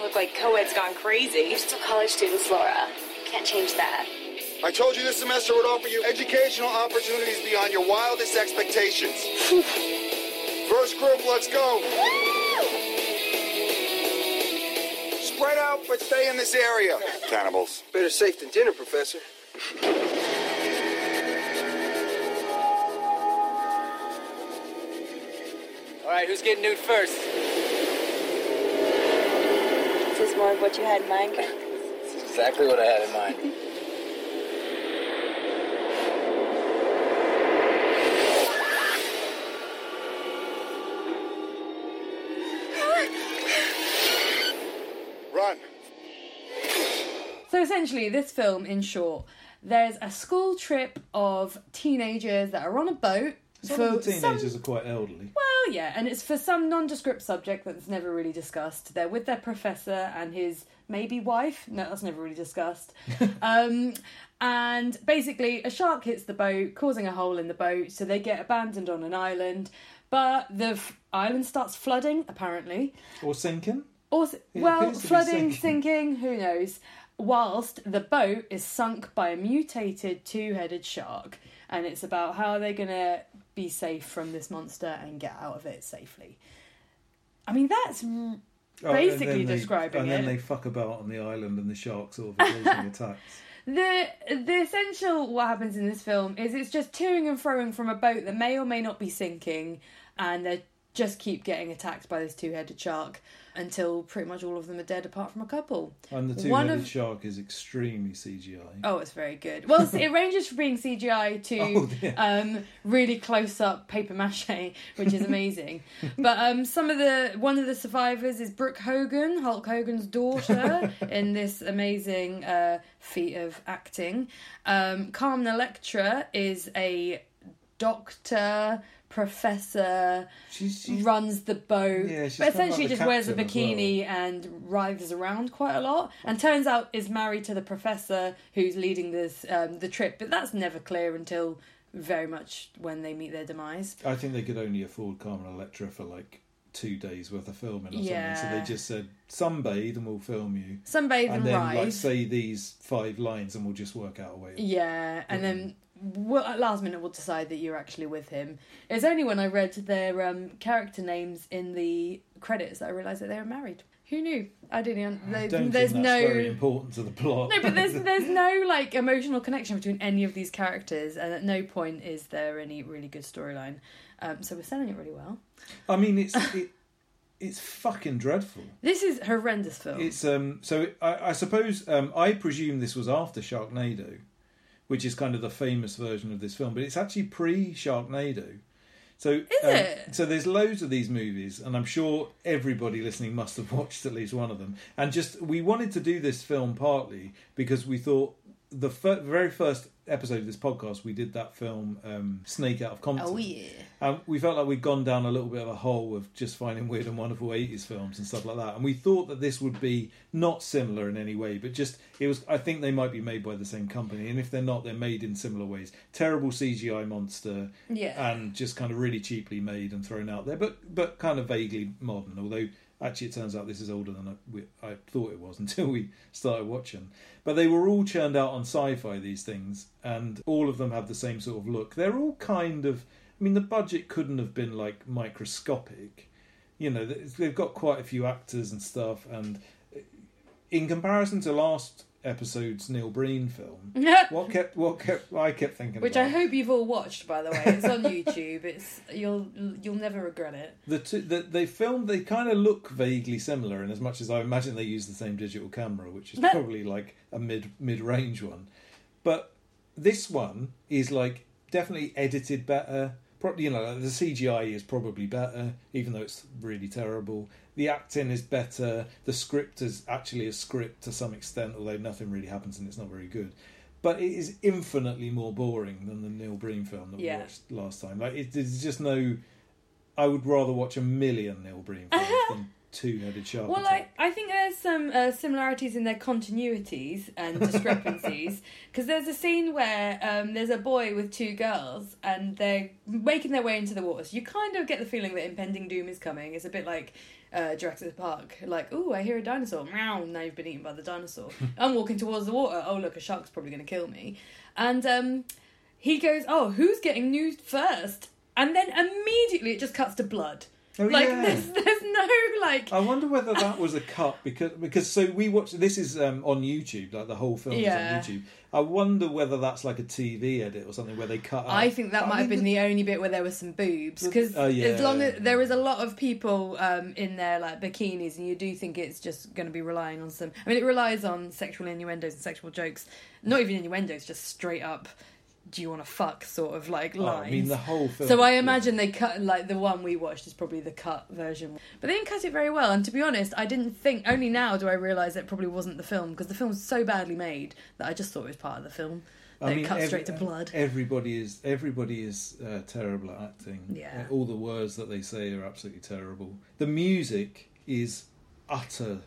Look like co-ed's gone crazy. You're still college students, Laura. Can't change that. I told you this semester would offer you educational opportunities beyond your wildest expectations. First group, let's go. Spread out, but stay in this area. Cannibals. Better safe than dinner, Professor. right, who's getting nude first? This Is this more of what you had in mind? This exactly what I had in mind. Run. So essentially, this film, in short, there's a school trip of teenagers that are on a boat. Some for of the teenagers some- are quite elderly. Well, yeah, and it's for some nondescript subject that's never really discussed. They're with their professor and his maybe wife. No, that's never really discussed. um, and basically, a shark hits the boat, causing a hole in the boat, so they get abandoned on an island. But the f- island starts flooding, apparently. Or sinking. It well, appears to be flooding, sinking. sinking, who knows? Whilst the boat is sunk by a mutated two headed shark. And it's about how are they're going to be safe from this monster and get out of it safely. I mean, that's r- Oh, basically they- describing And it. And then they fuck about on the island and the sharks all the attacks. The the essential what happens in this film is it's just toing and froing from a boat that may or may not be sinking, and they just keep getting attacked by this two headed shark until pretty much all of them are dead apart from a couple. And the two-headed of- shark is extremely CGI. Oh, it's very good. Well, it ranges from being CGI to Oh, um, really close up paper mache, which is amazing. but um, some of the one of the survivors is Brooke Hogan, Hulk Hogan's daughter, in this amazing uh, feat of acting. Um, Carmen Electra is a doctor. Professor She's, she's runs the boat, Yeah, she's but like essentially the just wears a as well. bikini and writhes around quite a lot and turns out is married to the professor who's leading this um, the trip but that's never clear until very much when they meet their demise I think they could only afford Carmen Electra for like two days worth of filming or Yeah. something. So they just said, sunbathe and we'll film you. sunbathe and and, then ride like say these five lines and we'll just work out a way. yeah and then we'll, at last minute we'll decide that you're actually with him it's only when i read their um, character names in the credits that i realised that they were married who knew i didn't I they, don't there's no very important to the plot. No, but there's there's no like emotional connection between any of these characters, and at no point is there any really good storyline. Um, so we're selling it really well. I mean, it's it, it's fucking dreadful. This is horrendous film. It's um. So I, I suppose um. I presume this was after Sharknado, which is kind of the famous version of this film, but it's actually pre Sharknado. So is um, it? So there's loads of these movies, and I'm sure everybody listening must have watched at least one of them. And just we wanted to do this film partly because we thought the fir- very first episode of this podcast we did that film um, Snake Out of Compton. oh yeah. Um, we felt like we'd gone down a little bit of a hole of just finding weird and wonderful 80s films and stuff like that. And we thought that this would be not similar in any way, but just, it was, I think they might be made by the same company. And if they're not, they're made in similar ways. Terrible CGI monster. Yeah. And just kind of really cheaply made and thrown out there, but, but kind of vaguely modern. Although, actually, it turns out this is older than I, I thought it was until we started watching. But they were all churned out on sci fi, these things, and all of them have the same sort of look. They're all kind of. I mean, the budget couldn't have been like microscopic. You know, they've got quite a few actors and stuff, and uh, in comparison to last episode's Neil Breen film, what kept what kept I kept thinking, Which about, I hope you've all watched, by the way. It's on YouTube. It's you'll you'll never regret it. the two the, they filmed they kind of look vaguely similar, and as much as I imagine they use the same digital camera, which is probably like a mid mid range one, but this one is like definitely edited better. Probably, You know, the CGI is probably better, even though it's really terrible. The acting is better. The script is actually a script to some extent, although nothing really happens and it's not very good. But it is infinitely more boring than the Neil Breen film that Yeah. we watched last time. Like, it, there's just no I would rather watch a million Neil Breen films than two-headed shark. Well, attack. I, I think there's some uh, similarities in their continuities and discrepancies because there's a scene where um, there's a boy with two girls and they're making their way into the water. So you kind of get the feeling that impending doom is coming. It's a bit like uh, Jurassic Park, like, oh, I hear a dinosaur, meow, now you've been eaten by the dinosaur. I'm walking towards the water. Oh, look, a shark's probably going to kill me. And um, he goes, oh, who's getting nude first? And then immediately it just cuts to blood. Oh, like yeah. there's, there's no like I wonder whether that was a cut because because so we watch this is um, on YouTube like the whole film Yeah. is on YouTube. I wonder whether that's like a TV edit or something where they cut. I think that might have mean, been the only bit where there was some boobs because Oh, yeah. as long as there is a lot of people um, in their like bikinis, and you do think it's just going to be relying on some. I mean, it relies on sexual innuendos and sexual jokes. Not even innuendos, just straight up. Do you want to fuck? Sort of like Oh, lines. I mean the whole film. So I yeah. imagine they cut like the one we watched is probably the cut version, but they didn't cut it very well. And to be honest, I didn't think. Only now do I realise it probably wasn't the film because the film's so badly made that I just thought it was part of the film. I They mean, cut every- straight to blood. Everybody is everybody is uh, terrible at acting. Yeah. All the words that they say are absolutely terrible. The music is utter,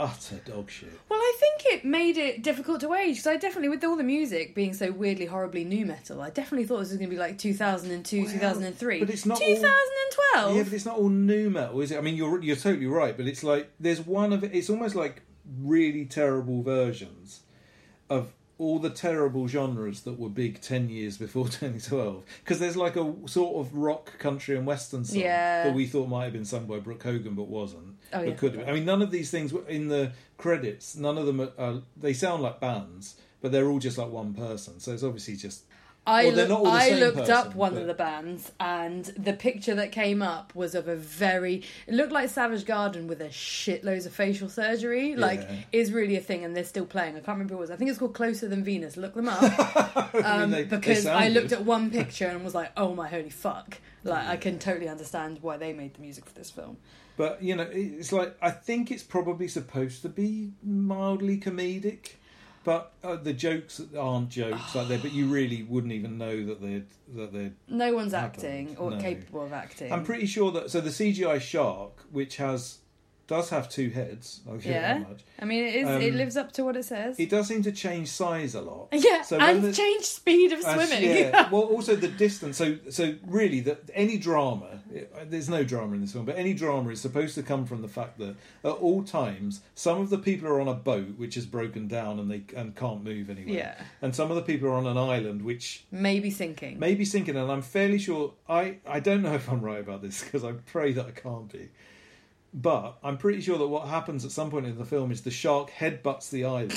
utter dog shit. Well, I think it made it difficult to age because I definitely, with all the music being so weirdly, horribly new metal, I definitely thought this was going to be like 2002, 2003. but it's not all- 2012. Yeah, but it's not all new metal, is it? I mean, you're you're totally right, but it's like there's one of it. It's almost like really terrible versions of all the terrible genres that were big 10 years before 2012 because there's like a sort of rock country and western song Yeah. that we thought might have been sung by Brooke Hogan but wasn't Oh, but yeah. could have been. I mean none of these things were in the credits none of them are, are they sound like bands but they're all just like one person so it's obviously just I, Or look- not all the I looked up one but- of the bands, and the picture that came up was of a very. It looked like Savage Garden with a shitloads of facial surgery. Like, Yeah. is really a thing, and they're still playing. I can't remember what it was. I think it's called Closer Than Venus. Look them up. I um, mean, they- they because sound I looked at one picture and was like, oh my holy fuck. Like, I can totally understand why they made the music for this film. But you know, it's like I think it's probably supposed to be mildly comedic, but uh, the jokes aren't jokes like that. But you really wouldn't even know that they that they. No one's happened. acting or No. capable of acting. I'm pretty sure that so the CGI shark, which has does have two heads. I'll give it Yeah. that much. I mean, it is. it Um, lives up to what it says. It does seem to change size a lot. yeah, So and the- change speed of swimming. yeah. well, also the distance. So, so really, that any drama, it- there's no drama in this film, but any drama is supposed to come from the fact that at all times, some of the people are on a boat which is broken down and they and can't move anywhere. Yeah. And some of the people are on an island which Maybe sinking. may be sinking. And I'm fairly sure I I don't know if I'm right about this because I pray that I can't be. But I'm pretty sure that what happens at some point in the film is the shark headbutts the island,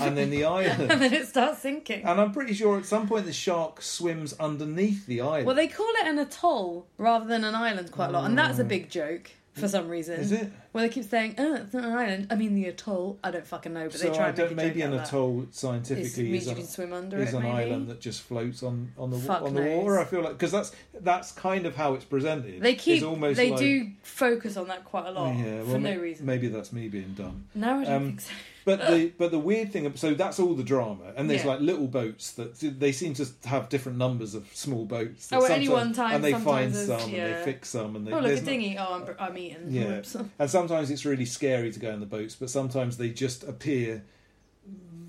and then the island and then it starts sinking. and I'm pretty sure at some point the shark swims underneath the island. Well, they call it an atoll rather than an island quite a lot, and that's a oh. big joke for some reason. Is it? Well, they keep saying, "Oh, it's not an island." I mean, the atoll. I don't fucking know, but so they try I and don't, make a maybe joke an out of atoll scientifically means is, you can swim under is it, an maybe? island that just floats on on the Fuck on the knows. water. I feel like because that's that's kind of how it's presented. They keep. Almost They like, do focus on that quite a lot yeah, for no ma- reason. Maybe that's me being dumb. No, I don't Um, think so. But the but the weird thing, so that's all the drama, and there's Yeah. like little boats that they seem to have different numbers of small boats. that Oh, at any sometimes- one time, and they find there's- some and yeah. they fix some, and they, Oh, look, there's a no- dinghy. Oh, I'm, I'm eating. Yeah, Whoops. and sometimes it's really scary to go in the boats, but sometimes they just appear.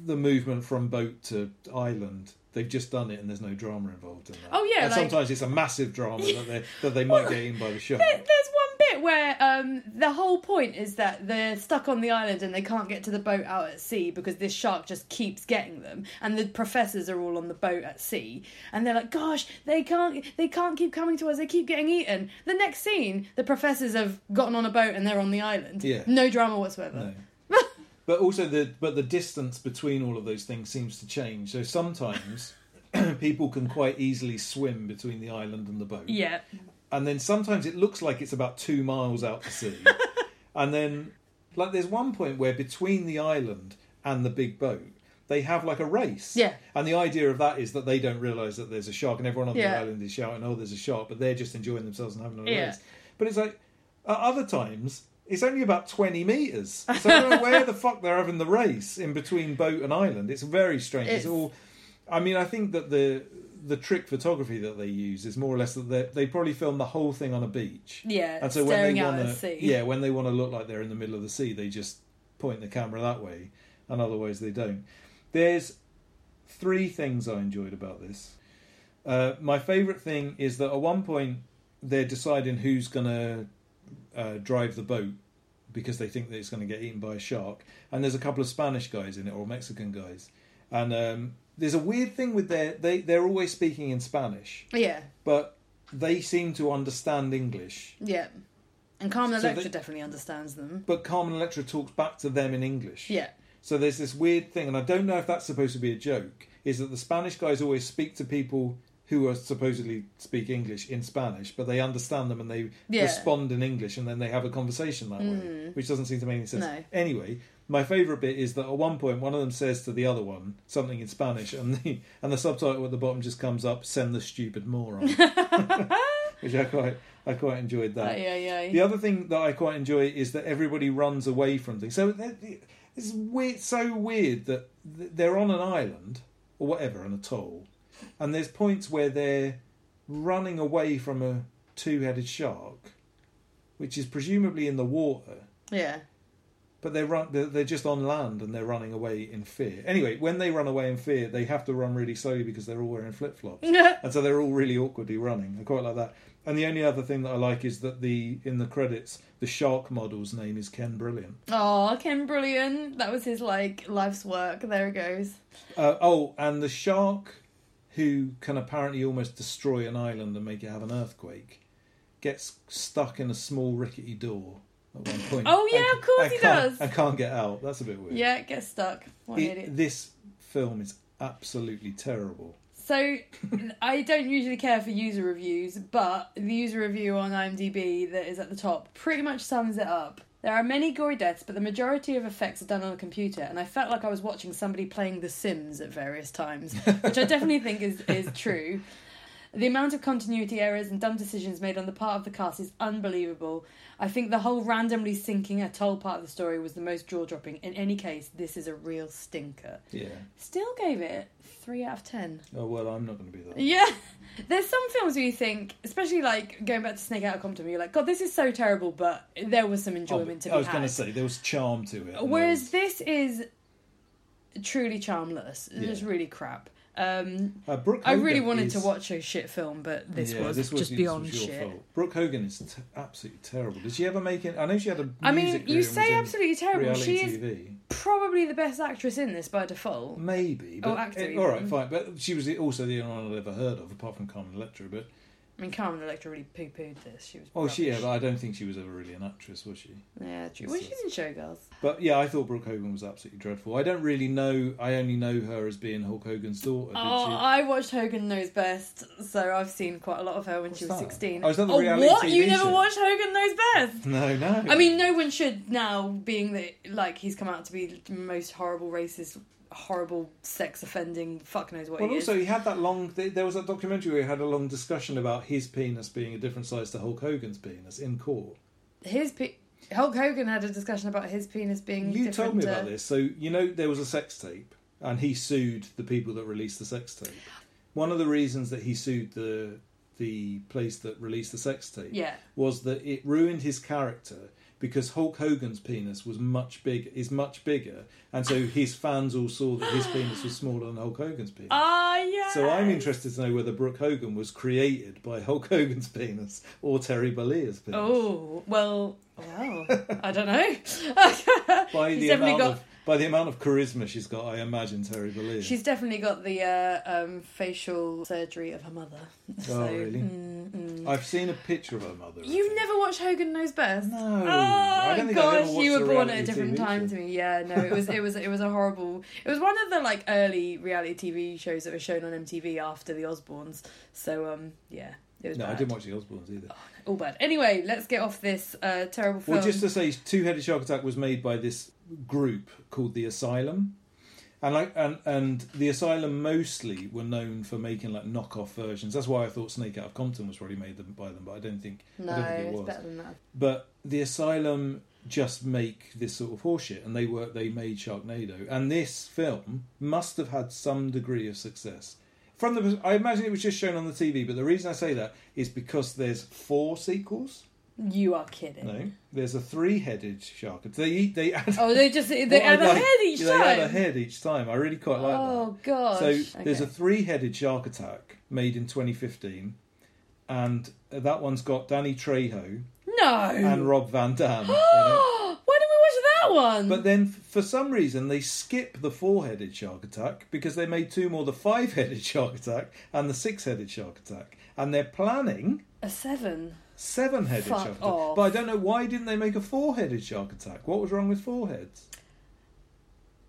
The movement from boat to island, they've just done it, and there's no drama involved in that. Oh, yeah, and like- sometimes it's a massive drama that they that they might get in by the. There- There's bit where um, the whole point is that they're stuck on the island and they can't get to the boat out at sea because this shark just keeps getting them, and the professors are all on the boat at sea, and they're like, "Gosh, they can't, they can't keep coming to us. They keep getting eaten." The next scene, the professors have gotten on a boat and they're on the island. Yeah. no drama whatsoever. No. but also the but the distance between all of those things seems to change. So sometimes people can quite easily swim between the island and the boat. Yeah, and then sometimes it looks like it's about two miles out to sea. and then, like, there's one point where between the island and the big boat, they have like a race. Yeah. And the idea of that is that they don't realise that there's a shark, and everyone on Yeah. the island is shouting, "Oh, there's a shark!" But they're just enjoying themselves and having a Yeah. race. But it's like at other times. It's only about 20 metres. So I don't know where the fuck they're having the race in between boat and island. It's very strange. It's, It's- all. I mean, I think that the the trick photography that they use is more or less that they they probably film the whole thing on a beach. Yeah, and so when they want sea. yeah, when they want to look like they're in the middle of the sea, they just point the camera that way, and otherwise they don't. There's three things I enjoyed about this. Uh, my favourite thing is that at one point they're deciding who's going to uh, drive the boat because they think that it's going to get eaten by a shark, and there's a couple of Spanish guys in it or Mexican guys, and um, there's a weird thing with their they they're always speaking in Spanish, Yeah, but they seem to understand English. yeah. And Carmen So Electra they- definitely understands them. But Carmen Electra talks back to them in English. Yeah. So there's this weird thing, and I don't know if that's supposed to be a joke. Is that the Spanish guys always speak to people who are supposedly speak English in Spanish, but they understand them and they Yeah. respond in English, and then they have a conversation that way, Mm. which doesn't seem to make any sense. No. Anyway, my favourite bit is that at one point one of them says to the other one something in Spanish, and the and the subtitle at the bottom just comes up: "Send the stupid moron," which I quite I quite enjoyed that. Aye, aye, aye. The other thing that I quite enjoy is that everybody runs away from things. So it's weird, so weird that they're on an island or whatever, an atoll, and there's points where they're running away from a two-headed shark, which is presumably in the water. Yeah. But they're run. They're, they're just on land and they're running away in fear. Anyway, when they run away in fear, they have to run really slowly because they're all wearing flip flops, and so they're all really awkwardly running. I quite like that. And the only other thing that I like is that the in the credits, the shark model's name is Ken Brilliant. Oh, Ken Brilliant. That was his like life's work. There it goes. Uh, oh, and the shark who can apparently almost destroy an island and make it have an earthquake gets stuck in a small rickety door at one point. Oh, yeah, of course and he does. I can't get out. That's a bit weird. Yeah, it gets stuck. What It- idiot. this film is absolutely terrible. So, I don't usually care for user reviews, but the user review on IMDb that is at the top pretty much sums it up. There are many gory deaths, but the majority of effects are done on a computer, and I felt like I was watching somebody playing The Sims at various times, which I definitely think is, is true. The amount of continuity errors and dumb decisions made on the part of the cast is unbelievable. I think the whole randomly sinking atoll part of the story was the most jaw dropping. In any case, this is a real stinker. Yeah. Still gave it 3 out of 10. Oh well, I'm not going to be that. Yeah. There's some films where you think, especially like going back to Snake Out of Compton, where you're like, God, this is so terrible, but there was some oh, enjoyment to be Oh, I was going to say there was charm to it. Whereas this is truly charmless. It's Yeah. really crap. Um, Uh, I really wanted is- to watch a shit film, but this Yeah, was this just beyond was shit. fault. Brooke Hogan is t- absolutely terrible. Did she ever make it? I know she had a. I mean, you say absolutely terrible. She is TV. probably the best actress in this by default. Maybe. But, Oh, actor eh, all right, fine. But she was also the only one I'd ever heard of, apart from Carmen Electra. But I mean, Carmen Electra really poo pooed this. She was. oh, she. Yeah, but I don't think she was ever really an actress, was she? Yeah, true. Well, she's in Showgirls. But yeah, I thought Brooke Hogan was absolutely dreadful. I don't really know. I only know her as being Hulk Hogan's daughter. Oh, she? I watched Hogan Knows Best, so I've seen quite a lot of her when she was that? 16. Oh, is that the oh, reality what? TV You never show? watched Hogan Knows Best? No, no. I mean, no one should now, being that, like, he's come out to be the most horrible racist, horrible sex offending, fuck knows what Well, he is. also he had that long. There was that documentary where he had a long discussion about his penis being a different size to Hulk Hogan's penis in court. His pe- Hulk Hogan had a discussion about his penis being You different told me to- about this. So you know there was a sex tape, and he sued the people that released the sex tape. One of the reasons that he sued the the place that released the sex tape Yeah. was that it ruined his character because Hulk Hogan's penis was much big is much bigger, and so his fans all saw that his penis was smaller than Hulk Hogan's penis. Ah, yeah. So I'm interested to know whether Brooke Hogan was created by Hulk Hogan's penis or Terry Bollea's penis. Oh, well, well, I don't know. by He's the amount got- of by the amount of charisma she's got, I imagine Terry Bollea's. She's definitely got the uh, um, facial surgery of her mother. Oh, So, really? mm, mm. I've seen a picture of her mother. You've never watched Hogan Knows Best? No, Oh I don't think I've ever gosh, you were born at a different TV time show. to me. Yeah, no, it was it was it was a horrible. It was one of the like early reality TV shows that were shown on MTV after the Osbournes. So um, yeah, it was No, bad. I didn't watch the Osbournes either. All bad. Anyway, let's get off this uh, terrible film. Well, just to say, Two Headed Shark Attack was made by this group called the Asylum, and like and and the Asylum mostly were known for making like knockoff versions. That's why I thought Snake Out of Compton was probably made by them, but I don't think no, I don't think it it's was. better than that. But the Asylum just make this sort of horseshit, and they were they made Sharknado, and this film must have had some degree of success. From the, I imagine it was just shown on the TV, but the reason I say that is because there's four sequels. You are kidding. No, there's a three-headed shark. They eat. They add. Oh, they just they add a like- head each They time. add a head each time. I really quite like that. Oh gosh. So there's a three-headed shark attack made in 2015, and that one's got Danny Trejo no. and Rob Van Dam. in it. Why didn't we watch that one? But then, f- for some reason, they skip the four-headed shark attack because they made two more: the five-headed shark attack and the six-headed shark attack, and they're planning a seven. seven-headed Fuck shark attack. off. But I don't know why didn't they make a four-headed shark attack? What was wrong with four heads?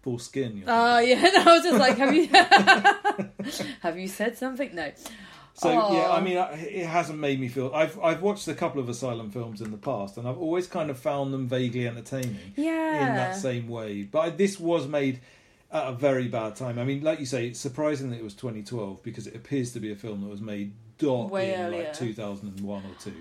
Full skin. Oh yeah, no, I was just like, have you have you said something? No. So Oh. yeah, I mean, it hasn't made me feel. I've I've watched a couple of asylum films in the past, and I've always kind of found them vaguely entertaining. Yeah. In that same way, but I- this was made at a very bad time. I mean, like you say, it's surprising that it was 2012 because it appears to be a film that was made dot Way in earlier. like 2001 or two.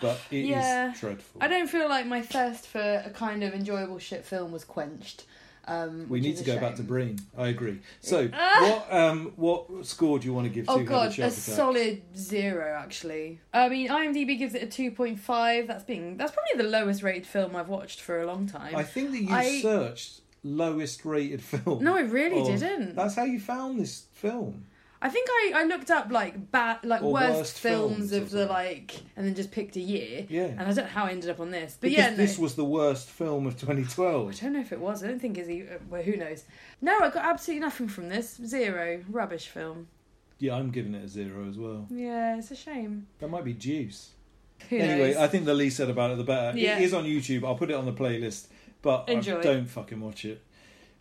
But it is yeah. dreadful. I don't feel like my thirst for a kind of enjoyable shit film was quenched. Um, We need to go back to. Breen. I agree. So, Ah! what um what score do you want to give Oh to god, a solid zero actually. I mean, IMDb gives it a two point five. That's being that's probably the lowest rated film I've watched for a long time. I think that you I- searched lowest rated film. No, I really of- didn't. That's how you found this film. I think I, I looked up like bad like Or worst, worst films, films of the like, and then just picked a year. Yeah. And I don't know how I ended up on this, but Because yeah, no. this was the worst film of 2012. I don't know if it was. I don't think is uh, Well, who knows? No, I got absolutely nothing from this. Zero rubbish film. Yeah, I'm giving it a zero as well. Yeah, it's a shame. That might be juice. Who anyway, knows? I think the least said about it, the better. Yeah. It is on YouTube. I'll put it on the playlist, but Enjoy. I don't fucking watch it.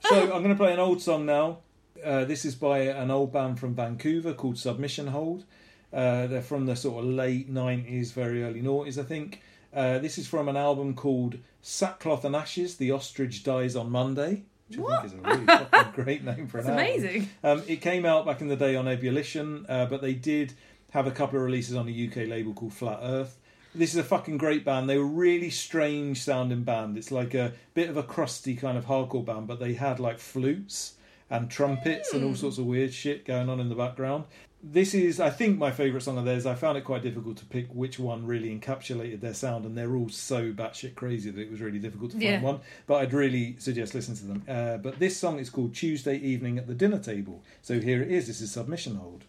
So I'm going to play an old song now. Uh, this is by an old band from Vancouver called Submission Hold. Uh, they're from the sort of late 90s, very early noughties, I think. Uh, this is from an album called Sackcloth and Ashes The Ostrich Dies on Monday. Which I think is a really fucking great name for an That's album. amazing. Um, it came out back in the day on Ebullition, uh, but they did have a couple of releases on a UK label called Flat Earth. This is a fucking great band. They were really strange sounding band. It's like a bit of a crusty kind of hardcore band, but they had like flutes and trumpets and all sorts of weird shit going on in the background. This is, I think, my favourite song of theirs. I found it quite difficult to pick which one really encapsulated their sound, and they're all so batshit crazy that it was really difficult to find Yeah. one. But I'd really suggest listening to them. Uh, but this song is called Tuesday Evening at the Dinner Table. So here it is. This is Submission Hold.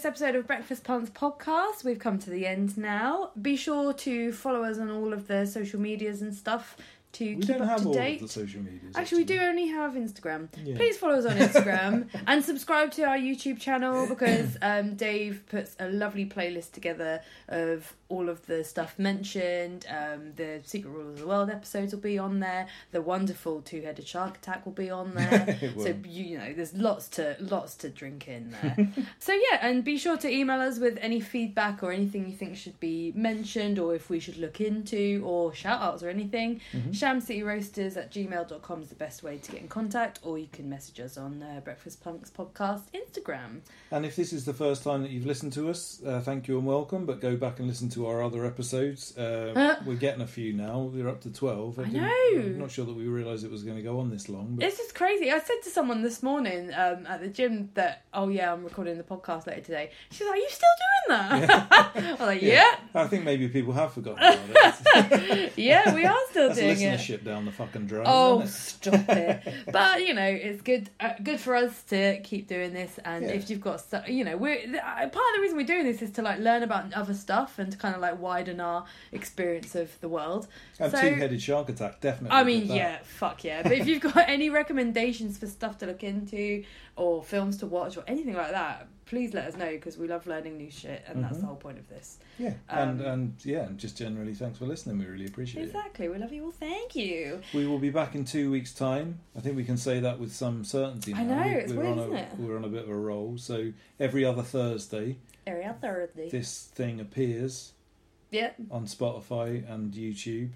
This episode of Breakfast Punks podcast. We've come to the end now. Be sure to follow us on all of the social medias and stuff to We keep don't up have to all date. of the social medias. Actually, we do only have Instagram. Yeah. Please follow us on Instagram and subscribe to our YouTube channel because um, Dave puts a lovely playlist together of all of the stuff mentioned. Um, the Secret Rule of the World episodes will be on there. The wonderful Two Headed Shark Attack will be on there. So will. you know, there's lots to lots to drink in there. so yeah, and be sure to email us with any feedback or anything you think should be mentioned or if we should look into or shout outs or anything. Mhm. Shamcityroasters at gmail.com is the best way to get in contact, or you can message us on uh, Breakfast Punks Podcast Instagram. And if this is the first time that you've listened to us, uh, thank you and welcome. But go back and listen to our other episodes. Uh, we're getting a few now. We're up to twelve. I didn't- know. I'm not sure that we realised it was going to go on this long. But It's just crazy. I said to someone this morning um, at the gym that, oh yeah, I'm recording the podcast later today. She's like, "Are you still doing that?" I was like, "Yeah, I think maybe people have forgotten about it. yeah, we are still That's doing it." Listenership down the fucking drain. Oh, it? stop it! But you know, it's good. Uh, good for us to keep doing this, and Yeah. if you've got, stu- you know, we're uh, part of the reason we're doing this is to like learn about other stuff and to kind of like widen our experience of the world. And so, two-headed shark attack definitely. I mean, yeah, fuck yeah. But if you've got any recommendations for stuff to look into or films to watch or anything like that, please let us know because we love learning new shit, and that's Mhm. the whole point of this. Yeah, Um, and and yeah, and just generally, thanks for listening. We really appreciate it. Exactly. We love you all. Thank you. We will be back in two weeks' time. I think we can say that with some certainty. I know, We- it's we're weird, on a, isn't it? We're on a bit of a roll. So every other Thursday, Area Thursday. this thing appears Yeah. on Spotify and YouTube.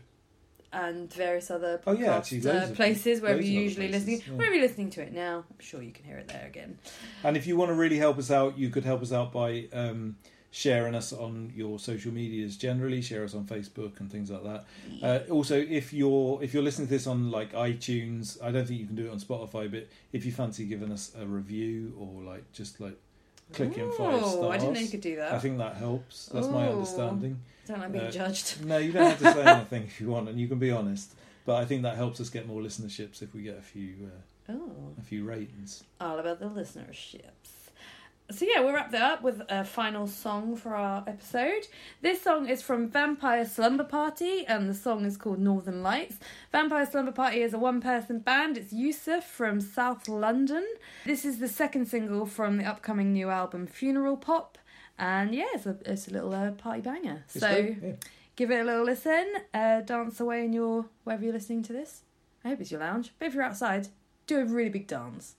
And various other Oh, yeah, actually, uh, places wherever loads of you're usually places, listening. yeah. Wherever you're listening to it now, I'm sure you can hear it there again. And if you want to really help us out, you could help us out by um, sharing us on your social medias generally. Share us on Facebook and things like that. Uh, also, if you're if you're listening to this on like iTunes, I don't think you can do it on Spotify, but if you fancy giving us a review or like just like clicking five stars, I didn't know you could do that. I think that helps. That's my understanding. Don't like being Uh, judged. No, you don't have to say anything if you want, and you can be honest. But I think that helps us get more listenerships if we get a few uh, Oh. a few ratings. All about the listenerships. So yeah, we'll wrap that up with a final song for our episode. This song is from Vampire Slumber Party, and the song is called Northern Lights. Vampire Slumber Party is a one-person band. It's Yusuf from South London. This is the second single from the upcoming new album Funeral Pop, and yeah, it's a, it's a little uh, party banger. It's so yeah. give it a little listen. Uh, dance away in your wherever you're listening to this. I hope it's your lounge, but if you're outside, do a really big dance.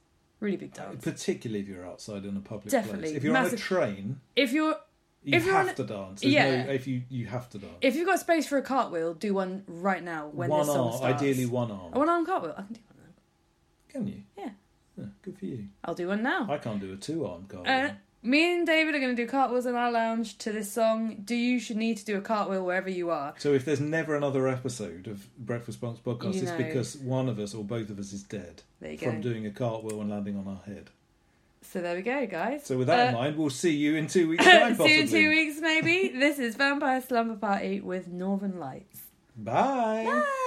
Really big dance. Particularly if you're outside in a public Definitely. place. If you're on a train, If you're you if you're have on to dance. There's yeah. no, if you you have to dance. if you've got space for a cartwheel, do one right now when one this song arm, starts. ideally one arm. A one arm cartwheel. I can do one. Can you? Yeah. Yeah, good for you. I'll do one now. I can't do a two arm cartwheel. Uh, me and David are going to do cartwheels in our lounge to this song. Do you should need to do a cartwheel wherever you are? so if there's never another episode of Breakfast Punks podcast, You it's know. because one of us or both of us is dead There you from go. doing a cartwheel and landing on our head. So there we go, guys. So with that in Uh, mind, we'll see you in two weeks' time. See you in Possibly. two weeks, maybe. this is Vampire Slumber Party with Northern Lights. Bye. Bye.